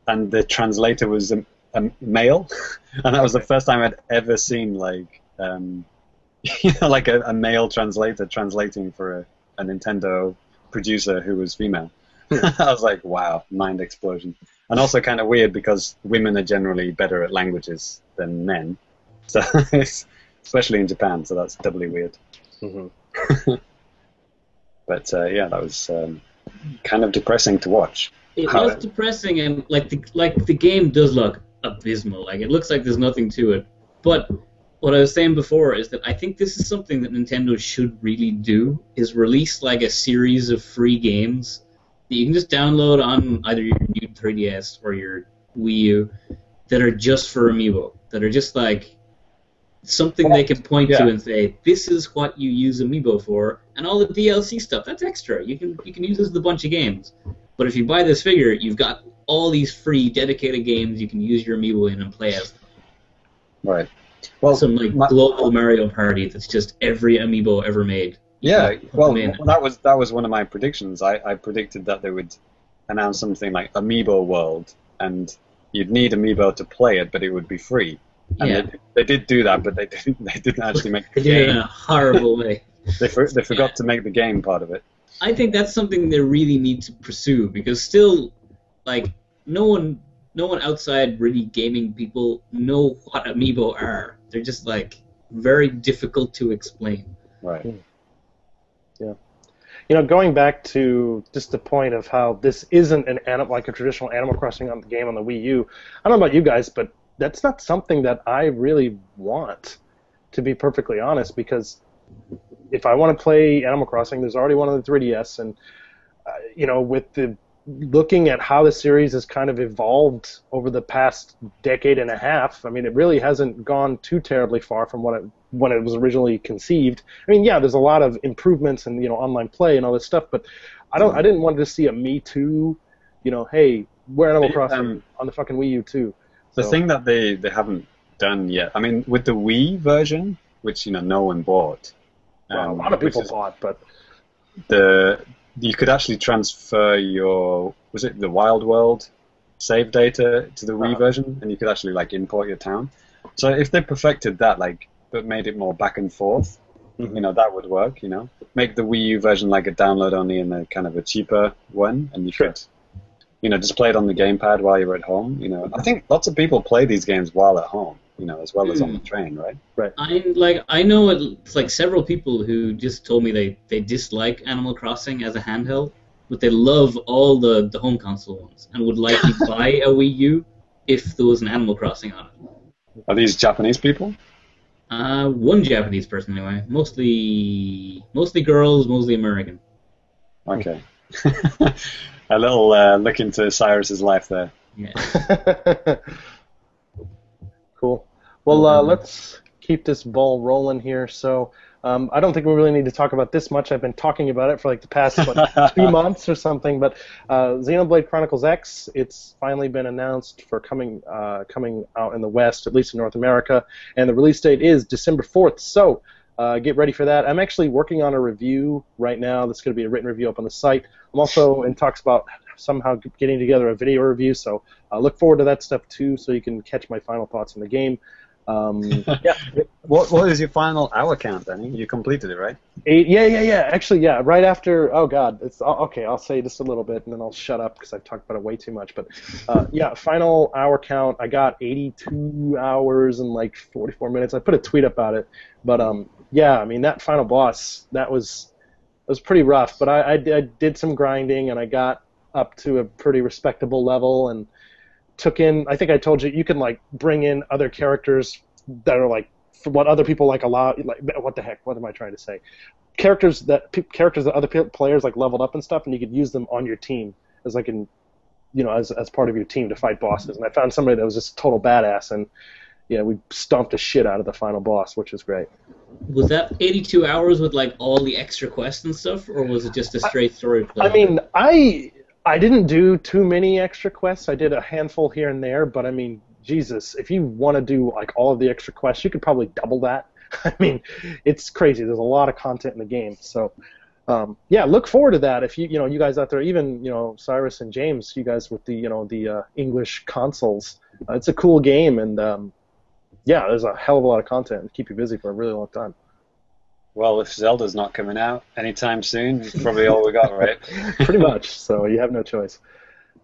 and the translator was a, a male, and that was the first time I'd ever seen like um, you know like a, a male translator translating for a, a Nintendo producer who was female. I was like, wow, mind explosion, and also kind of weird because women are generally better at languages than men, so it's, especially in Japan, so that's doubly weird. Mhm. But uh, yeah, that was um, kind of depressing to watch. It was depressing, and like the like the game does look abysmal. Like it looks like there's nothing to it. But what I was saying before is that I think this is something that Nintendo should really do: is release like a series of free games that you can just download on either your new 3DS or your Wii U that are just for Amiibo. That are just like something they can point yeah. to and say, "This is what you use Amiibo for," and all the DLC stuff that's extra. You can you can use this with a bunch of games. But if you buy this figure, you've got all these free dedicated games you can use your Amiibo in and play as. Right. Well, Some like my- global Mario Party that's just every Amiibo ever made. Yeah, well, that was that was one of my predictions. I, I predicted that they would announce something like Amiibo World, and you'd need Amiibo to play it, but it would be free. And Yeah. they, they did do that, but they didn't. They didn't actually make the They did it in game. a horrible way. They for, they forgot to make the game part of it. I think that's something they really need to pursue because still, like no one, no one outside really gaming people know what amiibo are. They're just like very difficult to explain. Right. Hmm. Yeah. You know, going back to just the point of how this isn't an anim- like a traditional Animal Crossing on the game on the Wii U. I don't know about you guys, but that's not something that I really want, to be perfectly honest. Because if I want to play Animal Crossing, there's already one on the 3DS, and uh, you know, with the looking at how the series has kind of evolved over the past decade and a half, I mean, it really hasn't gone too terribly far from what it when it was originally conceived. I mean, yeah, there's a lot of improvements and you know online play and all this stuff, but I don't, I didn't want to see a Me Too, you know, hey, we're Animal Crossing um, on the fucking Wii U too. The So- thing that they, they haven't done yet, I mean, with the Wii version, which you know no one bought, well, a um, lot of people bought, but the you could actually transfer your was it the Wild World save data to the Wii Uh-huh. version, and you could actually like import your town. So if they perfected that, like, but made it more back and forth, Mhm. you know, that would work. You know, make the Wii U version like a download only and a kind of a cheaper one, and you Sure. could, you know, just play it on the gamepad while you're at home. You know, I think lots of people play these games while at home, you know, as well as on the train, right? Right. I like I know it's like several people who just told me they they dislike Animal Crossing as a handheld, but they love all the the home console ones and would like to buy a Wii U if there was an Animal Crossing on it. Are these Japanese people? Uh, one Japanese person anyway, mostly mostly girls, mostly American. Okay. a little uh, look into Sairus's life there. Yeah. cool. Well, uh, Mhm. let's keep this ball rolling here. So, um, I don't think we really need to talk about this much. I've been talking about it for like the past what, two months or something. But uh, Xenoblade Chronicles X, it's finally been announced for coming uh, coming out in the West, at least in North America, and the release date is December 4th. So. Uh, get ready for that. I'm actually working on a review right now. That's going to be a written review up on the site. I'm also in talks about somehow getting together a video review. So uh, look forward to that stuff too, so you can catch my final thoughts on the game. Um, yeah, What What is your final hour count, Danny? You completed it, right? eight, yeah, yeah, yeah. Actually, yeah. Right after. Oh God, it's oh, okay. I'll say just a little bit, and then I'll shut up because I've talked about it way too much. But uh, yeah, final hour count. I got 82 hours and like 44 minutes. I put a tweet about it, but um, yeah. I mean that final boss that was it was pretty rough. But I, I, I did some grinding and I got up to a pretty respectable level and took in. I think I told you you can like bring in other characters that are like what other people like allow. Like what the heck? What am I trying to say? Characters that pe- characters that other pe- players like leveled up and stuff, and you could use them on your team as like in you know as as part of your team to fight bosses. And I found somebody that was just total badass and. Yeah, we stomped the shit out of the final boss, which was great. Was that 82 hours with like all the extra quests and stuff, or was it just a straight story play? I mean, I I didn't do too many extra quests. I did a handful here and there, but I mean, Jesus, if you want to do like all of the extra quests, you could probably double that. I mean, it's crazy. There's a lot of content in the game, so um, yeah, look forward to that. If you you know you guys out there, even you know Sairus and James, you guys with the you know the uh, English consoles, uh, it's a cool game, and um, yeah, there's a hell of a lot of content to keep you busy for a really long time. Well, if Zelda's not coming out anytime soon, it's probably all we got, right? Pretty much. So you have no choice.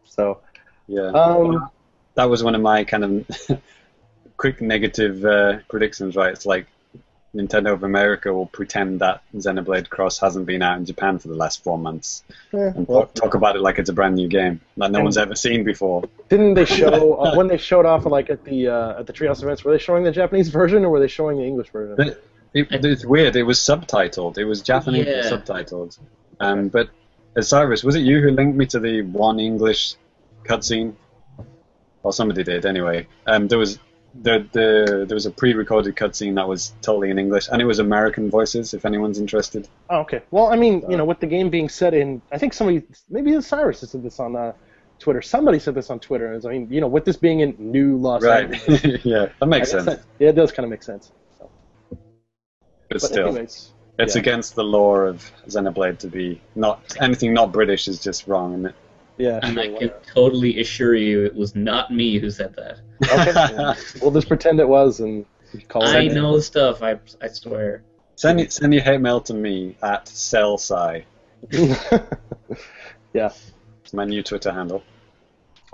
So Yeah. um, that was one of my kind of quick negative uh, predictions, right? It's like Nintendo of America will pretend that Xenoblade Cross hasn't been out in Japan for the last four months eh, and well, talk, talk about it like it's a brand new game that no one's ever seen before. Didn't they show uh, when they showed off like at the uh, at the Treehouse events? Were they showing the Japanese version or were they showing the English version? But it, it's weird. It was subtitled. It was Japanese Yeah. subtitled. Um, but uh, Sairus, was it you who linked me to the one English cutscene? Or somebody did anyway. Um, there was the the there was a pre-recorded cutscene that was totally in English, and it was American voices. If anyone's interested. Oh, okay. Well, I mean, you know, with the game being set in, I think somebody, maybe Sairus said this on uh, Twitter. Somebody said this on Twitter. I mean, you know, with this being in New Los Right. Angeles, yeah, that makes guess sense. that- yeah, it does kind of make sense. So, but but still, anyways, it's yeah. against the law of Xenoblade to be not anything not British is just wrong, isn't it? yeah. And I sure, can totally assure you it was not me who said that. okay. we'll just pretend it was and call I it. I know stuff, I, I swear. Send y- send your hate mail to me at cellsci. yeah. It's my new Twitter handle.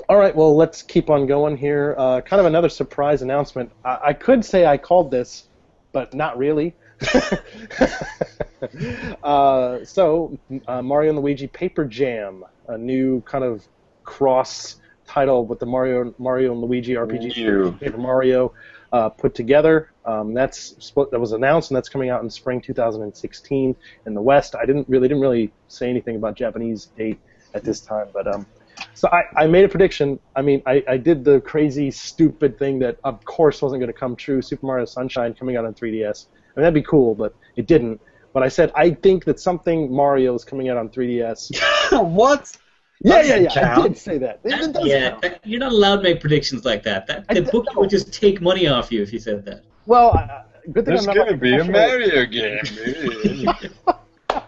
All right, well, let's keep on going here. Uh, kind of another surprise announcement. I, I could say I called this, but not really. uh, so, uh, Mario and Luigi Paper Jam, a new kind of cross title with the Mario Mario and Luigi RPG New. Paper Mario uh, put together. Um, that's that was announced, and that's coming out in spring 2016 in the West. I didn't really didn't really say anything about Japanese date at this time, but um, so I, I made a prediction. I mean, I, I did the crazy, stupid thing that, of course, wasn't going to come true. Super Mario Sunshine coming out on 3DS. I mean, that'd be cool, but it didn't. But I said I think that something Mario is coming out on 3DS. what? yeah, yeah, doesn't yeah. I count. did say that. It, it does yeah, count. that- you're not allowed to make predictions like that. That the d- book no. would just take money off you if you said that. Well, uh, good thing There's I'm gonna be a Mario game. Maybe.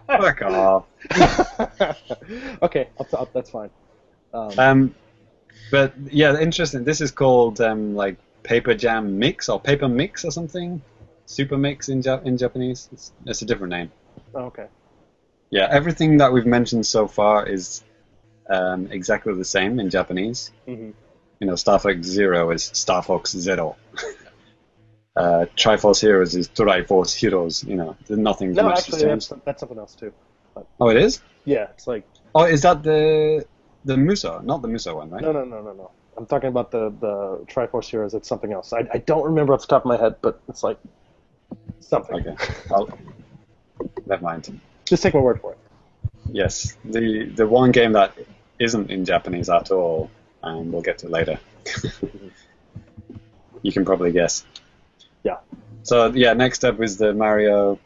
Fuck off. okay, I'll, I'll, that's fine. Um, Um, but yeah, interesting. This is called um, like Paper Jam Mix or Paper Mix or something. Super Mix in ja- in Japanese. It's, it's a different name. oh, okay. Yeah, everything that we've mentioned so far is um, exactly the same in Japanese. Mhm. You know, Star Fox Zero is Star Fox Zero. uh, Triforce Heroes is Triforce Heroes. You know, there's nothing No, much actually, that's, that's something else too. Oh, it is. Yeah, it's like Oh, is that the the Muso? Not the Muso one, right? no, no, no, no, no. I'm talking about the the Triforce Heroes. It's something else. I, I don't remember off the top of my head, but it's like something. Okay. I'll, never mind. Just take my word for it. Yes, the the one game that isn't in Japanese at all, and we'll get to later. you can probably guess. Yeah. So yeah, next up is the Mario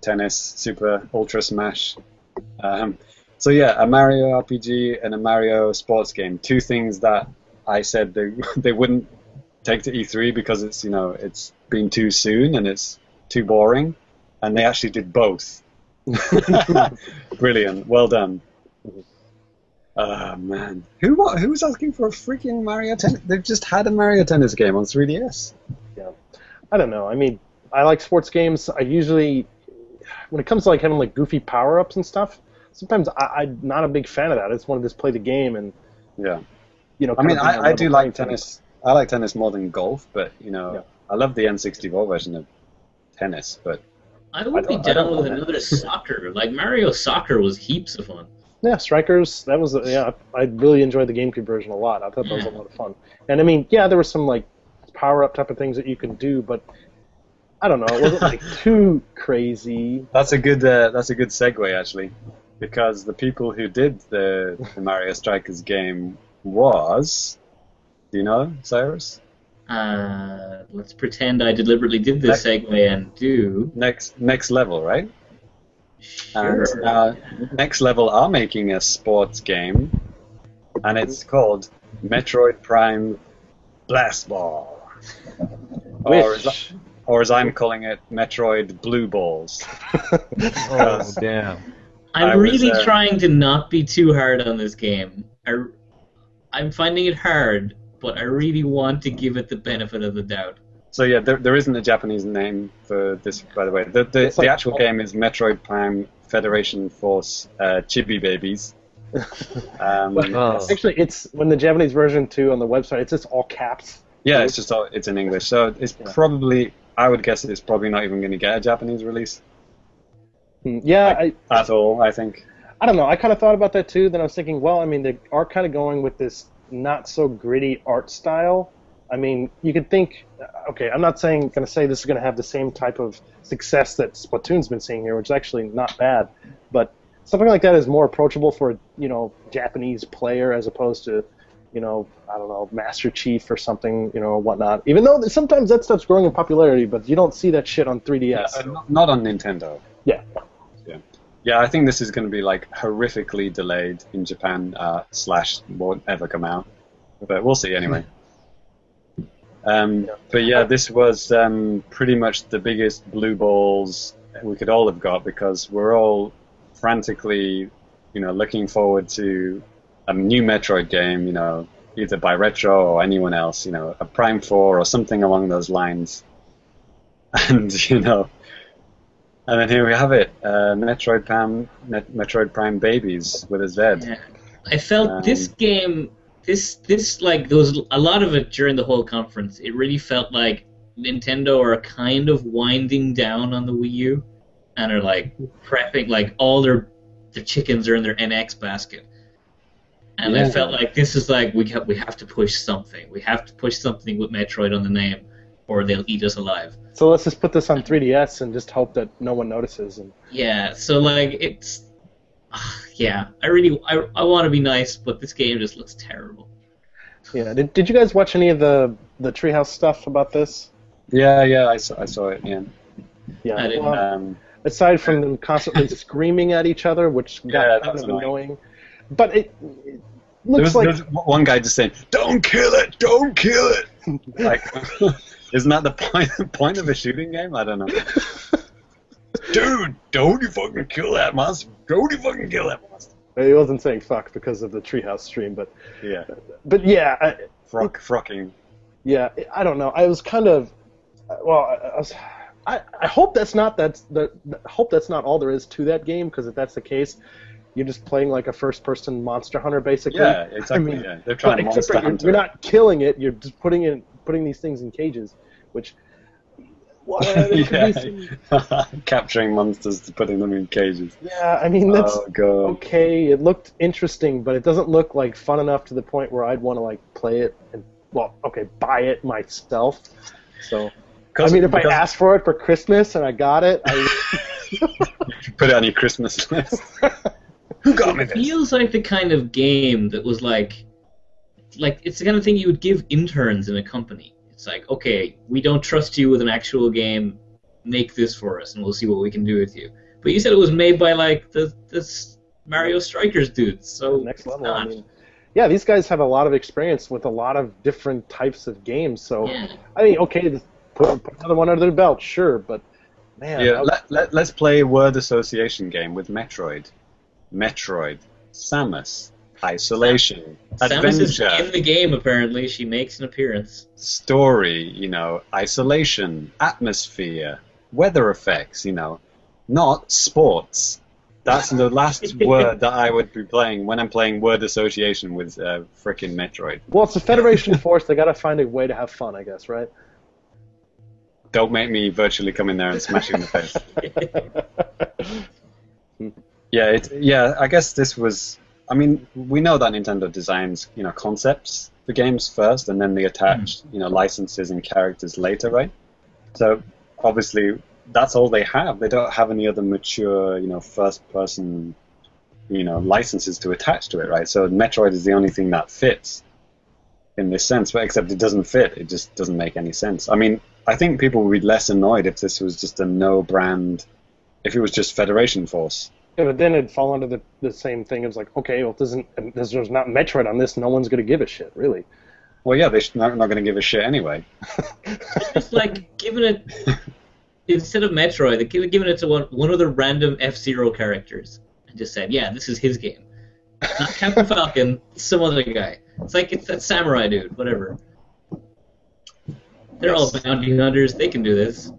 Tennis Super Ultra Smash. Um, so yeah, a Mario RPG and a Mario sports game. Two things that I said they they wouldn't take to E3 because it's you know it's been too soon and it's too boring, and they actually did both. Brilliant, well done. Oh man, who wa- who was asking for a freaking Mario Tennis? They've just had a Mario Tennis game on 3DS. Yeah, I don't know. I mean, I like sports games. I usually, when it comes to like having like goofy power ups and stuff, sometimes I, I'm not a big fan of that. I just want to just play the game and Yeah. you know. I mean, kind of be on I, I do like tennis. I like tennis more than golf, but you know, Yeah. I love the N64 version of tennis. But I would be don't- I down don't with another soccer. Like Mario Soccer was heaps of fun. Yeah, Strikers. That was yeah. I really enjoyed the GameCube version a lot. I thought that was a lot of fun. And I mean, yeah, there were some like power up type of things that you can do, but I don't know. It wasn't like too crazy. that's a good uh, that's a good segue actually, because the people who did the, the Mario Strikers game was, do you know Sairus? Uh, let's pretend I deliberately did this segue and do. Next next level, right? Sure. And uh, Next Level are making a sports game, and it's called Metroid Prime Blast Ball. Or as, Which or as I'm calling it, Metroid Blue Balls. Oh damn! I'm I was, really uh, trying to not be too hard on this game. I, I'm finding it hard, but I really want to give it the benefit of the doubt. So yeah, there, there isn't a Japanese name for this, by the way. The, the, It's like- the actual game is Metroid Prime Federation Force uh, Chibi Babies. Um, Oh. actually, it's when the Japanese version too on the website. It's just all caps. yeah, it's just all, it's in English, so it's Yeah. probably I would guess it's probably not even going to get a Japanese release Hmm, Yeah, I, at all. I think. I don't know. I kind of thought about that too. Then I was thinking, well, I mean, they are kind of going with this not so gritty art style. I mean, you could think, uh, okay, I'm not saying going to say this is going to have the same type of success that Splatoon's been seeing here, which is actually not bad, but something like that is more approachable for a, you know Japanese player as opposed to you know, I don't know, Master Chief or something, you know, whatnot. Even though sometimes that stuff's growing in popularity, but you don't see that shit on 3DS. Uh, not- not on Nintendo. Yeah. Yeah. I think this is going to be like horrifically delayed in Japan uh, slash won't ever come out, but we'll see anyway. Um, but yeah, this was um, pretty much the biggest blue balls we could all have got because we're all frantically, you know, looking forward to a new Metroid game, you know, either by Retro or anyone else, you know, a Prime 4 or something along those lines. And, you know, and then here we have it, uh, Metroid Prime, Met- Metroid Prime Babies with a Z. Yeah. I felt Um, this game, this this like there was a lot of it during the whole conference. It really felt like Nintendo are kind of winding down on the Wii U, and are like prepping like all their their chickens are in their NX basket. And I felt like this is like we have we have to push something. We have to push something with Metroid on the name, or they'll eat us alive. So let's just put this on 3DS and just hope that no one notices. And Yeah, so like it's yeah, I really I, I want to be nice, but this game just looks terrible. yeah, did, did you guys watch any of the the Treehouse stuff about this? Yeah, yeah, I saw, I saw it. Yeah. Yeah. I didn't, well, Um, aside from them constantly screaming at each other, which got Yeah, kind of annoying. annoying. But it, it there looks was, like there was one guy just saying, "Don't kill it! Don't kill it!" like, isn't that the point point of a shooting game? I don't know. Dude, don't you fucking kill that monster! Don't you fucking kill that monster! he wasn't saying fuck because of the Treehouse stream, but Yeah, but yeah, I, frock, frocking. yeah, I don't know. I was kind of well, I, I was. I, I hope that's not that's the I hope that's not all there is to that game because if that's the case, you're just playing like a first-person monster hunter basically. Yeah, exactly. I mean, yeah. They're trying to monster for you're, you're not killing it. You're just putting in putting these things in cages, which. Well, uh, there some- Capturing monsters to putting them in cages. yeah, I mean that's oh okay. It looked interesting, but it doesn't look like fun enough to the point where I'd want to like play it and well, okay, buy it myself. So I mean, if I because- asked for it for Christmas and I got it, I put it on your Christmas list. Who got me this? feels like the kind of game that was like, like it's the kind of thing you would give interns in a company. It's like, okay, we don't trust you with an actual game. Make this for us, and we'll see what we can do with you. But you said it was made by like the this Mario Strikers dudes, so next it's level. I mean, yeah, these guys have a lot of experience with a lot of different types of games. So Yeah. I mean, okay, put, put another one under their belt, sure, but man, Yeah, I- let, let, let's play a word association game with Metroid. Metroid. Samus. Isolation. Samus is in the game apparently. She makes an appearance. Story, you know. Isolation. Atmosphere. Weather effects, you know. Not sports. That's the last word that I would be playing when I'm playing word association with uh, frickin' Metroid. well, it's a Federation Force. They got to find a way to have fun, I guess, right? Don't make me virtually come in there and smash you in the face. Yeah, it, yeah. I guess this was. I mean, we know that Nintendo designs, you know, concepts for games first, and then they attach, mm. you know, licenses and characters later, right? So obviously, that's all they have. They don't have any other mature, you know, first-person, you know, licenses to attach to it, right? So Metroid is the only thing that fits in this sense, but except it doesn't fit. It just doesn't make any sense. I mean, I think people would be less annoyed if this was just a no-brand, if it was just Federation Force. Yeah, but then it'd fall under the, the same thing. It was like, okay, well, it doesn't, there's, there's not Metroid on this. No one's going to give a shit, really. Well, yeah, they're not, not going to give a shit anyway. It's like giving it instead of Metroid, they give giving it to one one of the random F Zero characters and just said, "Yeah, this is his game." Not Captain Falcon, some other guy. It's like it's that samurai dude, whatever. They're all bounty hunters. They can do this.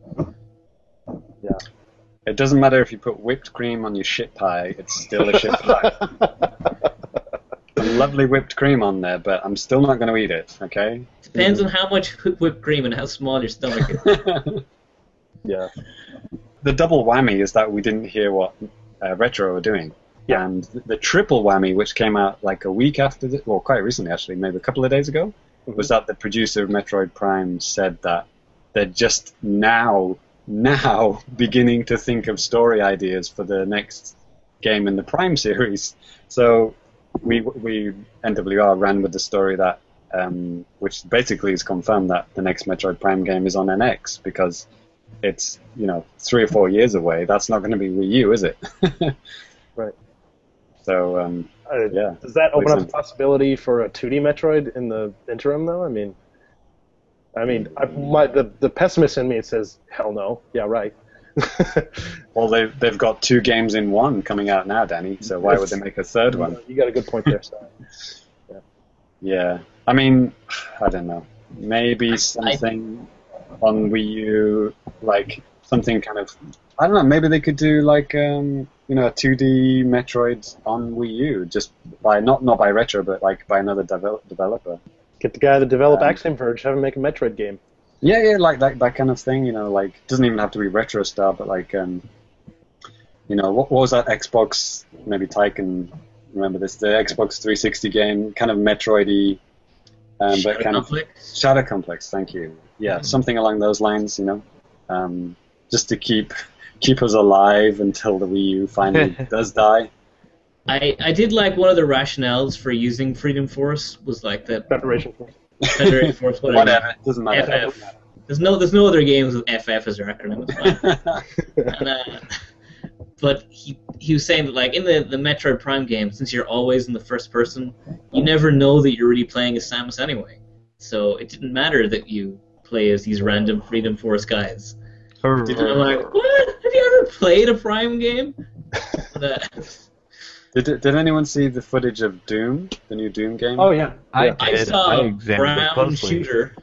It doesn't matter if you put whipped cream on your shit pie; it's still a shit pie. Some lovely whipped cream on there, but I'm still not going to eat it. Okay. Depends on how much whipped cream and how small your stomach is. yeah. the double whammy is that we didn't hear what uh, Retro were doing. Yeah. And the triple whammy, which came out like a week after, the, well, quite recently actually, maybe a couple of days ago, was that the producer of Metroid Prime said that they're just now, now beginning to think of story ideas for the next game in the Prime series. So we we NWR ran with the story that um, which basically is confirmed that the next Metroid Prime game is on NX because it's you know three or four years away. That's not going to be Wii U, is it? Right. So um, Uh, Yeah. Does that open up a possibility for a 2D Metroid in the interim, though? I mean, I mean, I, my, the the pessimist in me says, hell no. Yeah, right. well, they've they've got two games in one coming out now, Danny. So why would they make a third one? You got a good point there, Stan. Yeah, I mean, I don't know. Maybe something on Wii U, like something kind of. I don't know. Maybe they could do like um, you know a 2D Metroid on Wii U, just by not not by Retro, but like by another devel- developer. Get the guy that developed Um, Axiom Verge, have him make a Metroid game. Yeah, yeah, like that that kind of thing. You know, like doesn't even have to be retro stuff, but like um, you know, what, what was that Xbox? Maybe Ty can remember this. The Xbox 360 game, kind of Metroidy, um, Shadow but kind of Complex? Shadow Complex. Thank you. Yeah, something along those lines. You know, um, just to keep keep us alive until the Wii U finally does die. I, I did like one of the rationales for using Freedom Force was like that Federation Force. Federated Force whatever. Whatever, doesn't matter. FF. There's no there's no other games with FF as their acronym. It's fine. and, uh, but he he was saying that like in the the Metroid Prime game, since you're always in the first person, you never know that you're really playing as Samus anyway. So it didn't matter that you play as these random Freedom Force guys. And I'm like, what? Have you ever played a Prime game? And, uh, Did, did anyone see the footage of Doom, the new Doom game? Oh yeah. I yeah. I did. saw I a examined it brown shooter.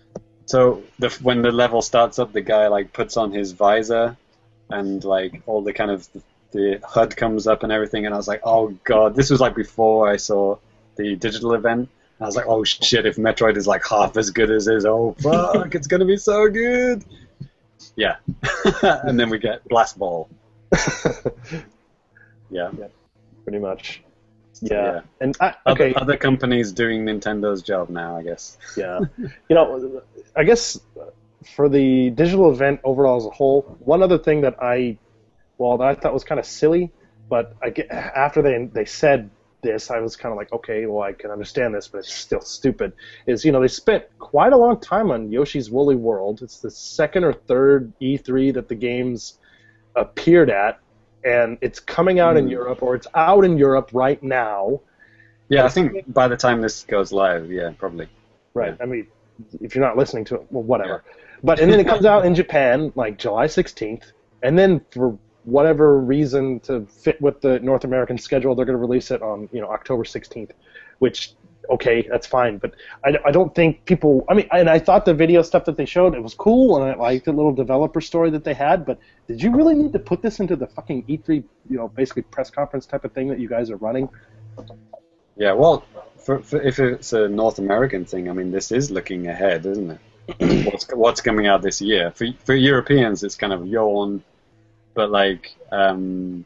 So the, when the level starts up, the guy like puts on his visor, and like all the kind of the HUD comes up and everything, and I was like, oh god, this was like before I saw the digital event. I was like, oh shit, if Metroid is like half as good as is, oh fuck, it's gonna be so good. Yeah, and then we get Blast Ball. Yeah. Pretty much. So, Yeah. And I, Other, other companies doing Nintendo's job now, I guess. Yeah. You know, I guess for the digital event overall as a whole, one other thing that I, well, that I thought was kind of silly, but I get, after they they said this, I was kind of like, okay, well, I can understand this, but it's still stupid. Is you know they spent quite a long time on Yoshi's Woolly World. It's the second or third E3 that the games appeared at, and it's coming out in Hmm. Europe or it's out in Europe right now. Yeah, I think by the time this goes live, yeah, probably. Right. I mean, if you're not listening to it, well, whatever. But and then it comes out in Japan like July 16th, and then for whatever reason to fit with the North American schedule, they're going to release it on you know October 16th, which okay, that's fine. But I, I don't think people. I mean, and I thought the video stuff that they showed it was cool, and I liked the little developer story that they had. But did you really need to put this into the fucking E3, you know, basically press conference type of thing that you guys are running? Yeah, well, for, for, if it's a North American thing, I mean, this is looking ahead, isn't it? what's what's coming out this year? For for Europeans, it's kind of yawn, but like, um,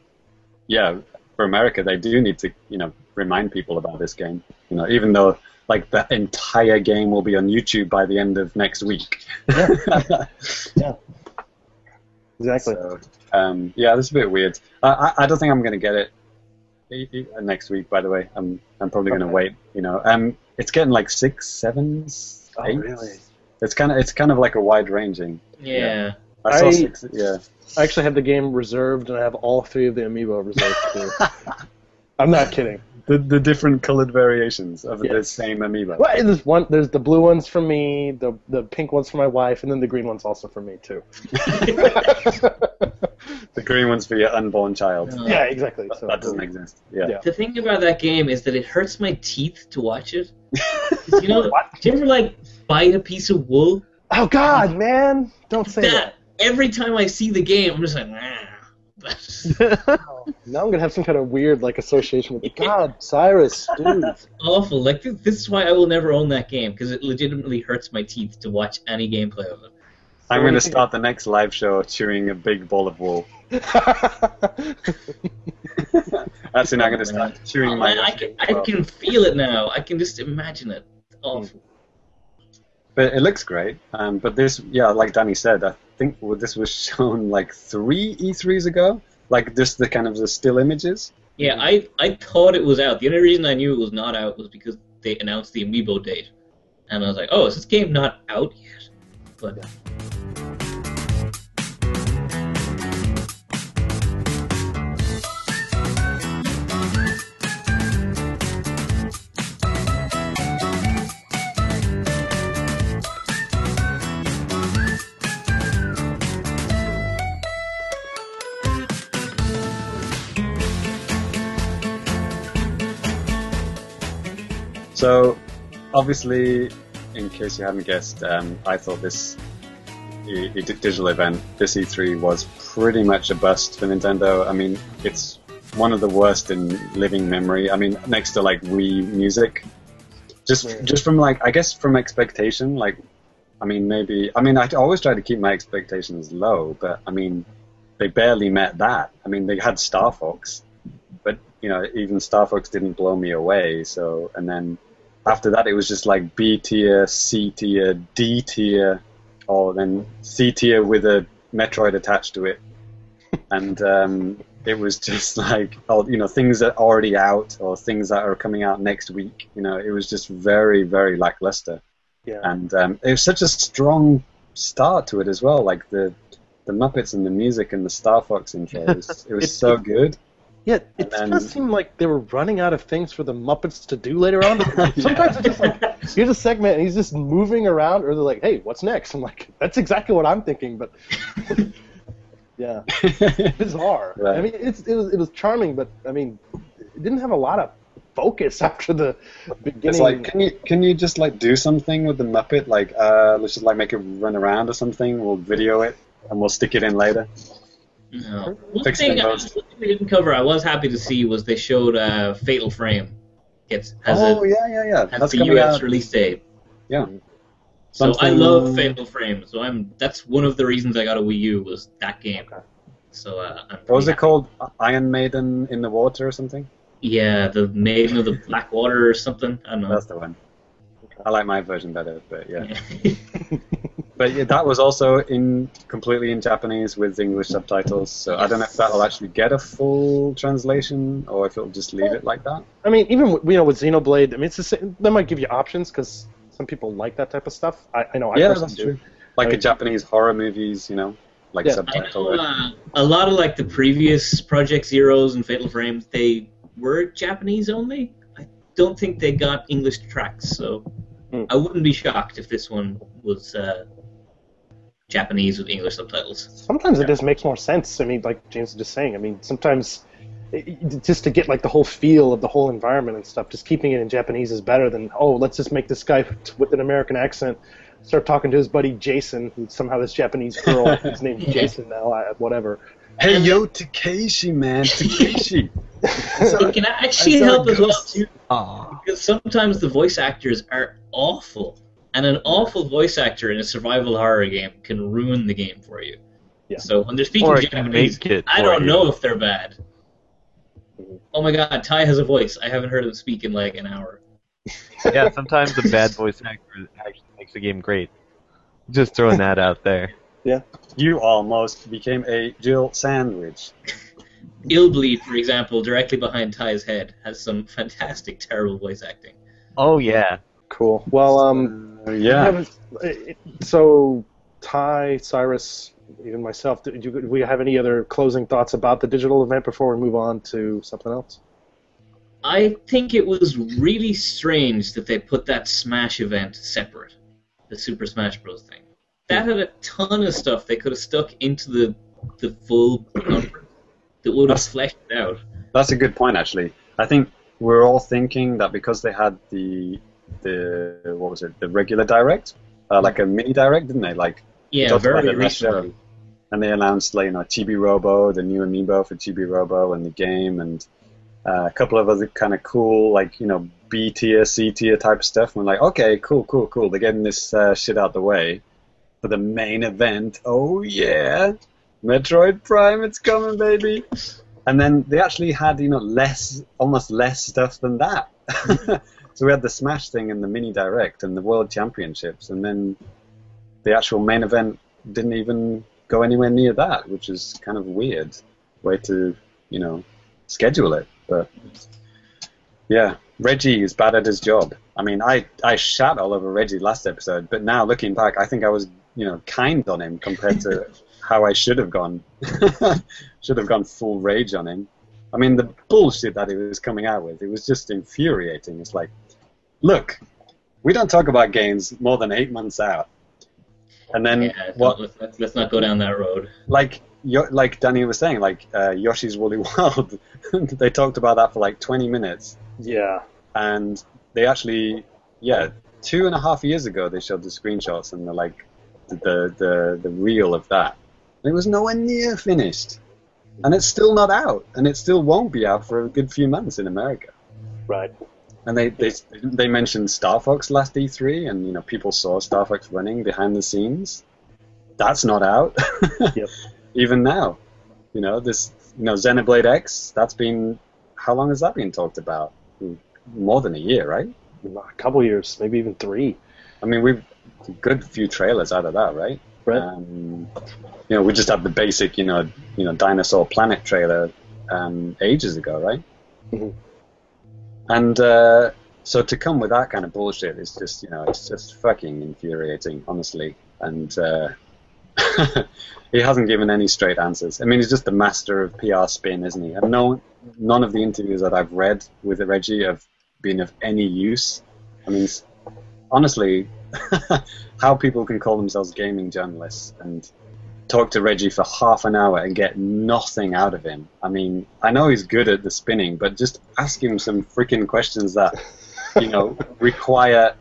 yeah, for America, they do need to, you know, remind people about this game. You know, even though like the entire game will be on YouTube by the end of next week. Yeah. Exactly. So, um, yeah, this is a bit weird. I, I, I don't think I'm going to get it next week. By the way, I'm I'm probably going to Okay. wait. You know, um, it's getting like six, sevens, Oh, eights. really? It's kind of it's kind of like a wide ranging. Yeah. I saw I- six. Yeah. I actually have the game reserved, and I have all three of the amiibo reserved too. I'm not kidding. The the different colored variations of the same amiibo. Well, there's one. There's the blue ones for me, the the pink ones for my wife, and then the green ones also for me too. The green ones for your unborn child. Uh, yeah, exactly. So that doesn't exist. Yeah. Yeah. The thing about that game is that it hurts my teeth to watch it. you know, What? do you ever like bite a piece of wool? Oh God, man! Don't say That that. every time I see the game, I'm just like, nah. Now I'm gonna have some kind of weird like association with the God, Sairus, dude. awful. Like this, this is why I will never own that game because it legitimately hurts my teeth to watch any gameplay of it. I'm going to start the next live show chewing a big ball of wool. That's it. I'm going to start chewing Oh, my. man, I can, I can feel it now. I can just imagine it. It's awful. But it looks great. Um, but this, yeah, like Danny said, I think this was shown like three E3s ago. Like just the kind of the still images. Yeah, I, I thought it was out. The only reason I knew it was not out was because they announced the amiibo date. And I was like, oh, is this game not out yet? But So, obviously, in case you haven't guessed, um, I thought this e- e- digital event, this E3, was pretty much a bust for Nintendo. I mean, it's one of the worst in living memory. I mean, next to like Wii Music, just just from like I guess from expectation, like I mean maybe I mean I always try to keep my expectations low, but I mean they barely met that. I mean they had Star Fox, but you know even Star Fox didn't blow me away. So and then after that it was just like B tier, C tier, D tier, or then C tier with a Metroid attached to it, and um, it was just like oh you know things that are already out or things that are coming out next week. You know it was just very very lackluster Yeah. and um, it was such a strong start to it as well. Like the the Muppets and the music and the Star Fox intro, it was, it was so good. Yeah, it And does then- seem like they were running out of things for the Muppets to do later on. Sometimes it's just like, here's a segment and he's just moving around, or they're like, hey, what's next? I'm like, that's exactly what I'm thinking, but yeah, bizarre. Right. I mean, it's, it was it was charming, but I mean, it didn't have a lot of focus after the beginning. It's like, can you can you just like do something with the Muppet? Like, uh, let's just like make it run around or something. We'll video it and we'll stick it in later. No. one thing, the one thing they didn't cover, I was happy to see, was they showed uh, Fatal Frame. Gets has oh a yeah, yeah, yeah. has That's the coming US out. release date. Yeah. So I love Fatal Frame. So I'm that's one of the reasons I got a Wii U was that game. Okay. So uh, I'm What was pretty it called? Iron Maiden in the Water or something? Yeah, the Maiden of the Black Water or something. I don't know. That's the one. I like my version better, but yeah. Yeah. But yeah, that was also in completely in Japanese with English subtitles. So I don't know if that'll actually get a full translation or if it'll just leave it like that. I mean, even with, you know with Xenoblade, I mean, it's the same, they might give you options because some people like that type of stuff. I, I know I yeah, personally do. true. Like I a mean- Japanese horror movies, you know, like Yeah. I subtitle. know uh, a lot of like the previous Project Zeros and Fatal Frames, they were Japanese only. I don't think they got English tracks, so Hmm. I wouldn't be shocked if this one was uh, Japanese with English subtitles. Sometimes it just makes more sense. I mean, like James was just saying. I mean, sometimes it, it- just to get like the whole feel of the whole environment and stuff, just keeping it in Japanese is better than oh, let's just make this guy with an American accent start talking to his buddy Jason, who's somehow this Japanese girl. his name's Jason now. I, whatever. Hey, yo, Takeshi, man, Takeshi. It can actually I saw help as well too, Aw. because sometimes the voice actors are awful, and an awful voice actor in a survival horror game can ruin the game for you. Yeah. So when they're speaking Or it can Japanese, I don't you. know if they're bad. Oh my god, Ty has a voice. I haven't heard him speak in like an hour. yeah, sometimes a bad voice actor actually makes the game great. Just throwing that out there. You almost became a Jill sandwich. Illbleed, for example, directly behind Ty's head, has some fantastic, terrible voice acting. Oh yeah. Cool. Well, um, Uh, yeah. haven't- so Ty, Sairus, even myself, do, do we have any other closing thoughts about the digital event before we move on to something else? I think it was really strange that they put that Smash event separate, the Super Smash Bros. thing. That had a ton of stuff they could have stuck into the the full that would have fleshed it out. That's a good point, actually. I think we're all thinking that because they had the the what was it, the regular direct, uh, like a mini direct, didn't they? Like Yeah, very recently. show. and they announced like you know Chibi Robo, the new amiibo for Chibi Robo, and the game, and uh, a couple of other kind of cool like you know B tier, C tier type stuff. And we're like, okay, cool, cool, cool. They're getting this uh, shit out the way for the main event. Oh yeah, Metroid Prime, it's coming, baby. And then they actually had you know less, almost less stuff than that. so we had the Smash thing and the mini direct and the World Championships, and then the actual main event didn't even go anywhere near that, which is kind of weird way to, you know, schedule it. But yeah, Reggie is bad at his job. I mean, I I shat all over Reggie last episode, but now looking back, I think I was you know kind on him compared to how I should have gone. should have gone full rage on him. I mean, the bullshit that he was coming out with, it was just infuriating. It's like, look, we don't talk about games more than eight months out. And then Yeah, what? let's, let's, let's not go down that road. Like like Danny was saying, like uh, Yoshi's Woolly World, they talked about that for like 20 minutes, Yeah. and they actually, yeah, two and a half years ago they showed the screenshots and they're like, the the the reel of that. And it was nowhere near finished, and it's still not out, and it still won't be out for a good few months in America. Right. And they, they they mentioned Star Fox last E3, and you know people saw Star Fox running behind the scenes. That's not out. Yep. Even now, you know this. You know Xenoblade X. That's been how long has that been talked about? Hmm, more than a year, right? A couple years, maybe even three. I mean, we've good few trailers out of that, right? Right. Um, you know, we just had the basic, you know, you know, Dinosaur Planet trailer um, ages ago, right? Mhm. And uh, so to come with that kind of bullshit is just, you know, it's just fucking infuriating, honestly. And uh, he hasn't given any straight answers. I mean, he's just the master of PR spin, isn't he? And no, none of the interviews that I've read with Reggie have been of any use. I mean, honestly, how people can call themselves gaming journalists and talk to Reggie for half an hour and get nothing out of him. I mean, I know he's good at the spinning, but just ask him some freaking questions that, you know, require,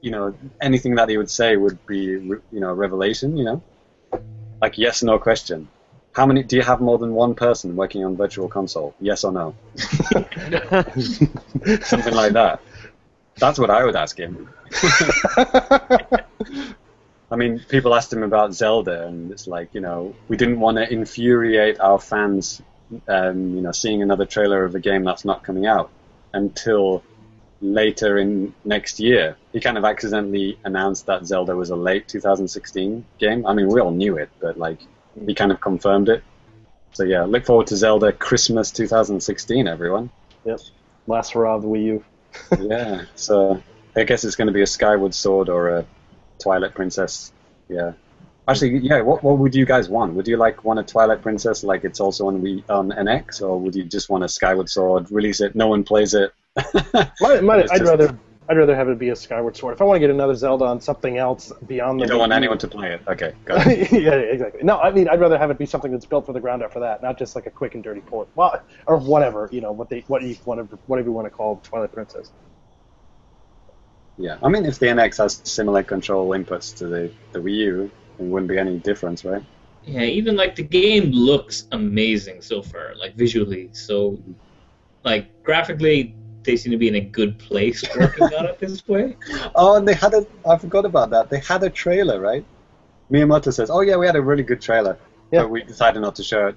you know, anything that he would say would be, you know, a revelation, you know? Like yes, no question. How many, do you have more than one person working on Virtual Console? Yes or no? Something like that. That's what I would ask him. I mean, people asked him about Zelda, and it's like, you know, we didn't want to infuriate our fans, um, you know, seeing another trailer of a game that's not coming out until later in next year. He kind of accidentally announced that Zelda was a late 2016 game. I mean, we all knew it, but like, he kind of confirmed it. So yeah, look forward to Zelda Christmas 2016, everyone. Yep. Last hurrah of the Wii U. yeah, so I guess it's going to be a Skyward Sword or a Twilight Princess. Yeah. Actually, yeah. What what would you guys want? Would you like want a Twilight Princess like it's also on Wii um, on NX, or would you just want a Skyward Sword? Release it, no one plays it. Might, might, I'd just- rather I'd rather have it be a Skyward Sword. If I want to get another Zelda on something else beyond the You don't want anyone to play it. Okay, got it. yeah, exactly. No, I mean I'd rather have it be something that's built for the ground up for that, not just like a quick and dirty port. Well, or whatever you know what they what you whatever whatever you want to call Twilight Princess. Yeah, I mean, if the NX has similar control inputs to the the Wii U, it wouldn't be any difference, right? Yeah, even like the game looks amazing so far, like visually. So, like graphically, they seem to be in a good place working on it this way. Oh, and they had a. I forgot about that. They had a trailer, right? Miyamoto says, "Oh yeah, we had a really good trailer, Yeah. but we decided not to show it."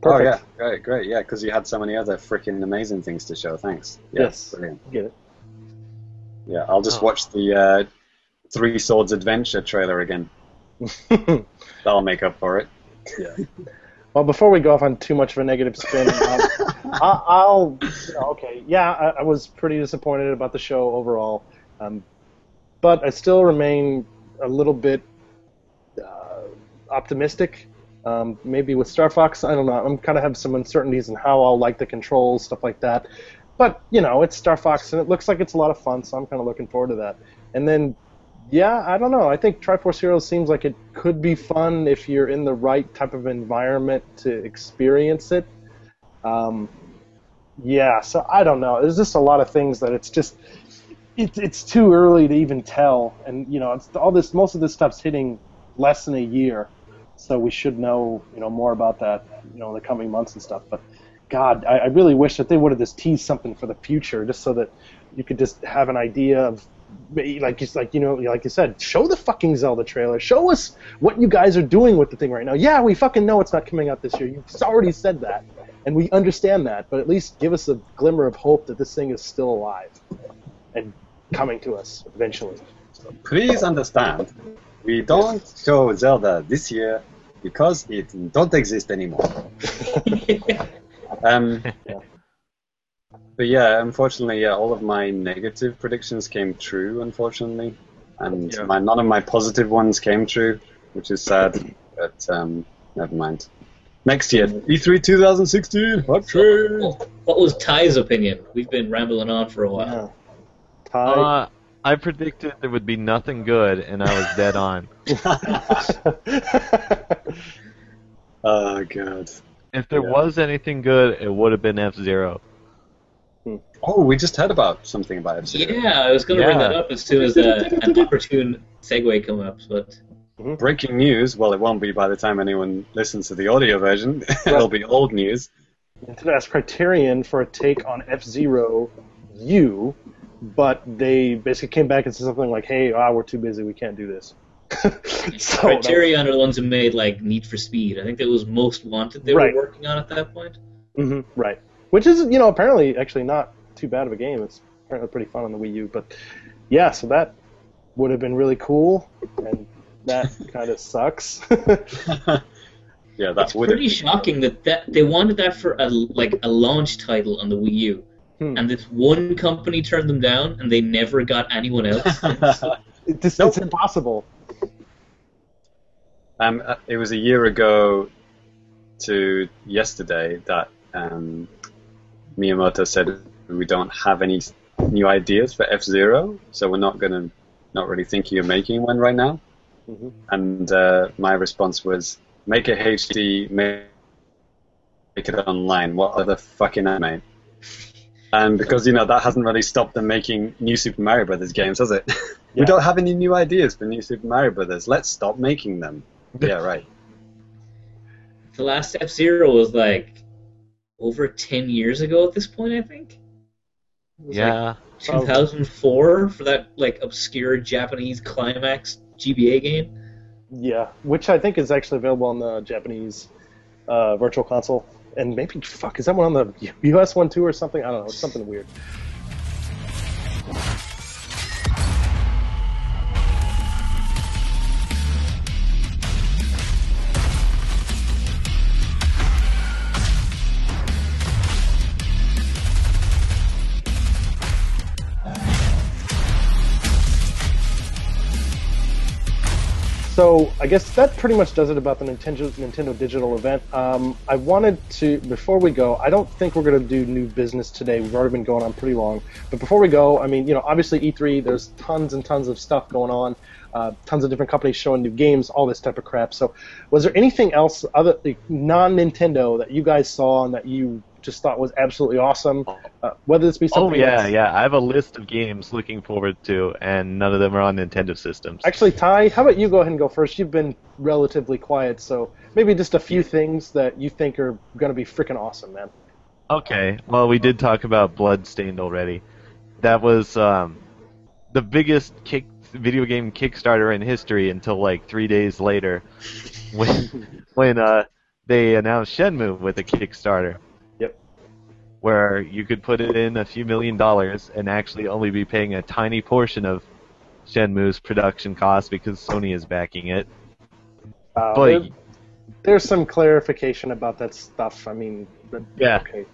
Perfect. Oh yeah, great, great, yeah, because you had so many other freaking amazing things to show. Thanks. Yeah, Yes. brilliant. Get it. Yeah, I'll just Oh. watch the uh, Three Swords Adventure trailer again. That'll make up for it. yeah. Well, before we go off on too much of a negative spin, um, I, I'll. You know, okay, yeah, I, I was pretty disappointed about the show overall, um, but I still remain a little bit uh, optimistic. Um, maybe with Star Fox, I don't know. I'm kind of have some uncertainties in how I'll like the controls, stuff like that. But you know, it's Star Fox, and it looks like it's a lot of fun, so I'm kind of looking forward to that. And then yeah, I don't know. I think Triforce Heroes seems like it could be fun if you're in the right type of environment to experience it. Um, yeah, so I don't know. There's just a lot of things that it's just it's it's too early to even tell, and you know, it's all this. Most of this stuff's hitting less than a year, so we should know you know more about that you know in the coming months and stuff. But God, I, I really wish that they would have just teased something for the future, just so that you could just have an idea of like just like you know like you said show the fucking zelda trailer show us what you guys are doing with the thing right now yeah we fucking know it's not coming out this year you've already said that and we understand that but at least give us a glimmer of hope that this thing is still alive and coming to us eventually Please understand, we don't show Zelda this year because it don't exist anymore. Um, Yeah. But yeah, unfortunately, yeah, all of my negative predictions came true, unfortunately, and Yeah. my none of my positive ones came true, which is sad. But um, never mind. Next year, E E3 2016, hot train. Well, what was Ty's opinion? We've been rambling on for a while. Yeah. Ty, Uh, I predicted there would be nothing good, and I was dead on. Oh god. If there Yeah. was anything good, it would have been F Zero. Oh, we just heard about something about it. Yeah, I was going to bring that up as soon as uh, an opportune segue come up, but Breaking news. Well, it won't be by the time anyone listens to the audio version. It'll be old news. Nintendo asked Criterion for a take on F Zero U, but they basically came back and said something like, "Hey, ah, we're too busy. We can't do this." so Criterion are the ones who made like Need for Speed. I think that was Most Wanted they Right. were working on at that point. hmm right, which is you know apparently actually not too bad of a game. It's apparently pretty fun on the Wii U, but yeah, so that would have been really cool, and that kind of sucks. yeah, that's It's pretty shocking that, that they wanted that for a like a launch title on the Wii U, Hmm. and this one company turned them down, and they never got anyone else. It just, Nope. It's impossible. Um, uh, it was a year ago to yesterday that um, Miyamoto said we don't have any new ideas for F Zero, so we're not gonna, not really thinking of making one right now. Mhm. And uh, my response was, make it HD, make, make it online. What other fucking anime? And because you know that hasn't really stopped them making new Super Mario Brothers games, has it? we don't have any new ideas for new Super Mario Brothers. Let's stop making them. Yeah, right. the last F Zero was like over ten years ago at this point, I think. It was, like, Yeah. 2004 for that like obscure Japanese climax GBA game. Yeah, which I think is actually available on the Japanese uh, Virtual Console, and maybe fuck is that one on the US one too or something? I don't know. It's something weird. So I guess that pretty much does it about the Nintendo Nintendo Digital event. Um, I wanted to before we go. I don't think we're going to do new business today. We've already been going on pretty long. But before we go, I mean, you know, obviously E3. There's tons and tons of stuff going on. Uh, tons of different companies showing new games, all this type of crap. So, was there anything else other like, non-Nintendo that you guys saw and that you just thought was absolutely awesome? Uh, whether this be Oh something yeah, that's- yeah. I have a list of games looking forward to, and none of them are on Nintendo systems. Actually, Ty, how about you go ahead and go first? You've been relatively quiet, so maybe just a few things that you think are going to be freaking awesome, man. Okay. Well, we did talk about Bloodstained already. That was um, the biggest kick video game Kickstarter in history until like three days later, when when uh, they announced Shenmue with a Kickstarter. Yep. Where you could put it in a few million dollars and actually only be paying a tiny portion of Shenmue's production cost because Sony is backing it. Uh, But there- there's some clarification about that stuff. I mean, but, Yeah. Okay.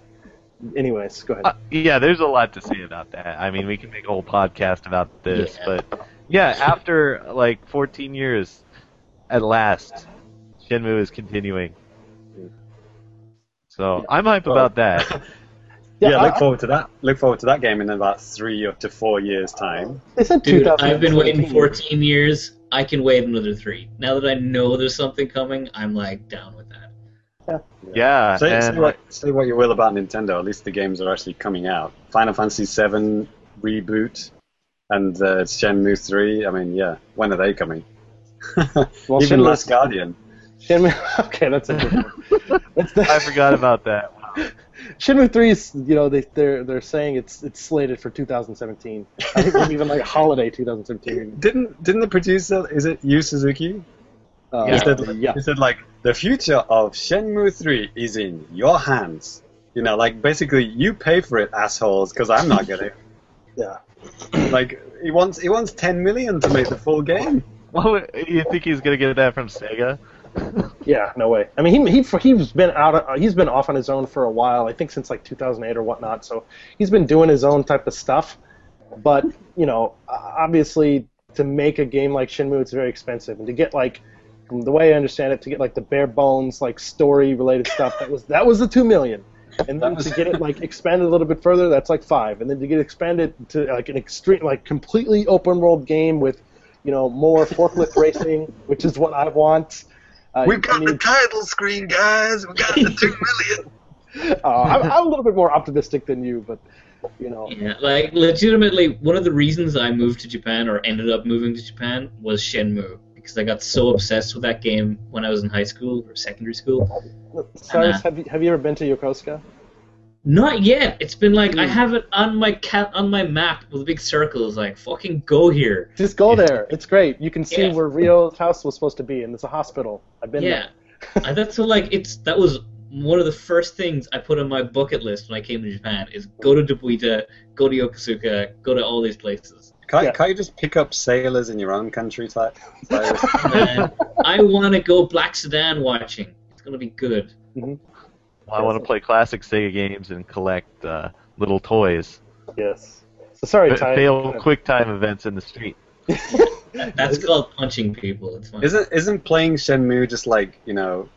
Anyways, go ahead. Uh, yeah, there's a lot to say about that. I mean, we can make a whole podcast about this, Yeah. but yeah, after like 14 years, at last, Shenmue is continuing. So I'm hype about that. Yeah, I- look forward to that. Look forward to that game in about three up to four years' time. they said Dude, I've been waiting 14 years. I can wait another three. Now that I know there's something coming, I'm like down with that. Yeah, Say, say, and what, say what you will about Nintendo. At least the games are actually coming out. Final Fantasy VII reboot and uh, Shenmue 3. I mean, yeah, when are they coming? Well, Even Shenmue- Last Guardian. Shenmue, okay, that's a good one. The, I forgot about that. Wow. Shenmue Three is, you know, they they're they're saying it's it's slated for 2017. I think even like holiday 2017. Didn't didn't the producer is it Yu Suzuki? Uh, He said, yeah. he said like the future of Shenmue 3 is in your hands. You know, like basically you pay for it, assholes, because I'm not gonna. Yeah. like he wants he wants 10 million to make the full game. Well, you think he's gonna get that from Sega? Yeah, no way. I mean, he he he's been out. uh, He's been off on his own for a while. I think since like 2008 or whatnot. So he's been doing his own type of stuff. But you know, obviously, to make a game like Shenmue, it's very expensive, and to get like, from the way I understand it, to get like the bare bones like story related stuff, that was that was the two million. And then to get it like expanded a little bit further, that's like five. And then to get expanded to like an extreme, like completely open world game with, you know, more forklift racing, which is what I want. Uh, We've you got the title screen, guys. We got the two million. Uh, I'm, I'm a little bit more optimistic than you, but you know, Yeah, like legitimately, one of the reasons I moved to Japan or ended up moving to Japan was Shenmue because I got so obsessed with that game when I was in high school or secondary school. Sairus, Uh, have you have you ever been to Yokosuka? Not yet. It's been like I hmm. have it on my cat on my map with big circles. Like fucking go here. Just go there. It's great. You can see Yeah. where Ryo's house was supposed to be, and it's a hospital. I've been there. Yeah, I, that's so like it's that was one of the first things I put on my bucket list when I came to Japan is go to Dobuita, go to Yokosuka, go to all these places. Can't, Yeah. can't you just pick up sailors in your own country, Ty? Sairus? I want to go Black Sedan watching. It's gonna be good. Mm-hmm. I want to play classic Sega games and collect uh, little toys. Yes. So sorry, Fa- Ty. fail quick time events in the street. That's called punching people. It's fine. Isn't isn't playing Shenmue just like you know,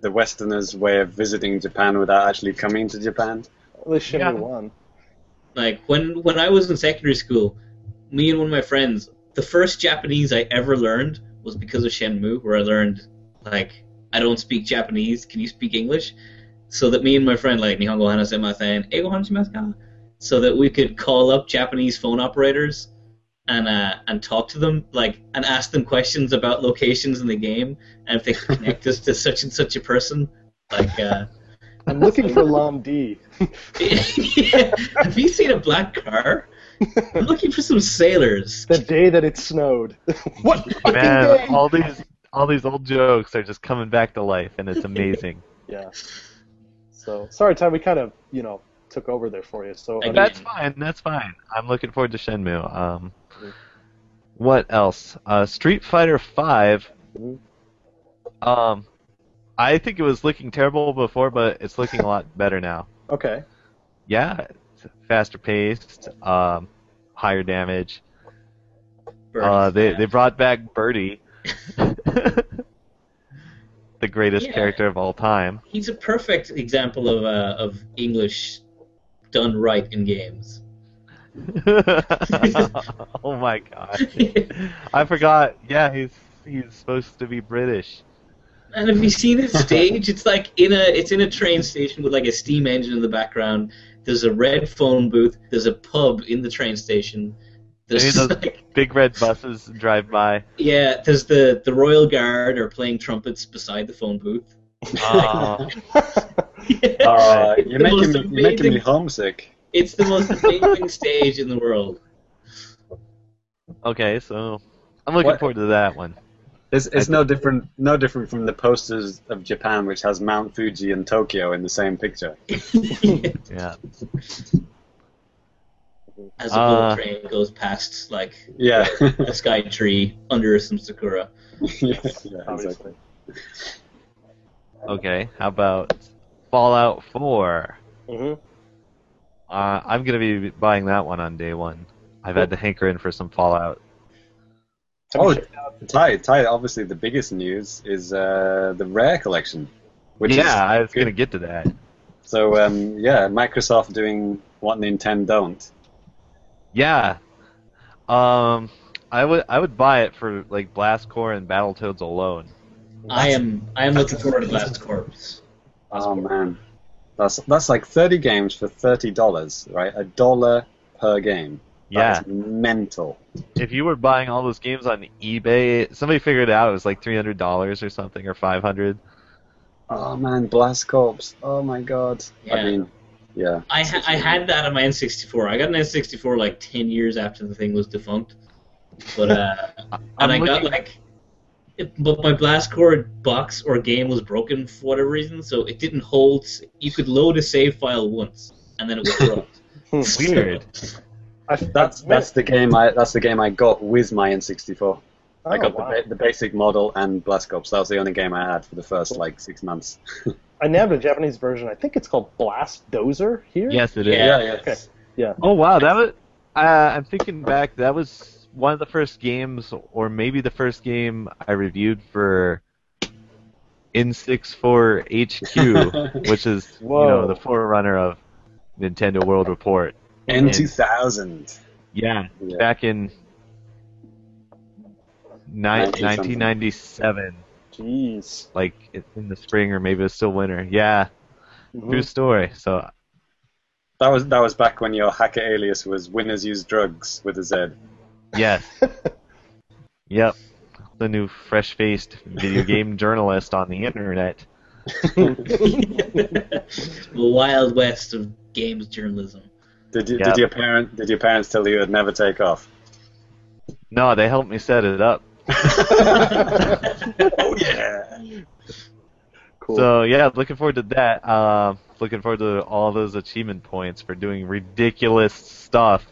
the Westerners' way of visiting Japan without actually coming to Japan? At least Shenmue Yeah. won. like when when I was in secondary school, me and one of my friends, the first Japanese I ever learned was because of Shenmue, where I learned like I don't speak Japanese. Can you speak English? So that me and my friend like Nihongo hanasemasen, eigo hanashimasu ka? So that we could call up Japanese phone operators and uh, and talk to them like and ask them questions about locations in the game and if they could connect us to such and such a person. Like uh, I'm looking for Lan Di. have you seen a black car? I'm looking for some sailors. the day that it snowed. what fucking Man, day? all these all these old jokes are just coming back to life, and it's amazing. Yeah. So sorry, Ty. We kind of you know took over there for you. So I mean, that's fine. That's fine. I'm looking forward to Shenmue. Um, what else? Uh, Street Fighter Five. Um, I think it was looking terrible before, but it's looking a lot better now. okay. Yeah, faster paced, um, higher damage. Uh, they they brought back Birdie, the greatest Yeah. character of all time. He's a perfect example of uh, of English done right in games. oh my god! I forgot. Yeah, he's he's supposed to be British. And have you seen his stage? It's like in a it's in a train station with like a steam engine in the background. There's a red phone booth. There's a pub in the train station. Maybe There's those like, big red buses drive by. yeah, there's the the Royal Guard are playing trumpets beside the phone booth. Oh, Uh, you're making most me, you're making me homesick. It's the most amazing stage in the world. okay, so I'm looking What- forward to that one. It's, it's no different no different from the posters of Japan, which has Mount Fuji and Tokyo in the same picture. Yeah. As a Uh, bullet train goes past like Yeah, a sky tree under some sakura. yeah, yeah, exactly. Okay, how about Fallout 4? hmm Uh, I'm gonna be buying that one on day one. I've had to hanker in for some Fallout. Oh, Ty, Ty, obviously the biggest news is uh, the Rare collection. Which yeah, is, I was gonna get to that. so um, yeah, Microsoft doing what Nintendo don't. Yeah. Um, I would I would buy it for like Blast Corps and Battletoads alone. I am I am looking forward to Blast Corps. Oh man, that's that's like thirty games for thirty dollars, right? A dollar per game. Yeah. That's mental. If you were buying all those games on eBay, somebody figured it out. It was like three hundred dollars or something, or five hundred. Oh man, Blast Corps. Oh my god. I Yeah. mean, yeah. I ha- I had that on my N64. I got an N64 like ten years after the thing was defunct, but uh, and I'm got like, it, but my Blast Corps box or game was broken for whatever reason, so it didn't hold. You could load a save file once, and then it was corrupt. Weird. I, That's that's the game I that's the game I got with my N64. I got Oh, wow. the, ba- the basic model and Blast Corps. That was the only game I had for the first like six months. I nabbed a Japanese version. I think it's called Blast Dozer here. Yes, it is. Yeah. yeah. Okay. Yeah. Oh wow, that was. Uh, I'm thinking back. That was one of the first games, or maybe the first game I reviewed for N64 HQ, which is you know the forerunner of Nintendo World Report. N2000. Yeah, Yeah. back in ni- 19 1997, Jeez. like in the spring or maybe it was still winter. Yeah, Mhm. true story. So That was that was back when your hacker alias was Winners Use Drugs with a Z. yes, yep, the new fresh-faced video game journalist on the internet. the wild west of games journalism. Did you, Yeah. did your parent did your parents tell you it'd never take off? No, they helped me set it up. Oh yeah. Cool. So yeah, looking forward to that. Uh, looking forward to all those achievement points for doing ridiculous stuff,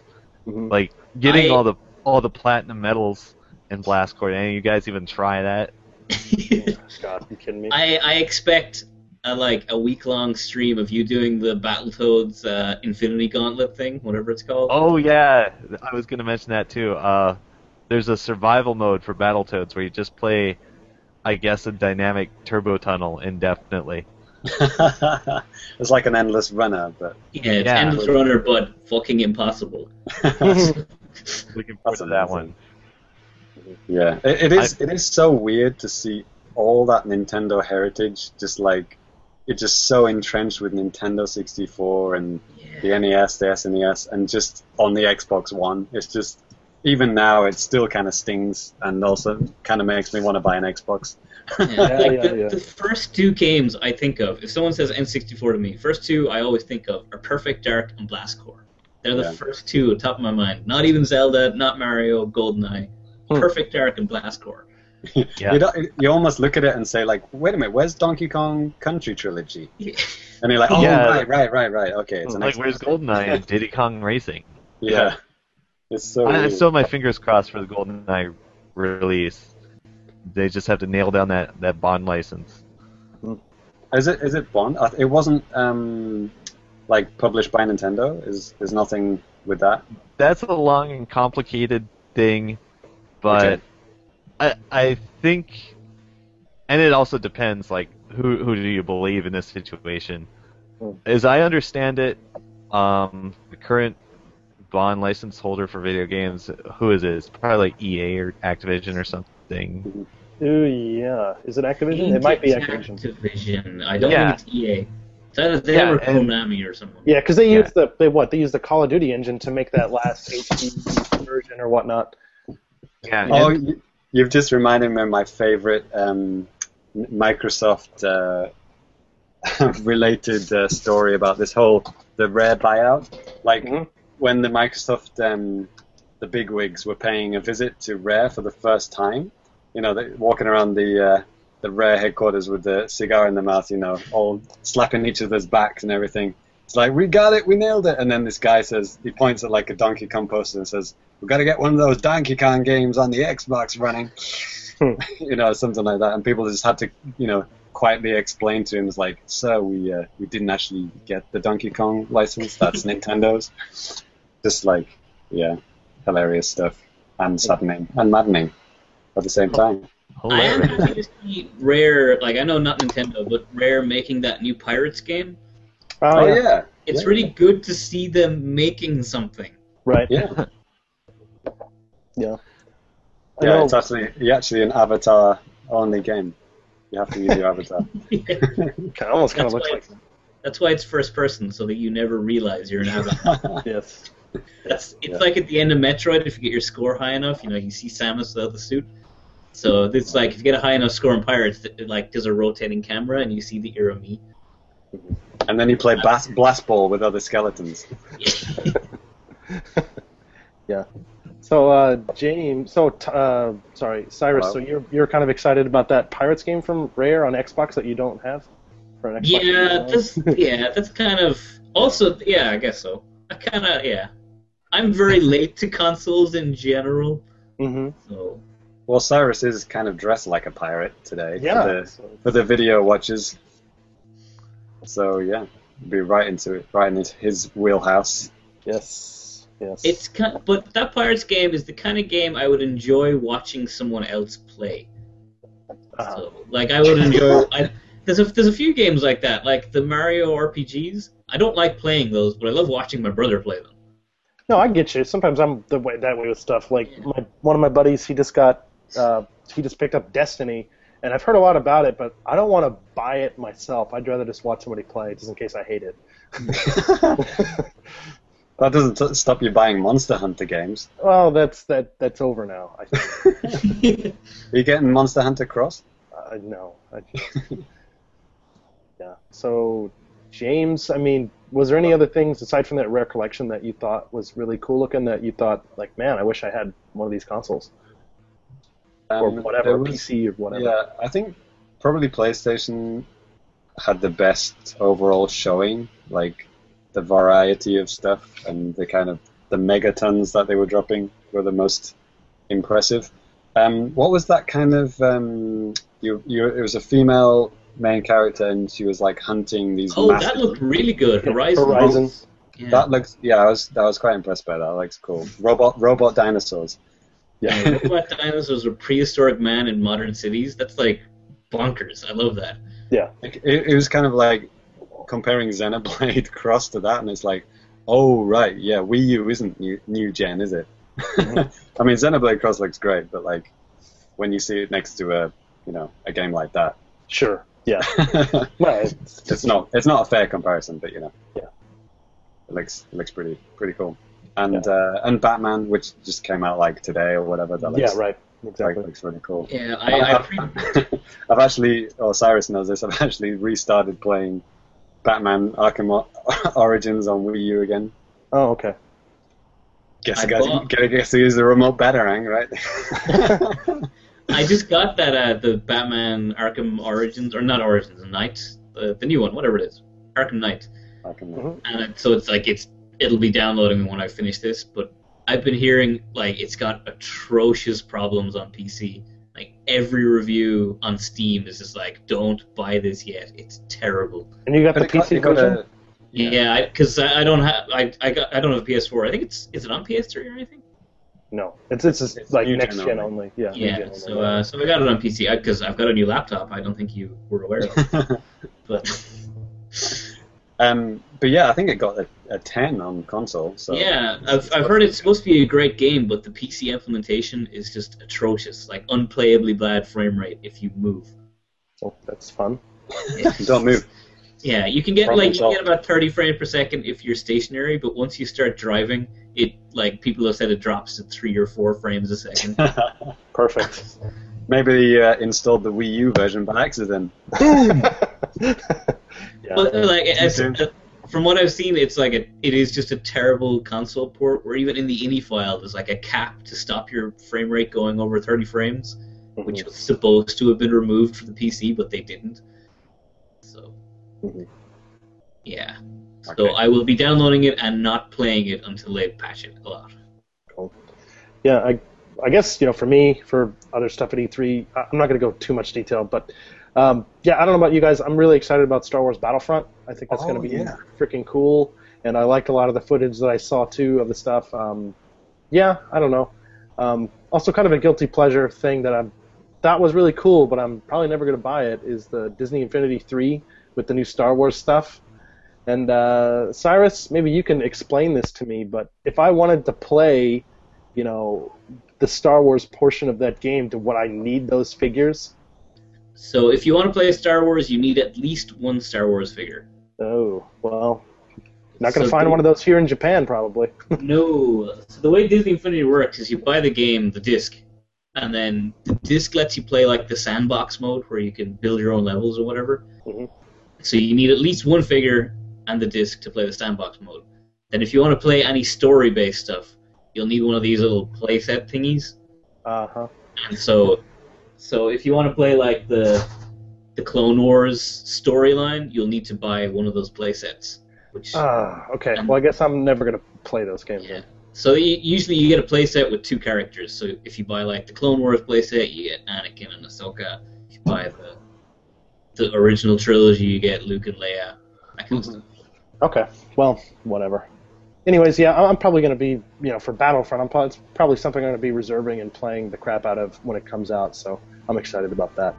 Mhm. like getting I- all the all the platinum medals in Blast Corps. Any of you guys even try that? God, you kidding me? I, I expect a, like a week long stream of you doing the Battletoads uh, Infinity Gauntlet thing, whatever it's called. Oh yeah, I was gonna mention that too. Uh, there's a survival mode for Battletoads where you just play, I guess, a dynamic turbo tunnel indefinitely. it's like an endless runner, but yeah, it's yeah. endless runner, but fucking impossible. Looking forward That's to that one. yeah, it, it is. it is so weird to see all that Nintendo heritage, just like it's just so entrenched with Nintendo 64 and Yeah. the NES, the SNES, and just on the Xbox One. It's just even now it still kind of stings, and also kind of makes me want to buy an Xbox. Yeah, like yeah, the, yeah. the first two games I think of, if someone says N64 to me, first two I always think of are Perfect Dark and Blast Corps. They're the Yeah. first two at top of my mind. Not even Zelda, not Mario, GoldenEye. Hmm. Perfect Dark and Blast Corps. Yeah. You, don't, you almost look at it and say like, wait a minute, where's Donkey Kong Country Trilogy? And you're like, oh Yeah. right, right, right, right. Okay, it's an Like Xbox. where's GoldenEye and Diddy Kong Racing? Yeah, it's so. I, I still have my fingers crossed for the GoldenEye release. They just have to nail down that, that bond license. Is it is it Bond? Uh, It wasn't um like published by Nintendo. Is there's nothing with that? That's a long and complicated thing, but Okay. I I think, and it also depends. Like who who do you believe in this situation? Hmm. As I understand it, um, the current bond license holder for video games, who is it? It's probably like EA or Activision or something. Ooh, yeah. Is it Activision? It might be Activision. Activision. I don't Yeah. think it's EA. It's either them Yeah, or and- Konami or someone. Yeah, because they Yeah. use the they what they use the Call of Duty engine to make that last HD version or whatnot. Yeah. Oh, and- you, you've just reminded me of my favorite um, Microsoft uh, related uh, story about this whole the Rare buyout. Like Mhm. When the Microsoft um, the bigwigs were paying a visit to Rare for the first time. You know, they, walking around the uh, the Rare headquarters with the cigar in their mouth. You know, all slapping each other's backs and everything. It's like we got it, we nailed it. And then this guy says he points at like a Donkey Kong poster and says, "We got to get one of those Donkey Kong games on the Xbox running." you know, something like that. And people just had to, you know, quietly explain to him, it's like, "Sir, we uh, we didn't actually get the Donkey Kong license. That's Nintendo's." Just like, yeah, hilarious stuff and saddening and maddening at the same time. I am hilarious. happy to see Rare, like I know not Nintendo, but Rare making that new Pirates game. Oh, Oh yeah. yeah, It's Yeah. really good to see them making something. Right. yeah. Yeah. I Yeah, it's actually yeah, actually an avatar only game. You have to use your avatar. Kind of, almost kind of looks like that's why it's first person, so that you never realize you're an avatar. yes. That's it's Yeah. like at the end of Metroid. If you get your score high enough, you know you see Samus without the suit. So it's like if you get a high enough score in Pirates, it, like there's a rotating camera and you see the era me. and then you play bas- blast ball with other skeletons. Yeah. So, uh, James, so uh, sorry, Sairus. Hello. So you're you're kind of excited about that Pirates game from Rare on Xbox that you don't have for an Xbox. Yeah, that's yeah, that's kind of also yeah, I guess so. I kind of yeah. I'm very late to consoles in general, hmm so well, Sairus is kind of dressed like a pirate today Yeah. for the for the video watches. So yeah, be right into it, right into his wheelhouse. Yes. Yes. It's kind, but that Pirates game is the kind of game I would enjoy watching someone else play. Uh, So, like, I would enjoy. I, there's a there's a few games like that, like the Mario RPGs. I don't like playing those, but I love watching my brother play them. No, I get you. Sometimes I'm the way that way with stuff. Like my one of my buddies, he just got uh, he just picked up Destiny, and I've heard a lot about it, but I don't want to buy it myself. I'd rather just watch somebody play, just in case I hate it. That doesn't t- stop you buying Monster Hunter games. well, that's that that's over now. I think. Are you getting Monster Hunter Cross? Uh, no. I, yeah. So, James, I mean, was there any other things aside from that rare collection that you thought was really cool looking? That you thought, like, man, I wish I had one of these consoles or Um, whatever, was- PC or whatever. Yeah, I think probably PlayStation had the best overall showing, like the variety of stuff and the kind of the megatons that they were dropping were the most impressive. Um, what was that kind of? Um, you, you, it was a female main character, and she was like hunting these. Oh, massive, that looked really good. Horizon. Horizon. Yeah. That looks. Yeah, I was. That was quite impressed by that. That looks cool. Robot, robot dinosaurs. Yeah, robot dinosaurs are prehistoric man in modern cities. That's like bonkers. I love that. Like, it, it was kind of like comparing Xenoblade Cross to that, and it's like, oh right, yeah, Wii U isn't new, new gen, is it? Mm-hmm. I mean, Xenoblade Cross looks great, but like when you see it next to a, you know, a game like that, Sure. Yeah. it's Well, it's, not it's not a fair comparison, but you know, Yeah. it looks it looks pretty pretty cool. And uh, and Batman, which just came out like today or whatever, that looks, yeah, right. like, Exactly. looks really cool. Yeah, I, I pre- I've actually, or Sairus knows this. I've actually restarted playing Batman Arkham Origins on Wii U again. Oh, okay. Guess I I got bought- to guess to use the remote batarang, right? I just got that uh, the Batman Arkham Origins or not Origins, Knight, the, the new one, whatever it is, Arkham Knight. Arkham- Mhm. and it, so it's like it's it'll be downloading when I finish this. But I've been hearing like it's got atrocious problems on PC. Like every review on Steam is just like, don't buy this yet. It's terrible. And you got But the it got- PC it got version? a- Yeah. Yeah, because I, I, don't have I, I got I don't have a PS4. I think it's is it on PS3 or anything? No, it's it's, just It's like next gen gen only. only. Yeah. new Yeah. gen So only. uh, so I got it on PC because I've got a new laptop. I don't think you were aware of, but. um, but yeah, I think it got a, a 10 on console. So yeah, I've, I've heard it's supposed to be a great game, but the PC implementation is just atrocious. Like unplayably bad frame rate if you move. Oh, that's fun. Don't move. Yeah, you can get Problem like you can get about 30 frames per second if you're stationary, but once you start driving, it like people have said it drops to three or four frames a second. Perfect. Maybe they uh, installed the Wii U version by accident. yeah. But uh, like as, uh, from what I've seen, it's like a, it is just a terrible console port. Where even in the INI file, there's like a cap to stop your frame rate going over 30 frames, which was supposed to have been removed from the PC, but they didn't. So, Mhm. yeah. So Okay. I will be downloading it and not playing it until they patch it a lot. yeah, I, I guess you know, for me, for other stuff at E3, I- I'm not going to go too much detail, but um, yeah, I don't know about you guys. I'm really excited about Star Wars Battlefront. I think that's Oh, going to be yeah. freaking cool, and I liked a lot of the footage that I saw too of the stuff. Um, yeah, I don't know. Um, also, kind of a guilty pleasure thing that I'm that was really cool, but I'm probably never going to buy it. Is the Disney Infinity 3 with the new Star Wars stuff? And uh, Cyrus, maybe you can explain this to me. But if I wanted to play, you know, the Star Wars portion of that game, do would I need those figures? So if you want to play Star Wars, you need at least one Star Wars figure. Oh, well, not going to So find do- one of those here in Japan, probably. No. So the way Disney Infinity works is you buy the game, the disc, and then the disc lets you play like the sandbox mode where you can build your own levels or whatever. Mhm. So you need at least one figure and the disc to play the sandbox mode. Then if you want to play any story-based stuff, you'll need one of these little playset thingies. Uh huh. And so, so if you want to play like the the Clone Wars storyline, you'll need to buy one of those playsets. Which Ah, okay. And- Well, I guess I'm never going to play those games Yeah. then. So you, usually you get a playset with two characters. So if you buy like the Clone Wars playset, you get Anakin and Ahsoka. If you buy the the original trilogy, you get Luke and Leia. That kind of stuff. Okay. Well, whatever. Anyways, yeah, I'm probably going to be, you know, for Battlefront, I'm probably, it's probably something I'm going to be reserving and playing the crap out of when it comes out. So I'm excited about that.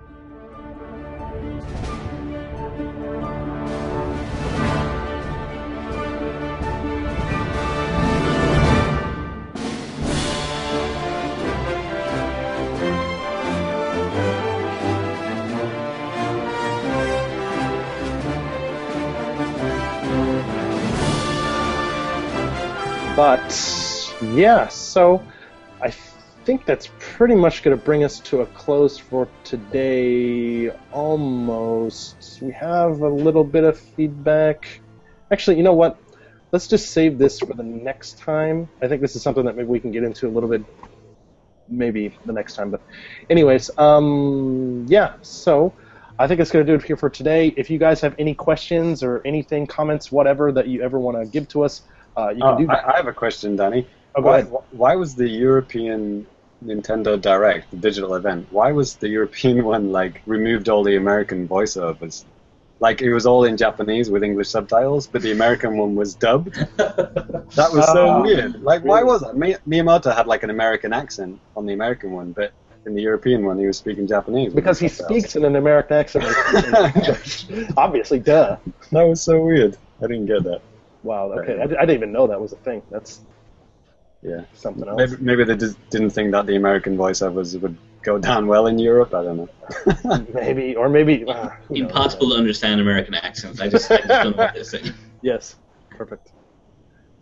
But yeah, so I think that's pretty much going to bring us to a close for today. Almost. We have a little bit of feedback. Actually, you know what? Let's just save this for the next time. I think this is something that maybe we can get into a little bit, maybe the next time. But, anyways, um, yeah. So I think it's going to do it here for today. If you guys have any questions or anything, comments, whatever that you ever want to give to us, uh, you can Oh, do that. I, I have a question, Danny. Oh, why, why was the European Nintendo Direct, the digital event, why was the European one like removed all the American voiceovers? Like it was all in Japanese with English subtitles, but the American one was dubbed. That was so Ah, weird. Like, why really? was that? Mi- Miyamoto had like an American accent on the American one, but in the European one, he was speaking Japanese. Because he subtitles. speaks in an American accent. Obviously, duh. That was so weird. I didn't get that. Wow. Okay, I, I didn't even know that was a thing. That's Yeah. something else. Maybe, maybe they just didn't think that the American voiceovers would go down well in Europe. I don't know. Maybe, or maybe uh, who knows? Impossible to understand American accents. I just, I just don't know what they're saying. Yes, perfect.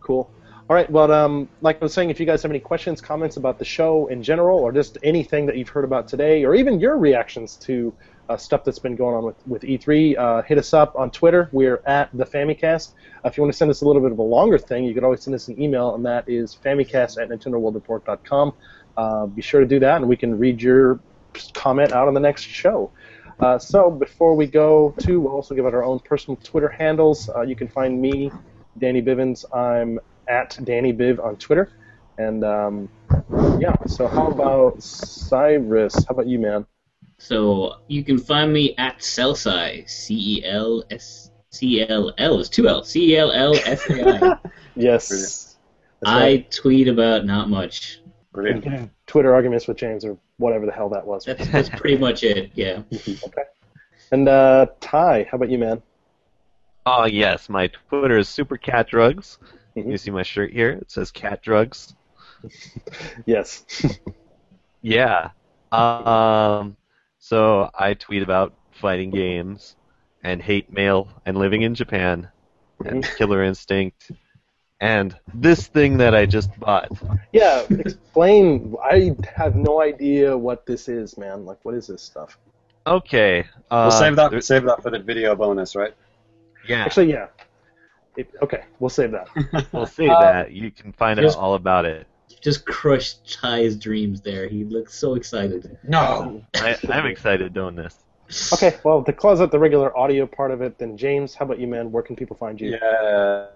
Cool. All right. Well, um, like I was saying, if you guys have any questions, comments about the show in general, or just anything that you've heard about today, or even your reactions to uh, stuff that's been going on with, with E3, uh, hit us up on Twitter. We're at the Famicast. Uh, if you want to send us a little bit of a longer thing, you can always send us an email, and that is famicast at nintendoworldreport.com. Uh, be sure to do that, and we can read your comment out on the next show. Uh, so before we go to, we'll also give out our own personal Twitter handles. Uh, you can find me, Danny Bivens. I'm at Danny Biv on Twitter. And um, yeah, so how about Sairus? How about you, man? So you can find me at Celsi, C E L S C L L is two L, C E L L S A I. Yes. Brilliant. I right. tweet about not much. Brilliant. Twitter arguments with James or whatever the hell that was. That's, that's pretty much it. Yeah. Okay. And uh, Ty, how about you, man? Oh yes, my Twitter is super cat drugs. Mhm. You see my shirt here? It says cat drugs. Yes. Yeah. Um. So I tweet about fighting games, and hate mail, and living in Japan, and Killer Instinct, and this thing that I just bought. yeah, explain. I have no idea what this is, man. Like, what is this stuff? Okay. Uh, We'll save that. there- Save that for the video bonus, right? Yeah. Actually, yeah. It, okay, we'll save that. we'll save Uh, that. You can find out all about it. Just crushed Ty's dreams there. He looks so excited. No. I, I'm excited doing this. Okay, well, to close out the regular audio part of it, then James, how about you, man? Where can people find you? Yeah.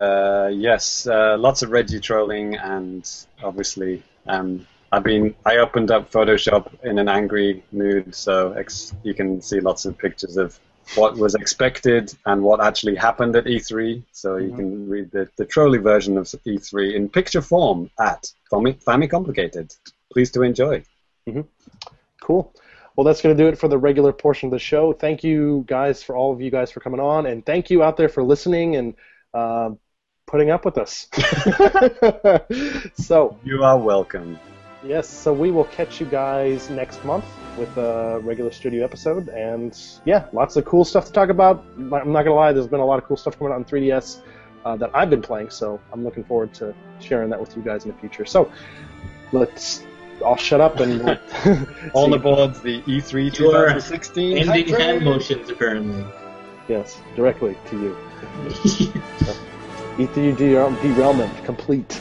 Uh, yes. Uh, lots of Reggie trolling, and obviously, um, I've been. I opened up Photoshop in an angry mood, so ex- you can see lots of pictures of what was expected and what actually happened at E3. So you can read the, the trolley version of E3 in picture form at Fami, Fami Complicated. Please to enjoy. Cool. Well, that's going to do it for the regular portion of the show. Thank you guys for all of you guys for coming on, and thank you out there for listening and uh, putting up with us. so, You are welcome. Yes, so we will catch you guys next month with a regular studio episode, and yeah, lots of cool stuff to talk about. I'm not going to lie, there's been a lot of cool stuff coming out on 3DS uh, that I've been playing, so I'm looking forward to sharing that with you guys in the future. So, let's all shut up and we'll On see- aboard the E E3 2016. Ending hype train. hand motions, apparently. Yes, directly to you. E3 derailment complete.